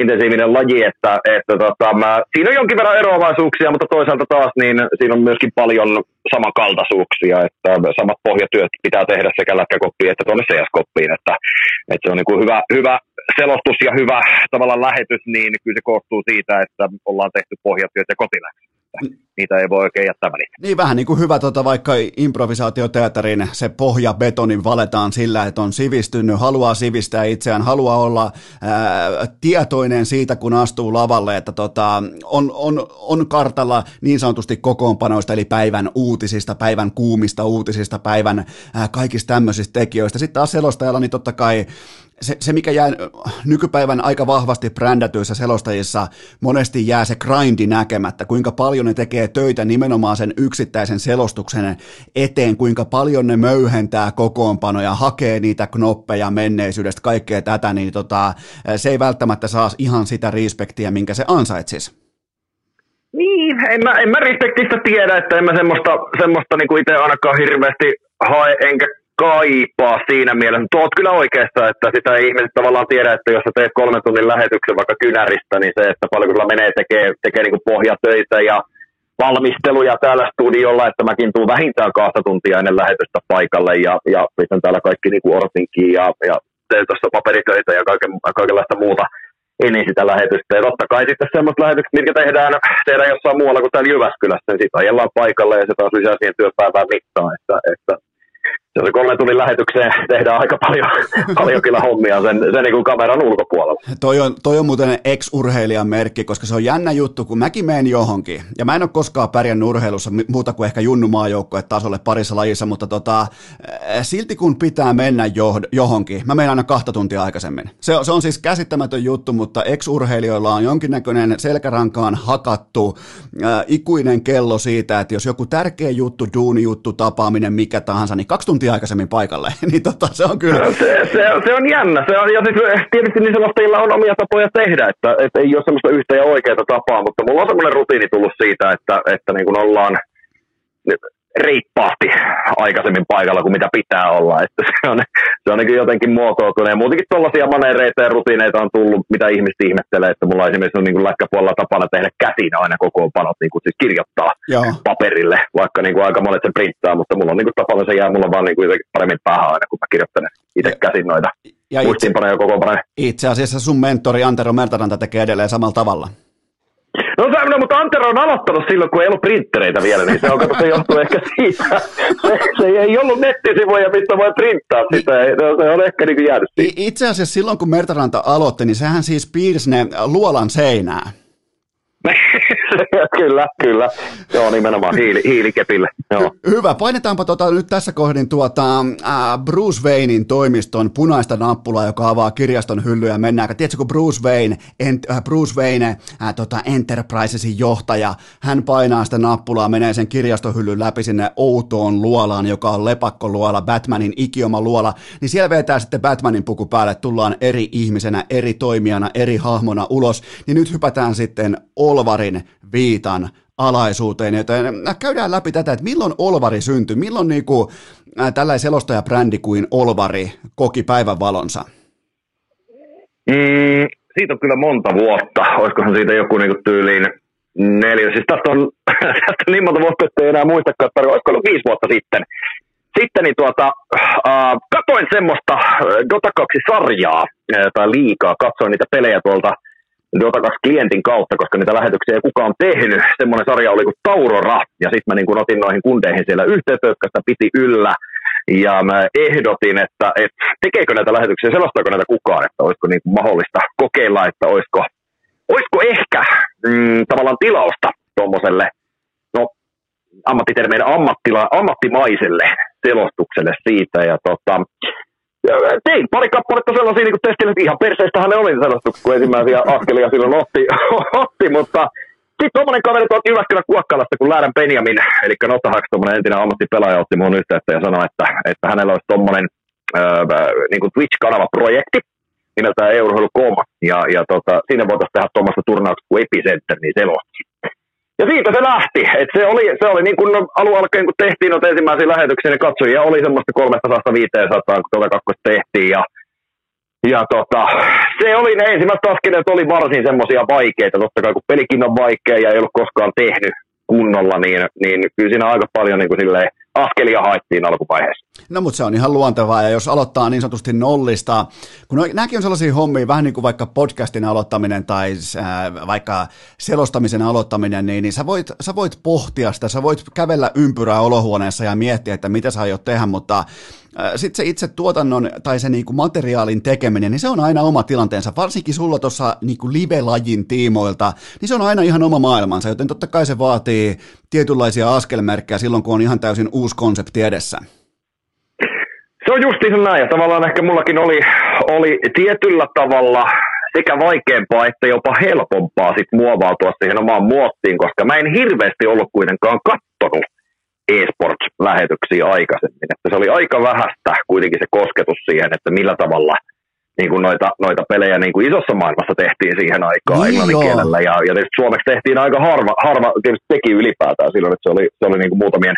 Speaker 4: intensiivinen laji, että, että tota, mä, siinä on jonkin verran eroavaisuuksia, mutta toisaalta taas niin siinä on myöskin paljon samankaltaisuuksia, että samat pohjatyöt pitää tehdä sekä lätkäkoppiin että tuonne CS-koppiin, että, että se on niin kuin hyvä, hyvä selostus ja hyvä tavallaan lähetys, niin kyllä se koostuu siitä, että ollaan tehty pohjatyöt ja kotiläksyt niitä ei voi oikein jättää väliin.
Speaker 1: Niin vähän niin kuin hyvä tota, vaikka improvisaatioteatterin se pohjabetonin valetaan sillä, että on sivistynyt, haluaa sivistää itseään, haluaa olla ää, tietoinen siitä, kun astuu lavalle, että tota, on, on, on kartalla niin sanotusti kokoonpanoista, eli päivän uutisista, päivän kuumista uutisista, päivän ää, kaikista tämmöisistä tekijöistä. Sitten taas selostajalla, niin totta kai se, se, mikä jää nykypäivän aika vahvasti brändätyissä selostajissa, monesti jää se grindi näkemättä, kuinka paljon ne tekee töitä nimenomaan sen yksittäisen selostuksen eteen, kuinka paljon ne möyhentää kokoonpanoja, hakee niitä knoppeja menneisyydestä, kaikkea tätä, niin tota, se ei välttämättä saa ihan sitä respektiä, minkä se ansaitsisi.
Speaker 4: Niin, en mä, en mä respektistä tiedä, että en mä semmoista, semmoista niin itse ainakaan hirveästi hae, enkä kaipaa siinä mielessä. Tuot kyllä oikeastaan, että sitä ihmiset tavallaan tiedä, että jos sä teet kolmen tunnin lähetyksen vaikka kynäristä, niin se, että paljon kyllä menee tekee, tekee niin pohjatöitä ja valmisteluja täällä studiolla, että mäkin tuun vähintään kahta tuntia ennen lähetystä paikalle ja, ja pistän täällä kaikki niin kuin ja, ja teen tuossa paperitöitä ja kaiken, kaikenlaista muuta ennen sitä lähetystä. Ja totta kai sitten semmoista lähetykset, mitkä tehdään, tehdään jossain muualla kuin täällä Jyväskylässä, niin sitten ajellaan paikalle ja se taas lisää siihen työpäivään mittaan, että, että se oli kolmen tunnin lähetykseen tehdään aika paljon, paljon kyllä hommia sen, sen niin kuin kameran ulkopuolella.
Speaker 1: Toi on, toi on muuten ex-urheilijan merkki, koska se on jännä juttu, kun mäkin menen johonkin, ja mä en ole koskaan pärjännyt urheilussa muuta kuin ehkä junnu tasolle parissa lajissa, mutta tota, silti kun pitää mennä johonkin, mä menen aina kahta tuntia aikaisemmin. Se, se on siis käsittämätön juttu, mutta ex-urheilijoilla on jonkinnäköinen selkärankaan hakattu äh, ikuinen kello siitä, että jos joku tärkeä juttu, duuni juttu, tapaaminen, mikä tahansa, niin kaksi tuntia aikaisemmin paikalle, niin tota, se on kyllä.
Speaker 4: Se, se, se on jännä. Se on, ja siis tietysti niin selostajilla on omia tapoja tehdä, että, että ei ole semmoista yhtä ja oikeaa tapaa, mutta mulla on semmoinen rutiini tullut siitä, että, että niin kun ollaan reippaasti aikaisemmin paikalla kuin mitä pitää olla. Että se on, se on niin jotenkin muotoutunut. Ja muutenkin tuollaisia manereita ja rutiineita on tullut, mitä ihmiset ihmettelee. Että mulla esimerkiksi on niin läkkäpuolella tapana tehdä käsin aina kokoonpanot, niin kuin siis kirjoittaa Joo. paperille, vaikka niin kuin aika monet se printtaa, mutta mulla on niin kuin tapana, se jää mulla vaan niin kuin paremmin päähän aina, kun mä kirjoittelen itse käsin noita ja muistiinpanoja kokoonpanoja.
Speaker 1: Itse asiassa sun mentori Antero Mertaranta tekee edelleen samalla tavalla.
Speaker 4: No, se, no mutta Antero on aloittanut silloin, kun ei ollut printtereitä vielä, niin se, on, se johtuu ehkä siitä. Se, se ei ollut nettisivuja, mistä voi printtaa sitä. Se on ehkä niin jäänyt
Speaker 1: siitä. Itse asiassa silloin, kun Mertaranta aloitti, niin sehän siis piirsi ne luolan seinää.
Speaker 4: kyllä, kyllä. Joo, nimenomaan hiili, hiilikepille. Joo.
Speaker 1: Hyvä, painetaanpa tota nyt tässä kohdin tuota, Bruce Waynein toimiston punaista nappulaa, joka avaa kirjaston hyllyä. Mennään, tiedätkö, kun Bruce Wayne, ent, äh, Bruce Wayne äh, tota Enterprisesin johtaja, hän painaa sitä nappulaa, menee sen kirjastohyllyn läpi sinne outoon luolaan, joka on lepakkoluola, Batmanin ikioma luola, niin siellä vetää sitten Batmanin puku päälle, tullaan eri ihmisenä, eri toimijana, eri hahmona ulos, niin nyt hypätään sitten Olvarin viitan alaisuuteen, joten käydään läpi tätä, että milloin Olvari syntyi, milloin niinku, äh, tällainen selostajabrändi kuin Olvari koki päivän valonsa?
Speaker 4: Mm, siitä on kyllä monta vuotta, olisikohan siitä joku niinku tyyliin neljä, siis tästä on, tästä on niin monta vuotta, että ei enää muistakaan, että olisiko ollut viisi vuotta sitten. Sitten niin tuota, äh, katoin semmoista Dota 2-sarjaa äh, tai liikaa, katsoin niitä pelejä tuolta Dota 2 klientin kautta, koska niitä lähetyksiä ei kukaan tehnyt. Semmoinen sarja oli kuin Taurora, ja sitten mä niin kun otin noihin kundeihin siellä yhteyttä, jotka sitä piti yllä, ja mä ehdotin, että, että tekeekö näitä lähetyksiä, selostaako näitä kukaan, että olisiko niin kuin mahdollista kokeilla, että olisiko, olisiko ehkä mm, tavallaan tilausta tuommoiselle, no ammattitermeen ammattila, ammattimaiselle selostukselle siitä, ja tota, tein pari kappaletta sellaisia niin testille, että ihan perseistähän ne oli selostukset, kun ensimmäisiä askelia silloin otti, otti mutta sitten tuommoinen kaveri tuolta Jyväskylän Kuokkalasta, kun Läärän Benjamin, eli Notahaks, tuommoinen entinen ammattipelaaja, otti mun yhteyttä ja sanoi, että, että hänellä olisi tuommoinen niin Twitch-kanava-projekti nimeltään Euroheilu.com, ja, ja tota, siinä voitaisiin tehdä tuommoista turnauksesta kuin Epicenter, niin selosti. Ja siitä se lähti. Et se oli, se oli niin kuin alun alkeen, kun tehtiin noita ensimmäisiä lähetyksiä, niin katsojia oli semmoista 300-500, kun tuota kakkosta tehtiin. Ja, ja tota, se oli, ne ensimmäiset askeleet oli varsin semmoisia vaikeita. Totta kai kun pelikin on vaikea ja ei ollut koskaan tehnyt kunnolla, niin, niin kyllä siinä aika paljon niin kuin silleen, askelia haettiin alkuvaiheessa.
Speaker 1: No mutta se on ihan luontevaa ja jos aloittaa niin sanotusti nollista, kun no, nämäkin on sellaisia hommia, vähän niin kuin vaikka podcastin aloittaminen tai äh, vaikka selostamisen aloittaminen, niin, niin sä, voit, sä voit pohtia sitä, sä voit kävellä ympyrää olohuoneessa ja miettiä, että mitä sä aiot tehdä, mutta sitten se itse tuotannon tai se niinku materiaalin tekeminen, niin se on aina oma tilanteensa, varsinkin sulla tuossa niinku live-lajin tiimoilta, niin se on aina ihan oma maailmansa, joten totta kai se vaatii tietynlaisia askelmerkkejä silloin, kun on ihan täysin uusi konsepti edessä.
Speaker 4: Se on justiinsa näin, ja tavallaan ehkä mullakin oli, oli tietyllä tavalla sekä vaikeampaa että jopa helpompaa sit muovautua siihen omaan muottiin, koska mä en hirveästi ollut kuitenkaan kattonut e-sports-lähetyksiä aikaisemmin. Että se oli aika vähäistä kuitenkin se kosketus siihen, että millä tavalla niin kuin noita, noita pelejä niin kuin isossa maailmassa tehtiin siihen aikaan niin englannin kielellä. Ja, ja tietysti suomeksi tehtiin aika harva, harva tietysti teki ylipäätään silloin, että se oli, se oli niin kuin muutamien,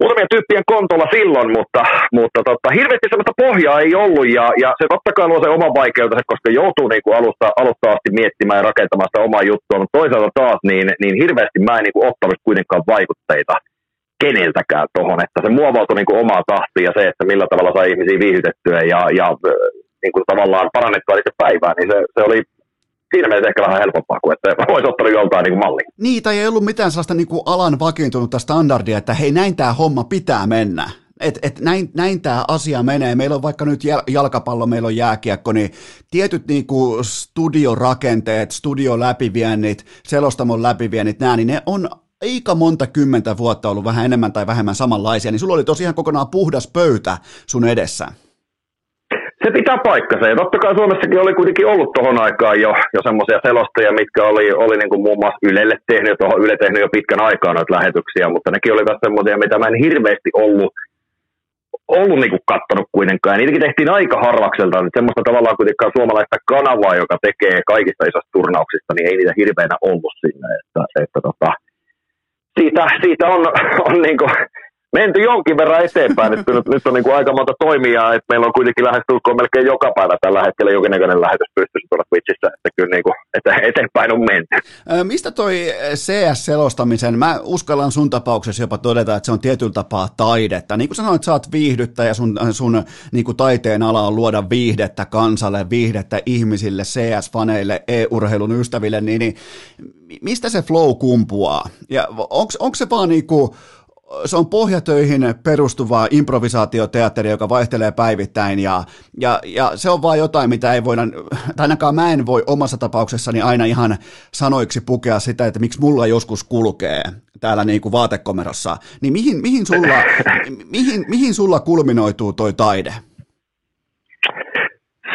Speaker 4: muutamien tyyppien kontolla silloin, mutta, mutta totta, hirveästi sellaista pohjaa ei ollut ja, ja se totta kai luo se oman vaikeutensa, koska joutuu niin kuin alusta, alusta asti miettimään ja rakentamaan sitä omaa juttua, mutta toisaalta taas niin, niin hirveästi mä en niin kuin ottanut kuitenkaan vaikutteita keneltäkään tuohon, että se muovautui niin kuin omaa tahtiin ja se, että millä tavalla sai ihmisiä viihytettyä ja, ja niin kuin tavallaan parannettua itse päivää, niin se, se oli siinä mielessä ehkä vähän helpompaa kuin, että voisi ottanut joltain niin mallia.
Speaker 1: Niin, tai ei ollut mitään sellaista niin kuin alan vakiintunutta standardia, että hei näin tämä homma pitää mennä. Et, et näin, näin tämä asia menee. Meillä on vaikka nyt jalkapallo, meillä on jääkiekko, niin tietyt niinku studiorakenteet, studioläpiviennit, selostamon läpiviennit, nämä, niin ne on aika monta kymmentä vuotta ollut vähän enemmän tai vähemmän samanlaisia, niin sulla oli tosiaan kokonaan puhdas pöytä sun edessä.
Speaker 4: Se pitää paikkansa, ja totta kai Suomessakin oli kuitenkin ollut tuohon aikaan jo, jo semmoisia selostajia, mitkä oli, oli niin kuin muun muassa Ylelle tehnyt, tuohon Yle tehnyt jo pitkän aikaa noita lähetyksiä, mutta nekin oli semmoisia, mitä mä en hirveästi ollut, ollut niin kuin kuitenkaan. Ja niitäkin tehtiin aika harvakselta, että semmoista tavallaan kuitenkaan suomalaista kanavaa, joka tekee kaikista isoista turnauksista, niin ei niitä hirveänä ollut sinne. Että, että tota, siitä, siitä on, on niin kuin menty jonkin verran eteenpäin. Että nyt, nyt on niin kuin aika monta toimijaa, että meillä on kuitenkin lähestulkoon melkein joka päivä tällä hetkellä jonkinnäköinen lähetys pystyisi tuolla Twitchissä, että kyllä niin kuin, että eteenpäin on menty.
Speaker 1: Mistä toi CS-selostamisen, mä uskallan sun tapauksessa jopa todeta, että se on tietyllä tapaa taidetta. Niin kuin sanoit, sä oot viihdyttäjä, sun, sun niin kuin taiteen ala on luoda viihdettä kansalle, viihdettä ihmisille, CS-faneille, e-urheilun ystäville, niin, niin mistä se flow kumpuaa? Ja onko se vaan niinku, se on pohjatöihin perustuva improvisaatioteatteri, joka vaihtelee päivittäin ja, ja, ja se on vaan jotain, mitä ei voida, tai ainakaan mä en voi omassa tapauksessani aina ihan sanoiksi pukea sitä, että miksi mulla joskus kulkee täällä niin kuin vaatekomerossa. Niin mihin, mihin, sulla, mihin, mihin sulla kulminoituu toi taide?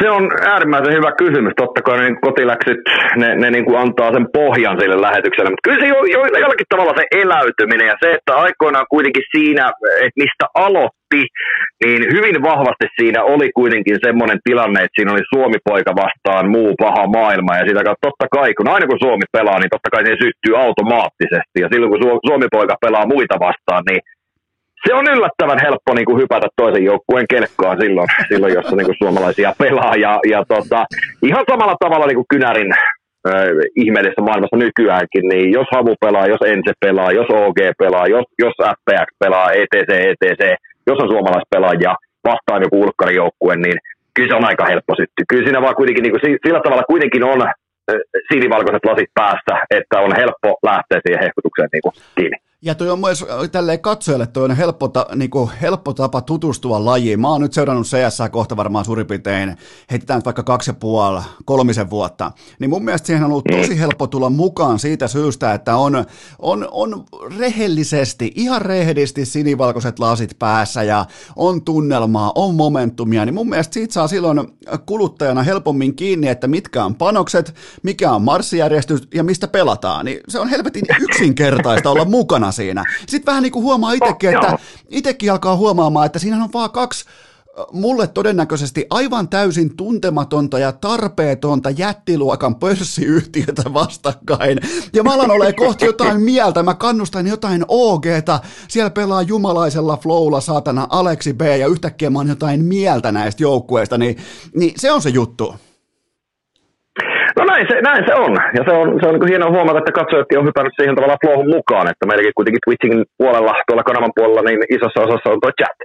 Speaker 4: Se on äärimmäisen hyvä kysymys. Totta kai ne kotiläksyt, ne, ne niin kuin antaa sen pohjan sille lähetykselle, mutta kyllä se jo, jo, jollakin tavalla se eläytyminen ja se, että aikoinaan kuitenkin siinä, että mistä aloitti, niin hyvin vahvasti siinä oli kuitenkin semmoinen tilanne, että siinä oli Suomi-poika vastaan muu paha maailma. Ja sitä kautta totta kai, kun aina kun Suomi pelaa, niin totta kai se syttyy automaattisesti. Ja silloin kun Suomi-poika pelaa muita vastaan, niin se on yllättävän helppo niin kuin hypätä toisen joukkueen kelkkaan silloin, silloin jossa niin kuin suomalaisia pelaa. Ja, ja tota, ihan samalla tavalla niin kuin Kynärin äh, ihmeellisessä maailmassa nykyäänkin, niin jos Havu pelaa, jos Ense pelaa, jos OG pelaa, jos, jos FPX pelaa, ETC, ETC, jos on suomalaispelaajia vastaan joku ulkkarijoukkue, niin kyllä se on aika helppo sytty. Kyllä siinä vaan kuitenkin, niin kuin, sillä tavalla kuitenkin on sinivalkoiset lasit päässä, että on helppo lähteä siihen hehkutukseen niin kuin, kiinni.
Speaker 1: Ja toi on myös tälleen katsojalle toi on helppo, ta, niin kuin, helppo tapa tutustua lajiin. Mä oon nyt seurannut CS kohta varmaan suurin piirtein, heitetään nyt vaikka kaksi ja puoli, kolmisen vuotta. Niin mun mielestä siihen on ollut tosi helppo tulla mukaan siitä syystä, että on, on, on rehellisesti, ihan rehellisesti sinivalkoiset lasit päässä ja on tunnelmaa, on momentumia. Niin mun mielestä siitä saa silloin kuluttajana helpommin kiinni, että mitkä on panokset, mikä on marssijärjestys ja mistä pelataan. Niin se on helvetin yksinkertaista olla mukana siinä. Sitten vähän niin kuin huomaa itsekin, että itsekin alkaa huomaamaan, että siinä on vaan kaksi mulle todennäköisesti aivan täysin tuntematonta ja tarpeetonta jättiluokan pörssiyhtiötä vastakkain. Ja mä alan olemaan kohti jotain mieltä, mä kannustan jotain OGta, siellä pelaa jumalaisella flowlla saatana Aleksi B ja yhtäkkiä mä oon jotain mieltä näistä joukkueista, niin, niin se on se juttu.
Speaker 4: Näin se, näin se on. Ja se on, se on niin hienoa huomata, että katsojatkin on hypännyt siihen tavalla flowhun mukaan, että meilläkin kuitenkin Twitchin puolella, tuolla kanavan puolella, niin isossa osassa on tuo chat,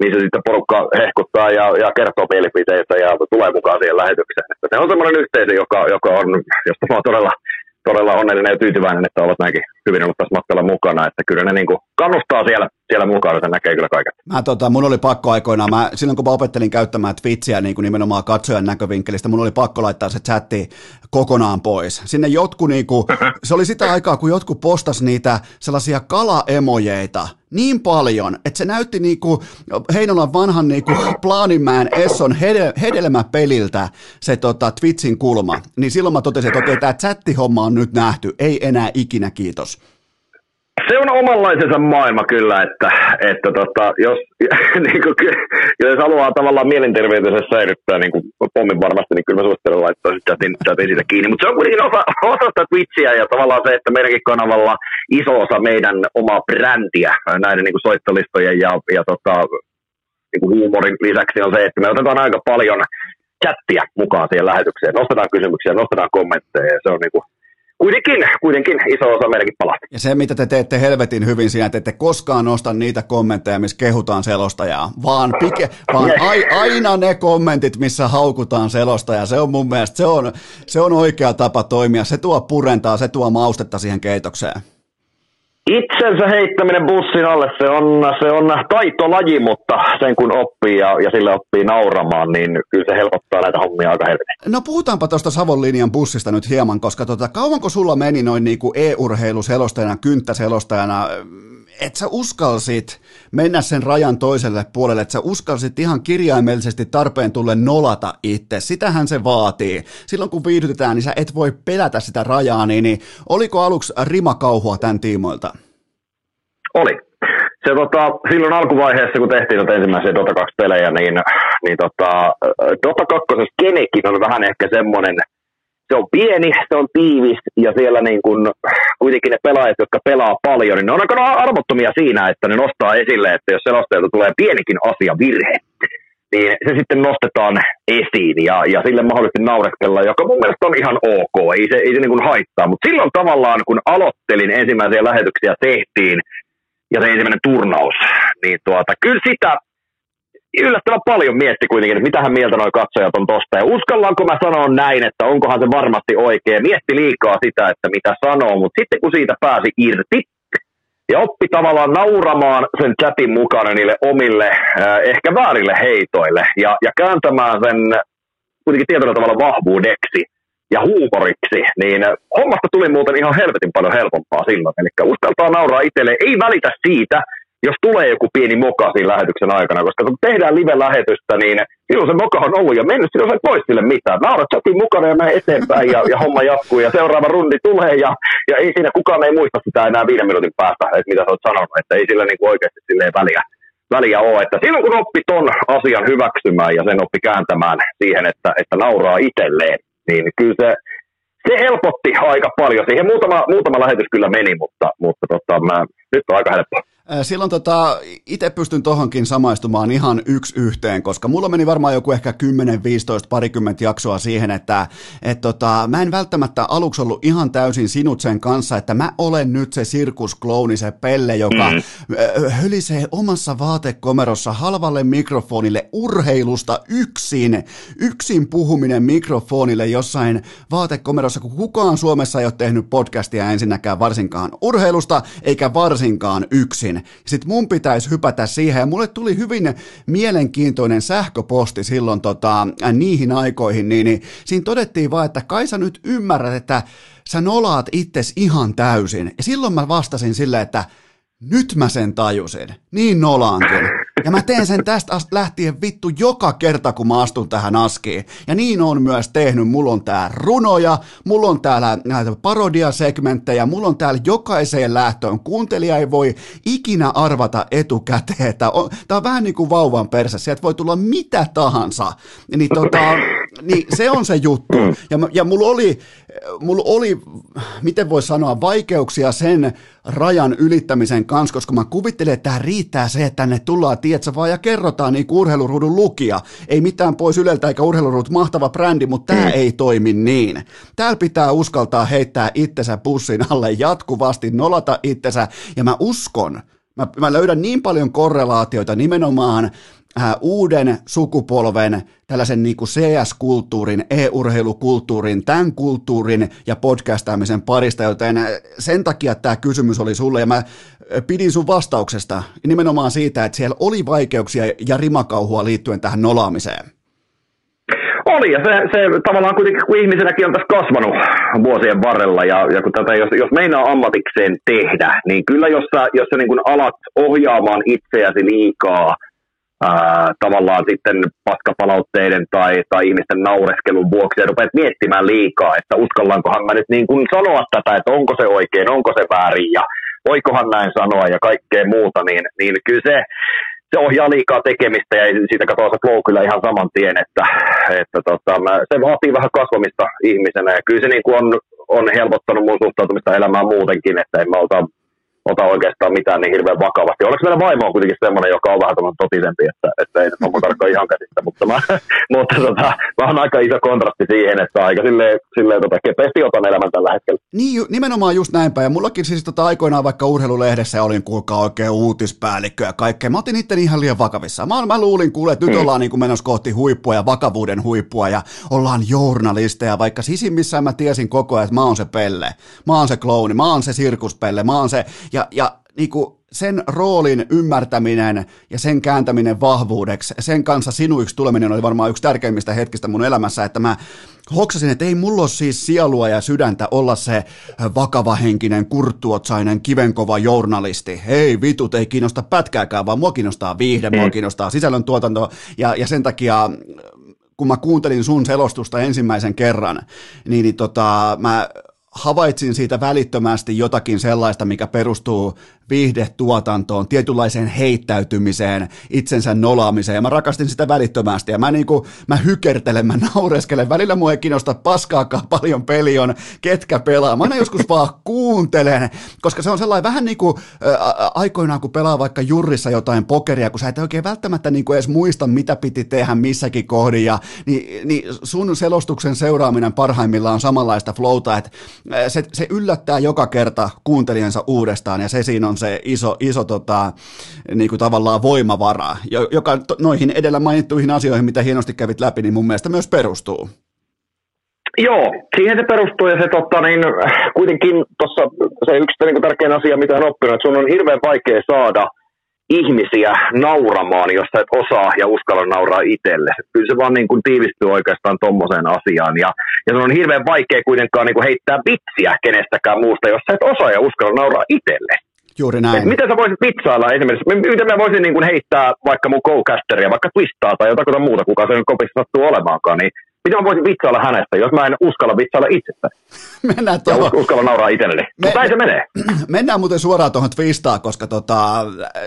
Speaker 4: missä sitten porukka hehkuttaa ja, ja kertoo mielipiteitä ja tulee mukaan siihen lähetykseen. Että se on semmoinen yhteisö, joka, joka on, josta mä oon todella todella onnellinen ja tyytyväinen, että olet näinkin hyvin ollut tässä matkalla mukana, että kyllä ne niin kuin kannustaa siellä, siellä mukana, se näkee kyllä kaiken.
Speaker 1: Mä, tota, mun oli pakko aikoinaan, mä, silloin kun mä opettelin käyttämään Twitchiä niin kuin nimenomaan katsojan näkövinkkelistä, mun oli pakko laittaa se chatti kokonaan pois. Sinne jotkut, niin kuin, se oli sitä aikaa, kun jotkut postas niitä sellaisia kalaemojeita, niin paljon, että se näytti niinku Heinolan vanhan niinku Plaanimäen Esson hede, hedelmäpeliltä se tota, Twitchin kulma. Niin silloin mä totesin, että okei, tämä chattihomma on nyt nähty, ei enää ikinä kiitos.
Speaker 4: Se on omanlaisensa maailma kyllä, että, että tota, jos, niin kuin, jos haluaa tavallaan mielenterveytensä säilyttää niin kuin pommin varmasti, niin kyllä mä suosittelen laittaa chatin, chatin siitä kiinni. Mutta se on kuitenkin osa, osa sitä Twitchiä ja tavallaan se, että meidänkin kanavalla iso osa meidän omaa brändiä näiden niin kuin soittolistojen ja, ja tota, niin kuin huumorin lisäksi on se, että me otetaan aika paljon chattia mukaan siihen lähetykseen. Nostetaan kysymyksiä, nostetaan kommentteja ja se on niin kuin, kuitenkin, kuitenkin iso osa meidänkin palasta.
Speaker 1: Ja se, mitä te teette helvetin hyvin siinä, että ette koskaan nosta niitä kommentteja, missä kehutaan selostajaa, vaan, pike, vaan ai, aina ne kommentit, missä haukutaan selostajaa. Se on mun mielestä, se on, se on oikea tapa toimia. Se tuo purentaa, se tuo maustetta siihen keitokseen.
Speaker 4: Itsensä heittäminen bussin alle, se on, se on taitolaji, mutta sen kun oppii ja, ja sille oppii nauramaan, niin kyllä se helpottaa näitä hommia aika helvetin.
Speaker 1: No puhutaanpa tuosta Savon linjan bussista nyt hieman, koska tota, kauanko sulla meni noin niinku e-urheiluselostajana, kynttäselostajana, että sä uskalsit mennä sen rajan toiselle puolelle, että sä uskalsit ihan kirjaimellisesti tarpeen tulle nolata itse. Sitähän se vaatii. Silloin kun viihdytetään, niin sä et voi pelätä sitä rajaa, niin, niin oliko aluksi rimakauhua tämän tiimoilta?
Speaker 4: Oli. Se, tota, silloin alkuvaiheessa, kun tehtiin noita ensimmäisiä Dota 2-pelejä, niin, niin tota, Dota 2 kenekin on vähän ehkä semmoinen – se on pieni, se on tiivis ja siellä niin kun, kuitenkin ne pelaajat, jotka pelaa paljon, niin ne on aika armottomia siinä, että ne nostaa esille, että jos selostajalta tulee pienikin asia virhe, niin se sitten nostetaan esiin ja, ja sille mahdollisesti nauretkella, joka mun mielestä on ihan ok, ei se, ei se niin kuin haittaa. Mutta silloin tavallaan, kun aloittelin ensimmäisiä lähetyksiä tehtiin ja se ensimmäinen turnaus, niin tuota, kyllä sitä yllättävän paljon mietti kuitenkin, että mitähän mieltä nuo katsojat on tosta. Ja uskallanko mä sanoa näin, että onkohan se varmasti oikein. Mietti liikaa sitä, että mitä sanoo, mutta sitten kun siitä pääsi irti, ja oppi tavallaan nauramaan sen chatin mukana niille omille, äh, ehkä väärille heitoille ja, ja kääntämään sen kuitenkin tietyllä tavalla vahvuudeksi ja huumoriksi, niin hommasta tuli muuten ihan helvetin paljon helpompaa silloin. Eli uskaltaa nauraa itselle, ei välitä siitä, jos tulee joku pieni moka siinä lähetyksen aikana, koska kun tehdään live-lähetystä, niin silloin se moka on ollut ja mennyt, silloin sä voi sille mitään. Naurat chatin mukana ja mene eteenpäin ja, ja homma jatkuu ja seuraava rundi tulee ja, ja ei siinä kukaan ei muista sitä enää viiden minuutin päästä, että mitä sä oot sanonut, että ei sillä niin kuin oikeasti silleen väliä, väliä ole. Että silloin kun oppi ton asian hyväksymään ja sen oppi kääntämään siihen, että, että nauraa itselleen, niin kyllä se, se helpotti aika paljon. Siihen muutama, muutama lähetys kyllä meni, mutta, mutta tota, mä, nyt on aika helppoa.
Speaker 1: Silloin tota, itse pystyn tohonkin samaistumaan ihan yksi yhteen, koska mulla meni varmaan joku ehkä 10, 15, parikymmentä jaksoa siihen, että et tota, mä en välttämättä aluksi ollut ihan täysin sinut sen kanssa, että mä olen nyt se sirkusklouni, se pelle, joka mm. hölisee omassa vaatekomerossa halvalle mikrofonille urheilusta yksin, yksin puhuminen mikrofonille jossain vaatekomerossa, kun kukaan Suomessa ei ole tehnyt podcastia ensinnäkään varsinkaan urheilusta, eikä varsinkaan yksin yksin. Sitten mun pitäisi hypätä siihen, ja mulle tuli hyvin mielenkiintoinen sähköposti silloin tota, niihin aikoihin, niin, niin siinä todettiin vaan, että kai sä nyt ymmärrät, että sä nolaat itses ihan täysin. Ja silloin mä vastasin silleen, että nyt mä sen tajusin. Niin nolaankin. Ja mä teen sen tästä lähtien vittu joka kerta, kun mä astun tähän askiin. Ja niin on myös tehnyt. Mulla on tää runoja, mulla on täällä näitä parodiasegmenttejä, mulla on täällä jokaiseen lähtöön. Kuuntelija ei voi ikinä arvata etukäteen, että on, tää on vähän niin kuin vauvan persä. Sieltä voi tulla mitä tahansa. Niin, tota, niin se on se juttu. Ja, ja mulla oli, mulla oli, miten voi sanoa, vaikeuksia sen rajan ylittämisen kanssa, koska mä kuvittelin, että tämä riittää se, että tänne tullaan, tietsä vaan, ja kerrotaan niin kuin urheiluruudun lukija. Ei mitään pois Yleltä eikä urheiluruudut mahtava brändi, mutta tämä mm. ei toimi niin. Täällä pitää uskaltaa heittää itsensä bussin alle jatkuvasti, nolata itsensä, ja mä uskon, Mä, mä löydän niin paljon korrelaatioita nimenomaan uuden sukupolven tällaisen niin kuin CS-kulttuurin, e-urheilukulttuurin, tämän kulttuurin ja podcastaamisen parista, joten äh, sen takia tämä kysymys oli sulle ja mä äh, pidin sun vastauksesta nimenomaan siitä, että siellä oli vaikeuksia ja rimakauhua liittyen tähän nolaamiseen.
Speaker 4: Oli, ja se, se tavallaan kuitenkin, kun ihmisenäkin on tässä kasvanut vuosien varrella, ja, ja kun tätä, jos, jos meinaa ammatikseen tehdä, niin kyllä jos sä, jos sä niin kun alat ohjaamaan itseäsi liikaa ää, tavallaan sitten paskapalautteiden tai, tai ihmisten naureskelun vuoksi. Ja rupeat miettimään liikaa, että uskallankohan mä nyt niin kuin sanoa tätä, että onko se oikein, onko se väärin ja voikohan näin sanoa ja kaikkea muuta, niin, niin kyllä se, se ohjaa liikaa tekemistä ja siitä katoaa se flow kyllä ihan saman tien, että, että tota, se vaatii vähän kasvamista ihmisenä ja kyllä se niin kuin on, on helpottanut mun suhtautumista elämään muutenkin, että en mä ota ota oikeastaan mitään niin hirveän vakavasti. Onneksi meidän vaimo on kuitenkin semmoinen, joka on vähän totisempi, että, että ei nyt ole tarkkaan ihan käsistä, mutta, mä, mutta tota, mä on aika iso kontrasti siihen, että aika silleen, silleen tota, kepeästi otan elämän tällä hetkellä.
Speaker 1: Niin, nimenomaan just näinpä, ja mullakin siis tota, aikoinaan vaikka urheilulehdessä olin kuulkaa oikein uutispäällikkö ja kaikkea, mä otin itteni ihan liian vakavissa. Mä, mä luulin kuule, että nyt mm. ollaan niin kuin menossa kohti huippua ja vakavuuden huippua ja ollaan journalisteja, vaikka sisimmissään mä tiesin koko ajan, että mä oon se pelle, mä oon se klouni, mä oon se sirkuspelle, mä oon se, ja, ja niin kuin sen roolin ymmärtäminen ja sen kääntäminen vahvuudeksi, sen kanssa sinuiksi tuleminen oli varmaan yksi tärkeimmistä hetkistä mun elämässä, että mä hoksasin, että ei mulla ole siis sielua ja sydäntä olla se vakavahenkinen, kurttuotsainen, kivenkova journalisti. Hei vitut, ei kiinnosta pätkääkään, vaan mua kiinnostaa viihde, mua kiinnostaa sisällöntuotanto ja, ja sen takia kun mä kuuntelin sun selostusta ensimmäisen kerran, niin, niin tota, mä havaitsin siitä välittömästi jotakin sellaista, mikä perustuu viihdetuotantoon, tietynlaiseen heittäytymiseen, itsensä nolaamiseen, ja mä rakastin sitä välittömästi, ja mä, niinku, mä hykertelen, mä naureskelen, välillä mua ei kiinnosta paskaakaan paljon peli on, ketkä pelaa, mä aina joskus vaan kuuntelen, koska se on sellainen vähän niin kuin aikoinaan, kun pelaa vaikka jurissa jotain pokeria, kun sä et oikein välttämättä niinku edes muista, mitä piti tehdä missäkin kohdin, ja niin, niin sun selostuksen seuraaminen parhaimmillaan on samanlaista flowta, että se, se yllättää joka kerta kuuntelijansa uudestaan, ja se siinä on se iso, iso tota, niin kuin tavallaan voimavara, joka noihin edellä mainittuihin asioihin, mitä hienosti kävit läpi, niin mun mielestä myös perustuu.
Speaker 4: Joo, siihen se perustuu ja se totta, niin, kuitenkin tuossa se yksi niin tärkein asia, mitä on oppinut, että sun on hirveän vaikea saada ihmisiä nauramaan, jos sä et osaa ja uskalla nauraa itselle. Kyllä se vaan niin kuin tiivistyy oikeastaan tommoseen asiaan. Ja, ja se on hirveän vaikea kuitenkaan niin kuin heittää vitsiä kenestäkään muusta, jos sä et osaa ja uskalla nauraa itselle.
Speaker 1: Juuri näin.
Speaker 4: Et miten sä voisit vitsailla esimerkiksi, miten mä voisin niin kuin heittää vaikka mun co-casteria, vaikka twistaa tai jotakuta muuta, kuka se nyt kopissa sattuu olemaankaan, niin Miten mä voisin vitsailla hänestä, jos mä en uskalla vitsailla itsestä?
Speaker 1: Mennään
Speaker 4: Ja
Speaker 1: tuohon.
Speaker 4: us- uskalla nauraa itselleni.
Speaker 1: Me-
Speaker 4: Mutta se menee.
Speaker 1: Mennään muuten suoraan tuohon Twistaan, koska tota,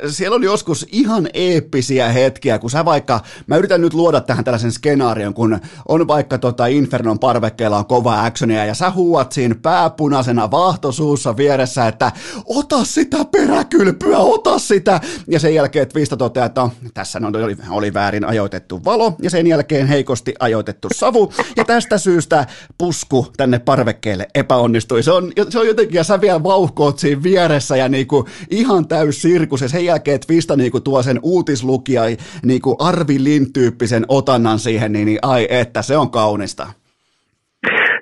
Speaker 1: siellä oli joskus ihan eeppisiä hetkiä, kun sä vaikka, mä yritän nyt luoda tähän tällaisen skenaarion, kun on vaikka tota Infernon parvekkeella on kova actionia ja sä huuat siinä pääpunaisena vaahtosuussa vieressä, että ota sitä peräkylpyä, ota sitä. Ja sen jälkeen Twista toteaa, että no, tässä on- oli, oli väärin ajoitettu valo ja sen jälkeen heikosti ajoitettu savu. Ja tästä syystä pusku tänne parvekkeelle epäonnistui. Se on, se on jotenkin, ja sä vielä vauhkoot siinä vieressä ja niinku ihan täys sirkus. Ja sen jälkeen Twista niinku tuo sen uutislukija niinku Arvi Lind-tyyppisen otannan siihen, niin, niin ai että, se on kaunista.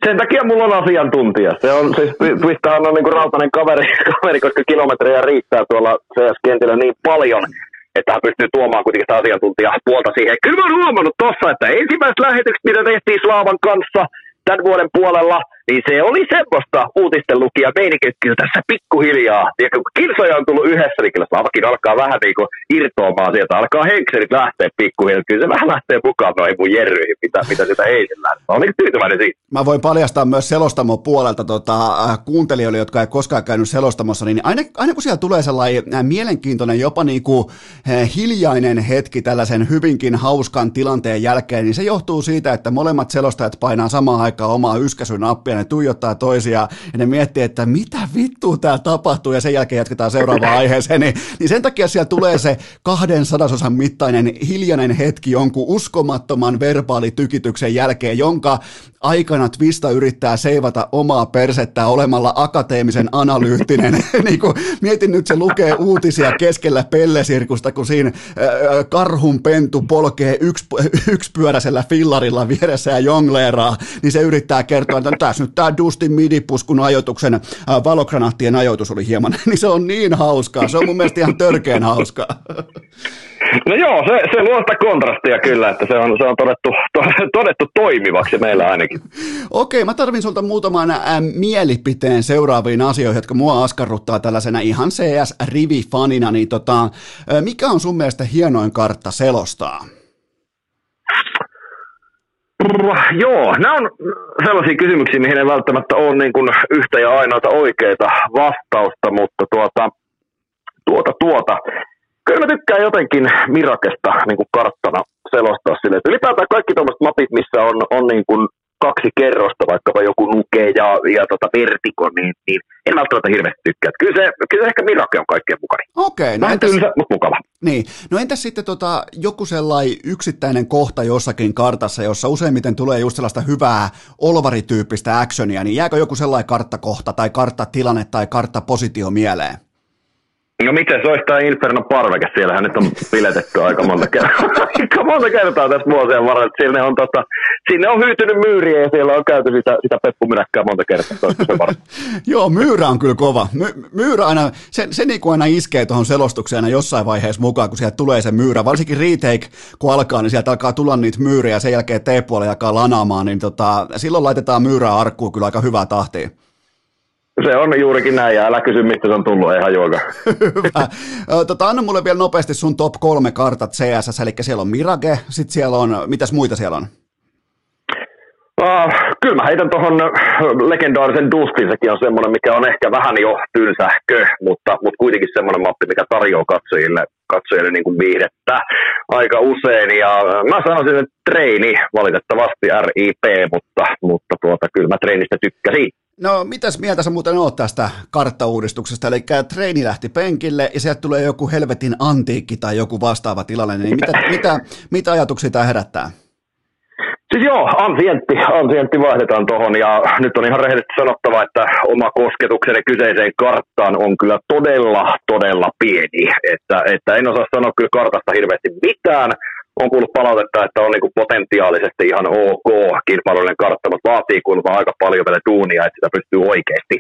Speaker 4: Sen takia mulla on asiantuntija. Se on, siis Twistahan on niinku rautainen kaveri, kaveri, koska kilometrejä riittää tuolla CS-kentillä niin paljon, että hän pystyy tuomaan kuitenkin sitä asiantuntijapuolta siihen. Kyllä mä oon huomannut tossa, että ensimmäiset lähetykset, mitä tehtiin Slaavan kanssa tämän vuoden puolella, niin se oli semmoista uutisten lukija meininki, tässä pikkuhiljaa, ja kun kilsoja on tullut yhdessä, niin kyllä Slaavakin alkaa vähän niin kuin irtoamaan sieltä, alkaa henkselit lähteä pikkuhiljaa, kyllä se vähän lähtee mukaan noihin mun jerryihin, mitä, mitä sitä eilen lähtee. Olen tyytyväinen siitä.
Speaker 1: Mä voin paljastaa myös selostamon puolelta tota, äh, kuuntelijoille, jotka ei koskaan käynyt selostamossa, niin aina, aina kun siellä tulee sellainen äh, mielenkiintoinen, jopa niin kuin, äh, hiljainen hetki tällaisen hyvinkin hauskan tilanteen jälkeen, niin se johtuu siitä, että molemmat selostajat painaa samaan aikaan omaa yskäsynappia, ne tuijottaa toisiaan ja ne miettii, että mitä vittua täällä tapahtuu ja sen jälkeen jatketaan seuraavaan aiheeseen, niin, niin sen takia siellä tulee se kahden sadasosan mittainen hiljainen hetki jonkun uskomattoman verbaalitykityksen jälkeen, jonka aikana Twista yrittää seivata omaa persettä olemalla akateemisen analyyttinen. niin kuin, mietin nyt, se lukee uutisia keskellä pellesirkusta, kun siinä äh, karhun pentu polkee yksi, yksipyöräisellä fillarilla vieressä ja jongleeraa, niin se yrittää kertoa, että tässä nyt tämä Dustin midipuskun ajoituksen äh, valogranaattien ajoitus oli hieman, niin se on niin hauskaa. Se on mun mielestä ihan törkeen hauskaa.
Speaker 4: No joo, se, se luo sitä kontrastia kyllä, että se on, se on todettu, to, todettu toimivaksi meillä ainakin.
Speaker 1: Okei, mä tarvin sulta muutaman mielipiteen seuraaviin asioihin, jotka mua askarruttaa tällaisena ihan CS-rivifanina, niin tota, mikä on sun mielestä hienoin kartta selostaa?
Speaker 4: Joo, nämä on sellaisia kysymyksiä, mihin ei välttämättä ole niin kuin yhtä ja ainoata oikeita vastausta, mutta tuota, tuota, tuota. Kyllä mä tykkään jotenkin Mirakesta niin kuin karttana selostaa sille, ylipäätään kaikki tuommoiset mapit, missä on, on niin kuin kaksi kerrosta, vaikkapa joku nuke ja, ja tota vertiko, niin, niin en välttämättä hirveästi tykkää. Kyllä se, kyllä se ehkä Mirake on kaikkein mukana.
Speaker 1: Okei, no
Speaker 4: Vähän
Speaker 1: entäs,
Speaker 4: tylsä, mutta mukava.
Speaker 1: niin. no entäs sitten tota, joku sellainen yksittäinen kohta jossakin kartassa, jossa useimmiten tulee just sellaista hyvää olvarityyppistä actionia, niin jääkö joku sellainen karttakohta tai karttatilanne tai karttapositio mieleen?
Speaker 4: No miten se olisi tämä Inferno parveke? Siellähän nyt on piletetty aika monta kertaa, aika monta kertaa tässä vuosien varrella. Sinne on, tota, sinne on hyytynyt myyriä ja siellä on käyty sitä, sitä peppumynäkkää monta kertaa.
Speaker 1: Joo, myyrä on kyllä kova. My, myyrä aina, se, se niin kuin aina iskee tuohon selostukseen aina jossain vaiheessa mukaan, kun sieltä tulee se myyrä. Varsinkin retake, kun alkaa, niin sieltä alkaa tulla niitä myyriä ja sen jälkeen T-puoli alkaa lanaamaan, niin tota, silloin laitetaan myyrää arkkuun kyllä aika hyvää tahtia.
Speaker 4: Se on juurikin näin ja älä kysy mistä se on tullut, ei hajuakaan.
Speaker 1: Hyvä. Tota, anna mulle vielä nopeasti sun top kolme kartat CSS, eli siellä on Mirage, sitten siellä on, mitäs muita siellä on?
Speaker 4: Uh, kyllä mä heitän tuohon legendaarisen Dustin, sekin on semmoinen, mikä on ehkä vähän jo tylsähkö, mutta, mutta kuitenkin semmoinen mappi, mikä tarjoaa katsojille, katsojille niin kuin viihdettä aika usein. Ja mä sanoisin, että treini, valitettavasti RIP, mutta, mutta tuota, kyllä mä treenistä tykkäsin.
Speaker 1: No, mitäs mieltä sä muuten oot tästä karttauudistuksesta? Eli treeni lähti penkille ja sieltä tulee joku helvetin antiikki tai joku vastaava tilanne, niin mitä, mitä, mitä ajatuksia tämä herättää?
Speaker 4: Siis joo, ansientti, ansientti vaihdetaan tuohon ja nyt on ihan rehellisesti sanottava, että oma kosketukseni kyseiseen karttaan on kyllä todella, todella pieni. Että, että en osaa sanoa kyllä kartasta hirveästi mitään, on kuullut palautetta, että on niinku potentiaalisesti ihan ok kilpailullinen kartta, mutta vaatii kuulemma aika paljon vielä duunia, että sitä pystyy oikeasti,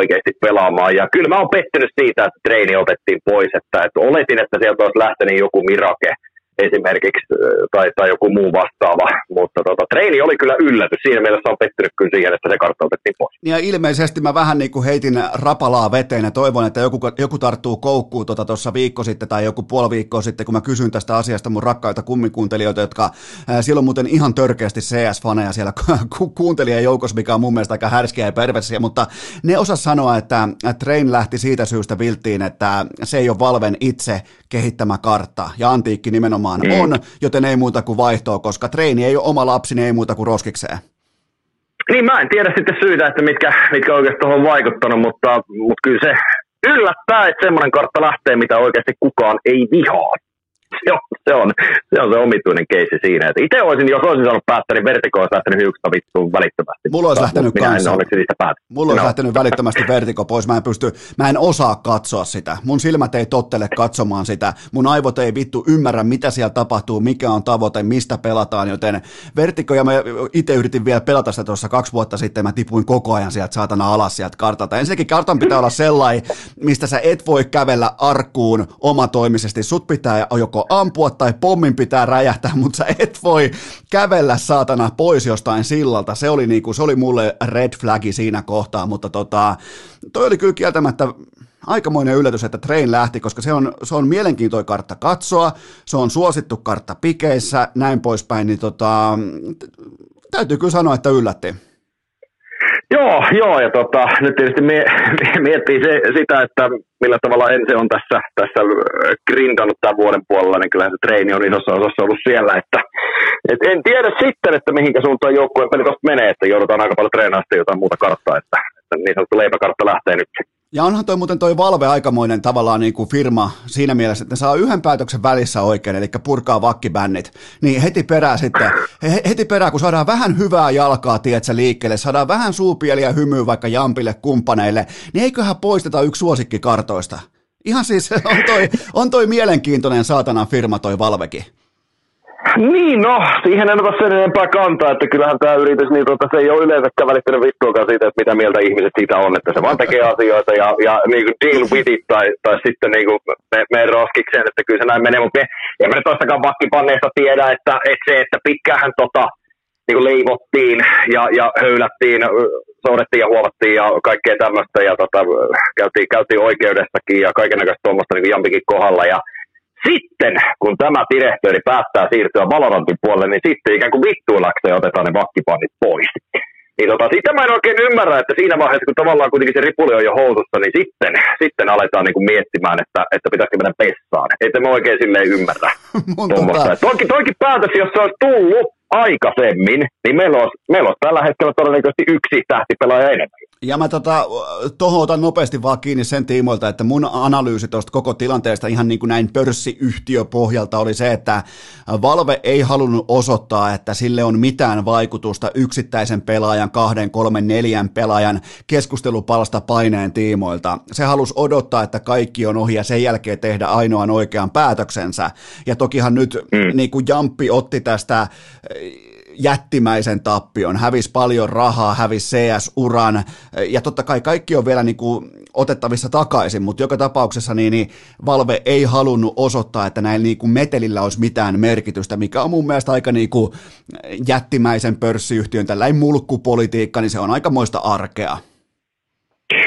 Speaker 4: oikeasti pelaamaan. Ja kyllä mä oon pettynyt siitä, että treeni otettiin pois, että, että oletin, että sieltä olisi lähtenyt joku Mirake – esimerkiksi tai, tai joku muu vastaava, mutta tota, treeni oli kyllä yllätys. Siinä mielessä on pettynyt kyllä siihen, että se kartta otettiin pois.
Speaker 1: Ja ilmeisesti mä vähän niin kuin heitin rapalaa veteen ja toivon, että joku, joku tarttuu koukkuun tuossa tota viikko sitten tai joku puoli viikkoa sitten, kun mä kysyin tästä asiasta mun rakkaita kummikuuntelijoita, jotka ää, silloin muuten ihan törkeästi CS-faneja siellä ku- kuuntelijan joukossa, mikä on mun mielestä aika härskiä ja perversiä, mutta ne osas sanoa, että Train lähti siitä syystä vilttiin, että se ei ole Valven itse kehittämä kartta ja antiikki nimenomaan nimenomaan mm. on, joten ei muuta kuin vaihtoa, koska treeni ei ole oma lapsi, niin ei muuta kuin roskikseen.
Speaker 4: Niin mä en tiedä sitten syitä, että mitkä, mitkä oikeastaan on vaikuttanut, mutta, mutta kyllä se yllättää, että semmoinen kartta lähtee, mitä oikeasti kukaan ei vihaa se on, se on, se on se omituinen keissi siinä. Että itse olisin, jos olisin saanut päättää, niin Vertigo olisi lähtenyt hiuksista vittuun välittömästi.
Speaker 1: Mulla olisi lähtenyt
Speaker 4: minä
Speaker 1: kanssa.
Speaker 4: En niistä päätä.
Speaker 1: Mulla olisi no. lähtenyt välittömästi Vertigo pois. Mä en pysty, mä en osaa katsoa sitä. Mun silmät ei tottele katsomaan sitä. Mun aivot ei vittu ymmärrä, mitä siellä tapahtuu, mikä on tavoite, mistä pelataan. Joten Vertigo, ja mä itse yritin vielä pelata sitä tuossa kaksi vuotta sitten, mä tipuin koko ajan sieltä saatana alas sieltä kartalta. Ensinnäkin kartan pitää olla sellainen, mistä sä et voi kävellä arkkuun omatoimisesti. Sut pitää joko ampua tai pommin pitää räjähtää, mutta sä et voi kävellä saatana pois jostain sillalta. Se oli, niinku, se oli mulle red flagi siinä kohtaa, mutta tota, toi oli kyllä kieltämättä aikamoinen yllätys, että Train lähti, koska se on, se on mielenkiintoinen kartta katsoa, se on suosittu kartta pikeissä, näin poispäin, niin tota, täytyy kyllä sanoa, että yllätti.
Speaker 4: Joo, joo, ja tota, nyt tietysti mie, miettii se, sitä, että millä tavalla Ense on tässä, tässä grindannut tämän vuoden puolella, niin kyllähän se treeni on isossa osassa ollut siellä, että et en tiedä sitten, että mihinkä suuntaan joukkueen peli menee, että joudutaan aika paljon treenaamaan jotain muuta karttaa, että, että niin sanottu leipäkartta lähtee nyt
Speaker 1: ja onhan toi muuten toi Valve aikamoinen tavallaan niin kuin firma siinä mielessä, että ne saa yhden päätöksen välissä oikein, eli purkaa vakkibännit. Niin heti perään sitten, he, heti perään kun saadaan vähän hyvää jalkaa, tiedätkö, liikkeelle, saadaan vähän suupieliä hymyä vaikka Jampille kumppaneille, niin eiköhän poisteta yksi suosikki kartoista. Ihan siis on toi, on toi mielenkiintoinen saatana firma toi Valvekin.
Speaker 4: Niin, no, siihen en ota sen enempää kantaa, että kyllähän tämä yritys, niin tota, se ei ole yleensäkään välittänyt vittuakaan siitä, että mitä mieltä ihmiset siitä on, että se vaan tekee asioita ja, ja niin kuin deal with it, tai, tai sitten niin kuin me, me roskikseen, että kyllä se näin menee, mutta en mä toistakaan vakkipanneista tiedä, että, että se, että pitkään tota, niin kuin leivottiin ja, ja höylättiin, soudettiin ja huovattiin ja kaikkea tämmöistä ja tota, käytiin, käytiin oikeudestakin ja kaikenlaista tuommoista niin Jampikin kohdalla ja sitten, kun tämä direktööri päättää siirtyä Valorantin puolelle, niin sitten ikään kuin vittuilakseen otetaan ne vakkipannit pois. Niin tota, sitä mä en oikein ymmärrä, että siinä vaiheessa, kun tavallaan kuitenkin se ripuli on jo housussa, niin sitten, sitten aletaan niin kuin miettimään, että, että pitäisikö mennä pessaan. Että mä oikein silleen ymmärrä. Toki, toki päätös, jos se olisi tullut aikaisemmin, niin meillä olisi, meillä olisi tällä hetkellä todennäköisesti yksi tähtipelaaja enemmän.
Speaker 1: Ja mä tota, tohon otan nopeasti vaan kiinni sen tiimoilta, että mun analyysi tuosta koko tilanteesta ihan niin kuin näin pörssiyhtiöpohjalta oli se, että Valve ei halunnut osoittaa, että sille on mitään vaikutusta yksittäisen pelaajan, kahden, kolmen, neljän pelaajan keskustelupalsta paineen tiimoilta. Se halusi odottaa, että kaikki on ohi ja sen jälkeen tehdä ainoan oikean päätöksensä. Ja tokihan nyt mm. niin kuin Jamppi otti tästä jättimäisen tappion, hävisi paljon rahaa, hävisi CS-uran, ja totta kai kaikki on vielä niin kuin otettavissa takaisin, mutta joka tapauksessa niin, niin Valve ei halunnut osoittaa, että näillä niin kuin metelillä olisi mitään merkitystä, mikä on mun mielestä aika niin kuin jättimäisen pörssiyhtiön tällainen mulkkupolitiikka, niin se on aikamoista arkea.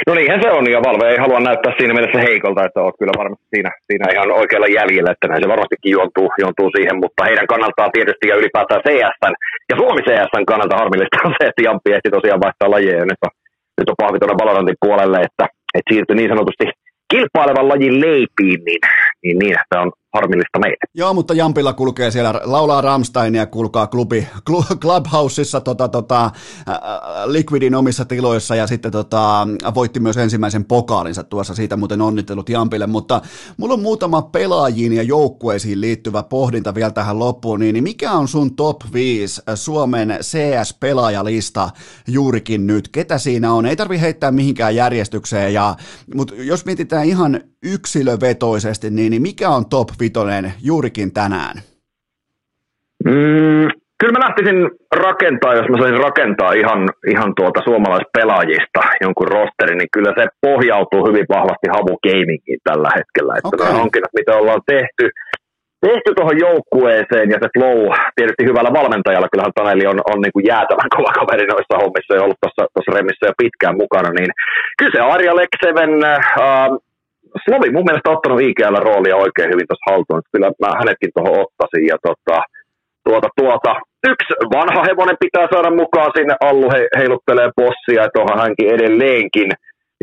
Speaker 4: No niinhän se on, ja Valve ei halua näyttää siinä mielessä heikolta, että olet kyllä varmasti siinä, siinä ihan oikealla jäljellä, että näin se varmastikin juontuu, juontuu siihen, mutta heidän kannaltaan tietysti ja ylipäätään CSN ja Suomi CSN kannalta harmillista on se, että Jampi ehti tosiaan vaihtaa lajeja, ja nyt on, nyt on pahvi tuonne Valorantin puolelle, että, että siirtyi niin sanotusti kilpailevan lajin leipiin, niin, niin, niin tämä on harmillista meille.
Speaker 1: Joo, mutta Jampilla kulkee siellä, laulaa Ramsteinia, kulkaa klubi, Clubhouseissa tota, tota, Liquidin omissa tiloissa ja sitten tota, voitti myös ensimmäisen pokaalinsa tuossa, siitä muuten onnittelut Jampille, mutta mulla on muutama pelaajiin ja joukkueisiin liittyvä pohdinta vielä tähän loppuun, niin mikä on sun top 5 Suomen CS-pelaajalista juurikin nyt? Ketä siinä on? Ei tarvi heittää mihinkään järjestykseen, ja, mutta jos mietitään ihan yksilövetoisesti, niin, niin mikä on top vitonen juurikin tänään?
Speaker 4: Mm, kyllä mä lähtisin rakentaa, jos mä saisin rakentaa ihan, ihan tuolta suomalaispelaajista jonkun rosterin, niin kyllä se pohjautuu hyvin vahvasti Havu Gamingiin tällä hetkellä. Että okay. hankinnat, mitä ollaan tehty, tehty tuohon joukkueeseen ja se flow tietysti hyvällä valmentajalla, kyllähän Taneli on, on niin kuin jäätävän kova kaveri noissa hommissa ja ollut tuossa Remissä jo pitkään mukana, niin kyllä se Arja Lekseven, äh, Slovi mun mielestä ottanut IGL roolia oikein hyvin tuossa haltuun, kyllä mä hänetkin tuohon ottaisin ja tota, tuota, tuota, yksi vanha hevonen pitää saada mukaan sinne, Allu he, heiluttelee bossia, että onhan hänkin edelleenkin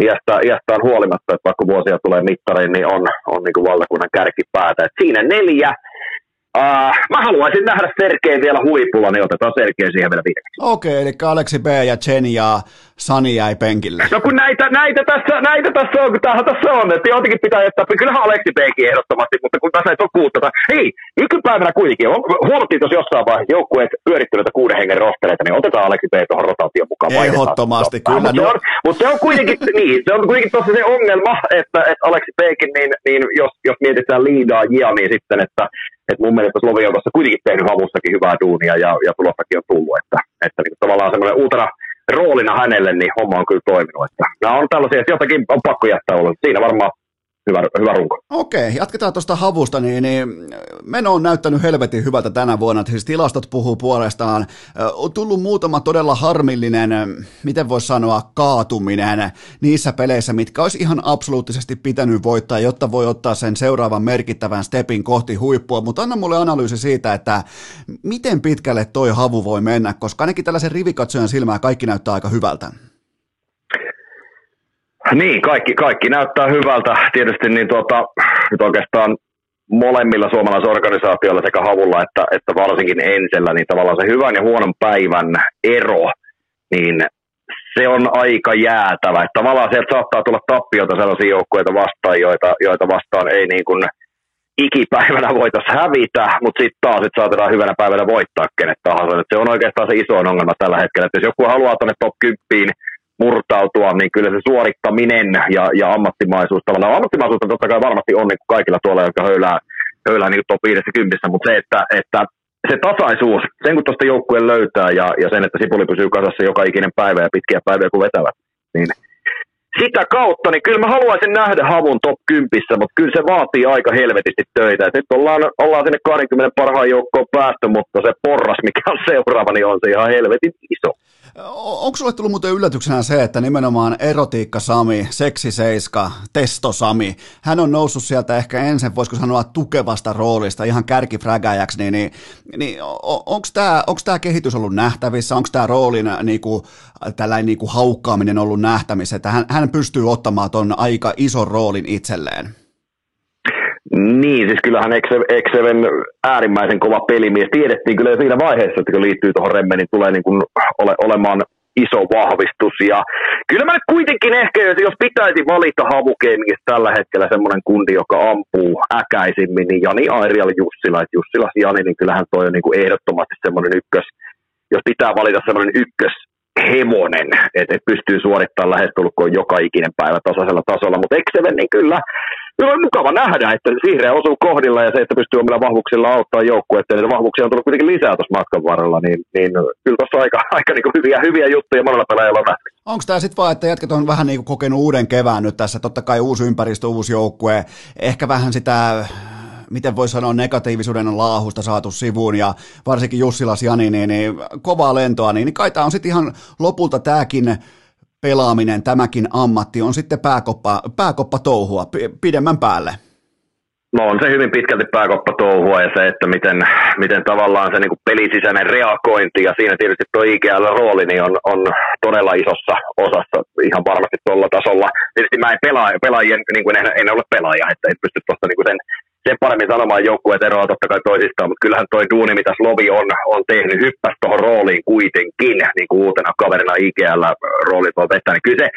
Speaker 4: iästä, iästään huolimatta, että vaikka vuosia tulee mittariin, niin on, on niin kuin valtakunnan kärkipäätä. Et siinä neljä, Uh, mä haluaisin nähdä Sergei vielä huipulla, niin otetaan Sergei siihen vielä viimeksi.
Speaker 1: Okei, okay, eli Aleksi B ja Chen ja Sani jäi penkille.
Speaker 4: No kun näitä, näitä, tässä, näitä tässä on, kun tämähän tässä on, että jotenkin pitää jättää, kyllähän Aleksi Bkin ehdottomasti, mutta kun tässä ei ole kuutta. Hei, nykypäivänä kuitenkin, huomattiin tuossa jossain vaiheessa joukkueet pyörittyneitä kuuden hengen rostereita, niin otetaan Aleksi B tuohon rotaation mukaan.
Speaker 1: Ehdottomasti, kyllä.
Speaker 4: Mutta se, on, mutta se on kuitenkin, niin, se on kuitenkin tuossa se ongelma, että, että Aleksi Bkin, niin, niin jos, jos mietitään liidaa jia, niin sitten, että että mun mielestä Slovi on tuossa kuitenkin tehnyt havussakin hyvää duunia ja, ja tulostakin on tullut, että, että niin tavallaan semmoinen uutena roolina hänelle, niin homma on kyllä toiminut. Että nämä on tällaisia, että jotakin on pakko jättää olla. Siinä varmaan hyvä, hyvä runko.
Speaker 1: Okei, jatketaan tuosta havusta, niin, niin meno on näyttänyt helvetin hyvältä tänä vuonna, siis tilastot puhuu puolestaan. On tullut muutama todella harmillinen, miten voisi sanoa, kaatuminen niissä peleissä, mitkä olisi ihan absoluuttisesti pitänyt voittaa, jotta voi ottaa sen seuraavan merkittävän stepin kohti huippua, mutta anna mulle analyysi siitä, että miten pitkälle toi havu voi mennä, koska ainakin tällaisen rivikatsojan silmää kaikki näyttää aika hyvältä.
Speaker 4: Niin, kaikki, kaikki näyttää hyvältä. Tietysti niin tuota, nyt oikeastaan molemmilla suomalaisorganisaatioilla sekä havulla että, että varsinkin ensellä, niin tavallaan se hyvän ja huonon päivän ero, niin se on aika jäätävä. Että tavallaan sieltä saattaa tulla tappioita sellaisia joukkueita vastaan, joita, joita vastaan ei niin kuin ikipäivänä voitaisiin hävitä, mutta sitten taas että saatetaan hyvänä päivänä voittaa kenet tahansa. Et se on oikeastaan se iso ongelma tällä hetkellä, että jos joku haluaa tuonne top 10 murtautua, niin kyllä se suorittaminen ja, ja ammattimaisuus, tavallaan ammattimaisuus totta kai varmasti on niin kuin kaikilla tuolla, jotka höylää, höylää niin top 50, mutta se, että, että se tasaisuus, sen kun tuosta joukkueen löytää ja, ja sen, että Sipuli pysyy kasassa joka ikinen päivä ja pitkiä päiviä kun vetävät, niin sitä kautta, niin kyllä mä haluaisin nähdä Havun top 10, mutta kyllä se vaatii aika helvetisti töitä. Et nyt ollaan, ollaan sinne 20 parhaan joukkoon päästy, mutta se porras, mikä on seuraava, niin on se ihan helvetin iso.
Speaker 1: Onko sulle tullut muuten yllätyksenä se, että nimenomaan erotiikka Sami, seksi seiska, testo Sami, hän on noussut sieltä ehkä ensin, voisiko sanoa, tukevasta roolista ihan kärkifrägäjäksi, niin, niin, niin onko tämä kehitys ollut nähtävissä, onko tämä roolin niinku, tällainen niinku haukkaaminen ollut nähtävissä, että hän, hän pystyy ottamaan tuon aika ison roolin itselleen?
Speaker 4: Niin, siis kyllähän Exeven äärimmäisen kova pelimies. Tiedettiin kyllä siinä vaiheessa, että kun liittyy tuohon Remme, niin tulee niin kuin ole, olemaan iso vahvistus. Ja kyllä mä nyt kuitenkin ehkä, jos pitäisi valita Havukeimistä tällä hetkellä semmoinen kundi, joka ampuu äkäisimmin, niin Jani Airial Jussila. Että Jussilas Jani, niin kyllähän toi on niin kuin ehdottomasti semmoinen ykkös, jos pitää valita semmoinen ykkös hemonen, että et pystyy suorittamaan lähestulkoon joka ikinen päivä tasaisella tasolla, mutta Exeven, niin kyllä. Kyllä on mukava nähdä, että Sihreä osuu kohdilla ja se, että pystyy omilla vahvuuksilla auttaa joukkuetta. Ja vahvuuksia on tullut kuitenkin lisää tuossa matkan varrella, niin, niin kyllä tuossa aika, aika niin hyviä, hyviä juttuja monella pelaajalla on.
Speaker 1: Onko tämä sitten vaan, että jätkät on vähän niin kokenut uuden kevään nyt tässä, totta kai uusi ympäristö, uusi joukkue, ehkä vähän sitä miten voi sanoa, negatiivisuuden laahusta saatu sivuun ja varsinkin Jussilas Jani, niin, niin kovaa lentoa, niin, niin kai tämä on sitten ihan lopulta tämäkin pelaaminen, tämäkin ammatti on sitten pääkoppa, pääkoppa touhua pidemmän päälle.
Speaker 4: No on se hyvin pitkälti pääkoppa touhua ja se, että miten, miten tavallaan se niin kuin pelisisäinen reagointi ja siinä tietysti tuo IGL-rooli niin on, on todella isossa osassa ihan varmasti tuolla tasolla. Tietysti mä en pelaa, pelaajien, niin kuin en, en ole pelaaja, että en pysty tuosta niin sen sen paremmin sanomaan joukkueet eroa totta kai toisistaan, mutta kyllähän toi duuni, mitä Slovi on, on tehnyt, hyppäs tuohon rooliin kuitenkin, niin kuin uutena kaverina IGL rooli tuolla vetää, niin kyllä se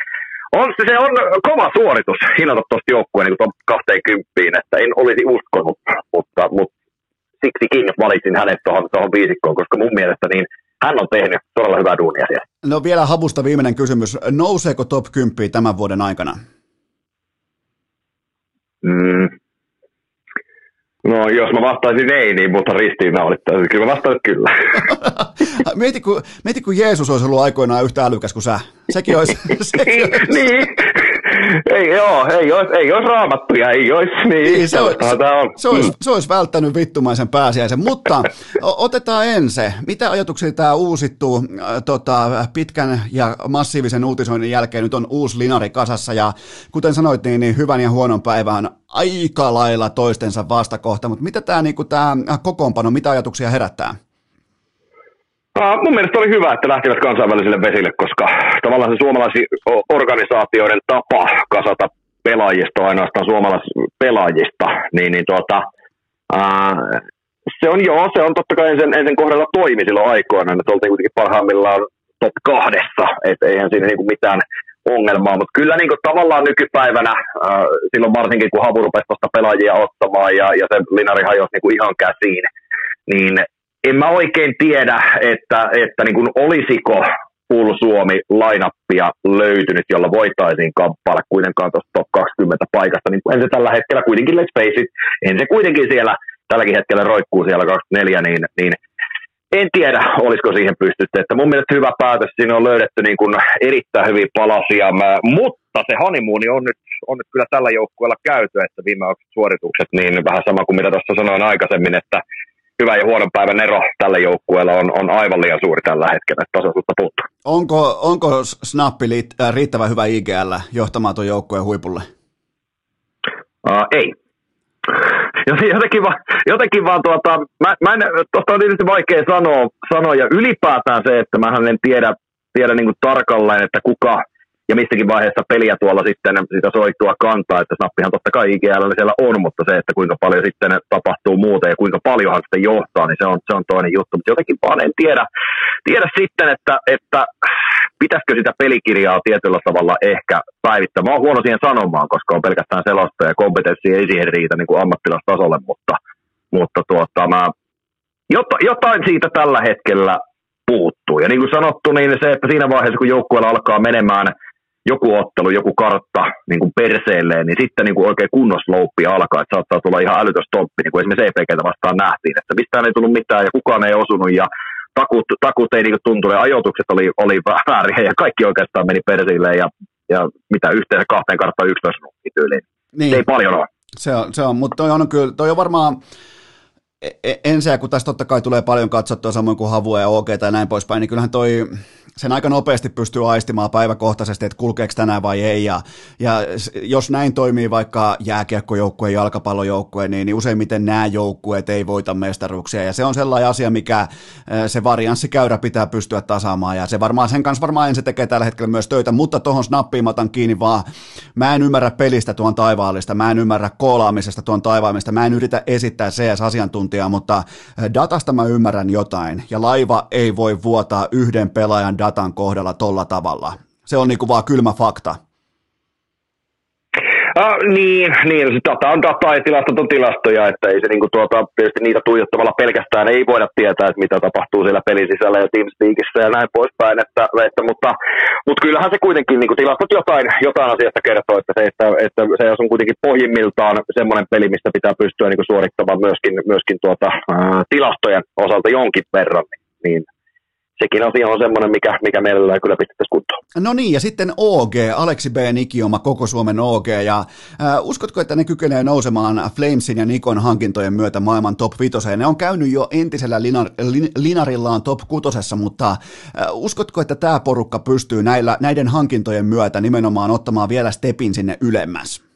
Speaker 4: on, se on kova suoritus hinata tuosta joukkueen niin 20, että en olisi uskonut, mutta, mutta siksikin valitsin hänet tuohon, tuohon viisikkoon, koska mun mielestä niin hän on tehnyt todella hyvää duunia siellä.
Speaker 1: No vielä Havusta viimeinen kysymys. Nouseeko top 10 tämän vuoden aikana?
Speaker 4: Mm, No jos mä vastaisin ei, niin mutta ristiinnaulittaisin. Kyllä mä vastaisin kyllä.
Speaker 1: mieti, kun, mieti, kun Jeesus olisi ollut aikoinaan yhtä älykäs kuin sä. Sekin olisi... sekin
Speaker 4: olisi. niin, ei, joo, ei olisi, ei olisi raamattuja, ei olisi. Niin, niin
Speaker 1: se, olisi, se, on. Se, olisi, se olisi välttänyt vittumaisen pääsiäisen. Mutta otetaan ensin. Mitä ajatuksia tämä uusittu äh, tota, pitkän ja massiivisen uutisoinnin jälkeen nyt on uusi linari kasassa ja kuten sanoit, niin, niin hyvän ja huonon päivän aika lailla toistensa vastakohta, mutta mitä tämä niinku, kokoonpano, mitä ajatuksia herättää?
Speaker 4: Uh, mun mielestä oli hyvä, että lähtivät kansainvälisille vesille, koska tavallaan se suomalaisen organisaatioiden tapa kasata pelaajista ainoastaan suomalaispelaajista, niin, niin tuota, uh, se on joo, se on totta kai ensin, ensin kohdalla toimi silloin aikoina, että oltiin kuitenkin parhaimmillaan top kahdessa, että eihän siinä niinku mitään ongelmaa, mutta kyllä niin kuin tavallaan nykypäivänä, äh, silloin varsinkin kun Havu rupesi pelaajia ottamaan ja, ja se Linari hajosi niin kuin ihan käsiin, niin en mä oikein tiedä, että, että niin kuin olisiko Full Suomi lainappia löytynyt, jolla voitaisiin kamppailla kuitenkaan tuosta top 20 paikasta, niin en se tällä hetkellä kuitenkin, let's face it, en se kuitenkin siellä tälläkin hetkellä roikkuu siellä 24, niin, niin en tiedä, olisiko siihen pystytty. Että mun mielestä hyvä päätös, siinä on löydetty niin kuin erittäin hyviä palasia, mutta se honeymoon on nyt, on nyt kyllä tällä joukkueella käyty, että viime suoritukset, niin vähän sama kuin mitä tuossa sanoin aikaisemmin, että hyvä ja huonon päivän ero tällä joukkueella on, on aivan liian suuri tällä hetkellä, että tasaisuutta puuttuu.
Speaker 1: Onko, onko Snappi äh, riittävän hyvä IGL johtamaan tuon joukkueen huipulle?
Speaker 4: Uh, ei, jotenkin vaan, jotenkin vaan tuota, mä, mä en, tuosta on tietysti vaikea sanoa, sanoa, ja ylipäätään se, että mä en tiedä, tiedä niin tarkalleen, että kuka ja mistäkin vaiheessa peliä tuolla sitten sitä soittua kantaa, että snappihan totta kai IGL siellä on, mutta se, että kuinka paljon sitten tapahtuu muuta ja kuinka paljonhan sitten johtaa, niin se on, se on toinen juttu. Mutta jotenkin vaan en tiedä, tiedä sitten, että, että pitäisikö sitä pelikirjaa tietyllä tavalla ehkä päivittää. Mä oon huono siihen sanomaan, koska on pelkästään selosta ja kompetenssi ei siihen riitä niin ammattilastasolle, mutta, mutta tuota, mä, jotain siitä tällä hetkellä puuttuu. Ja niin kuin sanottu, niin se, että siinä vaiheessa, kun joukkueella alkaa menemään – joku ottelu, joku kartta niin kuin perseelleen, niin sitten niin kuin oikein kunnoslouppi alkaa, että saattaa tulla ihan älytös toppi, niin kuin esimerkiksi EPGtä vastaan nähtiin, että mistään ei tullut mitään ja kukaan ei osunut ja takut, takut ei niin tuntunut ja ajoitukset oli, oli vääriä ja kaikki oikeastaan meni perseilleen ja, ja mitä yhteensä kahteen karttaan 11 tyyliin. Niin. Ei paljon ole.
Speaker 1: Se on, se on mutta toi on kyllä, toi on varmaan, e, e, ensin kun tästä totta kai tulee paljon katsottua samoin kuin Havua ja OG tai näin poispäin, niin kyllähän toi sen aika nopeasti pystyy aistimaan päiväkohtaisesti, että kulkeeko tänään vai ei. Ja, ja jos näin toimii vaikka jääkiekkojoukkue, jalkapallojoukkue, niin, niin useimmiten nämä joukkueet ei voita mestaruuksia. Ja se on sellainen asia, mikä se varianssikäyrä pitää pystyä tasaamaan. Ja se varmaan, sen kanssa varmaan ensin tekee tällä hetkellä myös töitä, mutta tuohon snappiin mä otan kiinni vaan. Mä en ymmärrä pelistä tuon taivaallista, mä en ymmärrä koolaamisesta tuon taivaamista, mä en yritä esittää CS-asiantuntijaa, mutta datasta mä ymmärrän jotain. Ja laiva ei voi vuotaa yhden pelaajan datan kohdalla tolla tavalla. Se on niinku vaan kylmä fakta.
Speaker 4: Ah, niin, niin, data on data ja tilastot on tilastoja, että ei se niinku tuota, tietysti niitä tuijottamalla pelkästään ei voida tietää, että mitä tapahtuu siellä pelin sisällä ja Teamspeakissä ja näin poispäin, että, että mutta, mutta kyllähän se kuitenkin niinku tilastot jotain, jotain asiasta kertoo, että se, että, että se on kuitenkin pohjimmiltaan semmoinen peli, mistä pitää pystyä niinku suorittamaan myöskin, myöskin tuota, ää, tilastojen osalta jonkin verran, niin sekin asia on semmoinen, mikä, mikä meillä kyllä pistettäisiin kuntoon.
Speaker 1: No niin, ja sitten OG, Aleksi B. Nikioma, koko Suomen OG, ja äh, uskotko, että ne kykenee nousemaan Flamesin ja Nikon hankintojen myötä maailman top 5? Ne on käynyt jo entisellä linar, lin, linarillaan top 6, mutta äh, uskotko, että tämä porukka pystyy näillä, näiden hankintojen myötä nimenomaan ottamaan vielä stepin sinne ylemmäs?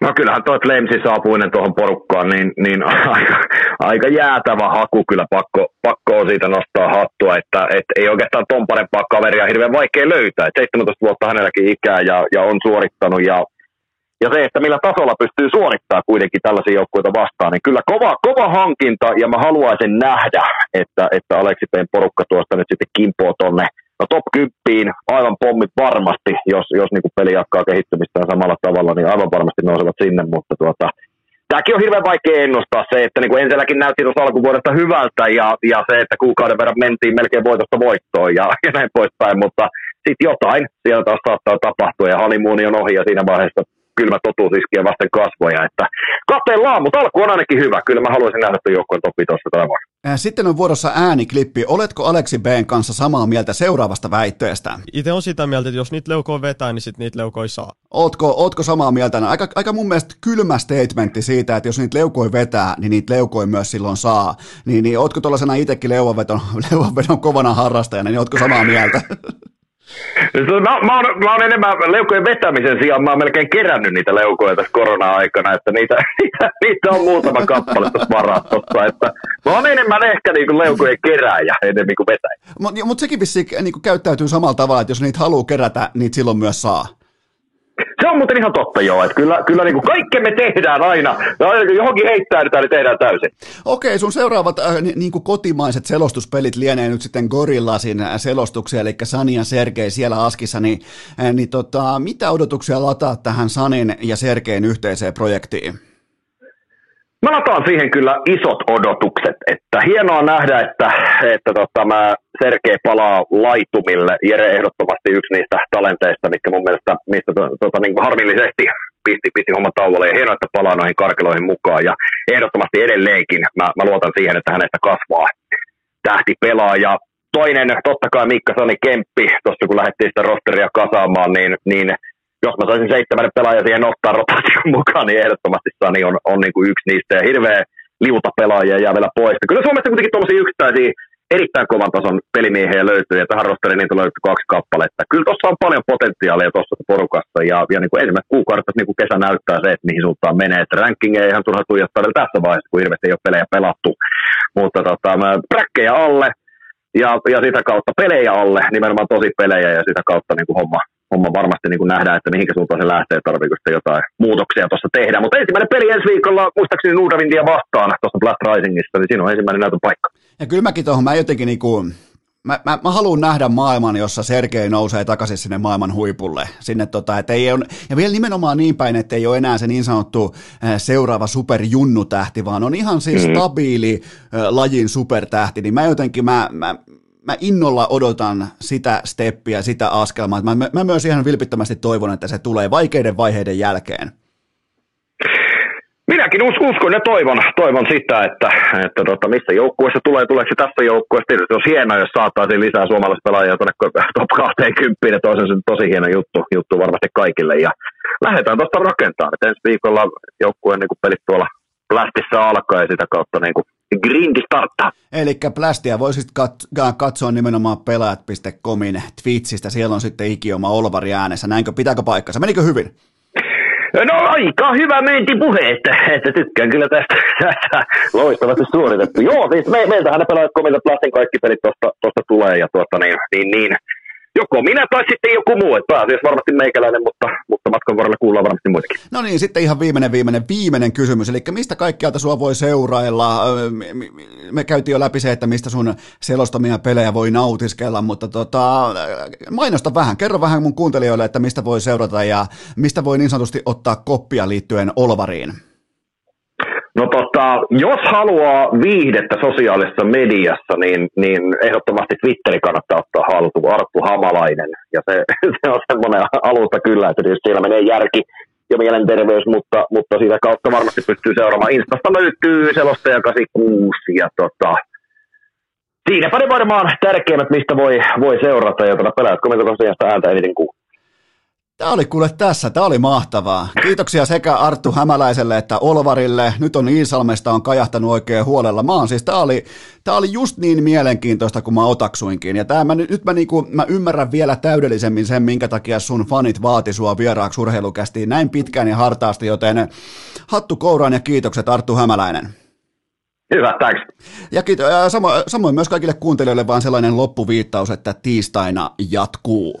Speaker 4: No kyllähän tuo Flamesin saapuinen tuohon porukkaan, niin, niin aika, aika jäätävä haku kyllä pakko, pakko on siitä nostaa hattua, että et ei oikeastaan ton parempaa kaveria hirveän vaikea löytää. Et 17 vuotta hänelläkin ikää ja, ja on suorittanut ja, ja se, että millä tasolla pystyy suorittamaan kuitenkin tällaisia joukkueita vastaan, niin kyllä kova, kova hankinta ja mä haluaisin nähdä, että, että Aleksi porukka tuosta nyt sitten kimpoo tonne no top 10 aivan pommit varmasti, jos, jos niin peli jatkaa kehittymistään samalla tavalla, niin aivan varmasti nousevat sinne, mutta tuota, tämäkin on hirveän vaikea ennustaa se, että niin kuin näytti tuossa alkuvuodesta hyvältä ja, ja se, että kuukauden verran mentiin melkein voitosta voittoon ja, ja näin poispäin, mutta sitten jotain siellä taas saattaa tapahtua ja honeymoon on ohi ja siinä vaiheessa kylmä totuus iskee vasten kasvoja, että katellaan, mutta alku on ainakin hyvä. Kyllä mä haluaisin nähdä tuon joukkueen topi tuossa.
Speaker 1: Äh, Sitten on vuorossa ääniklippi. Oletko Aleksi B:n kanssa samaa mieltä seuraavasta väitteestä?
Speaker 5: Itse on sitä mieltä, että jos niitä leukoja vetää, niin sitten niitä leukoja saa.
Speaker 1: Ootko, ootko samaa mieltä? No, Aika, aika mun mielestä kylmä statementti siitä, että jos niitä leukoja vetää, niin niitä leukoja myös silloin saa. Niin, niin ootko tuollaisena itsekin leuvanvedon kovana harrastajana, niin ootko samaa mieltä?
Speaker 4: Mä, mä, oon, mä oon enemmän leukojen vetämisen sijaan, mä oon melkein kerännyt niitä leukoja tässä korona-aikana, että niitä, niitä, on muutama kappale tuossa varastossa, että mä oon enemmän ehkä niinku leukojen kerääjä enemmän kuin vetäjä.
Speaker 1: Mutta mut sekin vissiin niin käyttäytyy samalla tavalla, että jos niitä haluaa kerätä, niitä silloin myös saa.
Speaker 4: Se on muuten ihan totta joo, että kyllä, kyllä niinku kaikki me tehdään aina, johonkin heittäydytään, niin tehdään täysin.
Speaker 1: Okei, sun seuraavat äh, ni, niin kuin kotimaiset selostuspelit lienee nyt sitten Gorillasin äh, selostuksia, eli Sani ja Sergei siellä Askissa, niin, äh, niin tota, mitä odotuksia lataa tähän Sanin ja Sergein yhteiseen projektiin?
Speaker 4: Mä lataan siihen kyllä isot odotukset, että hienoa nähdä, että, että tota, mä Sergei palaa laitumille. Jere ehdottomasti yksi niistä talenteista, mitkä mun mielestä mistä to, tota, niin kuin harmillisesti pisti, pisti homman tauolle. Ja hienoa, että palaa noihin karkeloihin mukaan. Ja ehdottomasti edelleenkin mä, mä luotan siihen, että hänestä kasvaa tähti pelaaja. Toinen, totta kai Mikka Sani Kemppi, tuossa kun lähdettiin sitä rosteria kasaamaan, niin, niin jos mä saisin seitsemän pelaajaa siihen ottaa rotaation mukaan, niin ehdottomasti Sani on, on niin kuin yksi niistä. Ja hirveä liuta pelaajia jää vielä pois. Kyllä Suomessa kuitenkin tuollaisia yksittäisiä erittäin kovan tason pelimiehiä löytyy, ja tähän rosteriin niitä löytyy kaksi kappaletta. Kyllä tuossa on paljon potentiaalia tuossa porukassa, ja, ja niin kuin ensimmäiset kuukaudet niin kuin kesä näyttää se, että mihin suuntaan menee. Että ranking ei ihan turha tuijottaa tässä vaiheessa, kun hirveästi ei ole pelejä pelattu. Mutta tota, bräkkejä alle, ja, ja sitä kautta pelejä alle, nimenomaan tosi pelejä, ja sitä kautta niin kuin homma, homma varmasti niin kuin nähdään, että mihinkä suuntaan se lähtee, tarviiko sitten jotain muutoksia tuossa tehdä. Mutta ensimmäinen peli ensi viikolla, muistaakseni Nuudavindia vastaan tuossa Blast Risingissa, niin siinä on ensimmäinen näytön paikka.
Speaker 1: Ja kyllä mäkin tuohon, mä jotenkin niinku, mä, mä, mä haluan nähdä maailman, jossa Sergei nousee takaisin sinne maailman huipulle. Sinne tota, et ei ole, ja vielä nimenomaan niin päin, että ei ole enää se niin sanottu äh, seuraava superjunnutähti, vaan on ihan siis
Speaker 4: Mm.
Speaker 1: stabiili äh, lajin supertähti. Niin mä jotenkin, mä, mä, mä innolla odotan sitä steppiä, sitä askelmaa. Mä, mä, myös ihan vilpittömästi toivon, että se tulee vaikeiden vaiheiden jälkeen.
Speaker 4: Minäkin us, uskon ja toivon, toivon sitä, että, että tota, missä joukkueessa tulee, tuleeko se tässä joukkueessa. Tietysti olisi hienoa, jos saataisiin lisää suomalaispelaajia tuonne top 20, että olisi tosi hieno juttu, juttu varmasti kaikille. Ja lähdetään tuosta rakentamaan. Et ensi viikolla joukkueen niin pelit tuolla Blastissa alkaa ja sitä kautta niin kuin grindi starttaa.
Speaker 1: Eli Plästiä voisit kat- katsoa nimenomaan pelaajat.comin Twitchistä, siellä on sitten ikioma Olvari äänessä. Näinkö, pitääkö paikkansa? Menikö hyvin?
Speaker 4: No aika hyvä meinti puhe, että, että tykkään kyllä tästä, tästä loistavasti suoritettu. Joo, siis me, meiltähän ne pelaajat komilta Plastin kaikki pelit tuosta, tuosta tulee ja tuota niin, niin, niin, joko minä tai sitten joku muu, että pääasiassa varmasti meikäläinen, mutta, mutta matkan varrella kuullaan varmasti muitakin.
Speaker 1: No niin, sitten ihan viimeinen, viimeinen, viimeinen kysymys. Eli mistä kaikkialta sua voi seurailla? Me käytiin jo läpi se, että mistä sun selostamia pelejä voi nautiskella, mutta tota, mainosta vähän. Kerro vähän mun kuuntelijoille, että mistä voi seurata ja mistä voi niin sanotusti ottaa koppia liittyen Olvariin.
Speaker 4: No tota, jos haluaa viihdettä sosiaalisessa mediassa, niin, niin ehdottomasti Twitteri kannattaa ottaa haltuun, Arttu Hamalainen. Ja se, se on semmoinen alusta kyllä, että tietysti siellä menee järki ja mielenterveys, mutta, mutta siitä kautta varmasti pystyy seuraamaan. Instasta löytyy selostaja 86 ja tota, siinäpä ne varmaan tärkeimmät, mistä voi, voi seurata ja tuota pelaajat komento tosiaan sitä ääntä eniten kuuluu.
Speaker 1: Tämä oli kuule tässä, tämä oli mahtavaa. Kiitoksia sekä Arttu Hämäläiselle että Olvarille. Nyt on Iisalmesta on kajahtanut oikein huolella. Mä oon siis, tämä oli, tämä oli just niin mielenkiintoista kuin mä otaksuinkin. Ja tämä, mä, nyt mä, niinku, mä ymmärrän vielä täydellisemmin sen, minkä takia sun fanit vaati sua vieraaksi urheilukästiin näin pitkään ja hartaasti, joten hattu kouraan ja kiitokset Arttu Hämäläinen.
Speaker 4: Hyvä, thanks.
Speaker 1: Ja kiito, ja samo, samoin myös kaikille kuuntelijoille vaan sellainen loppuviittaus, että tiistaina jatkuu.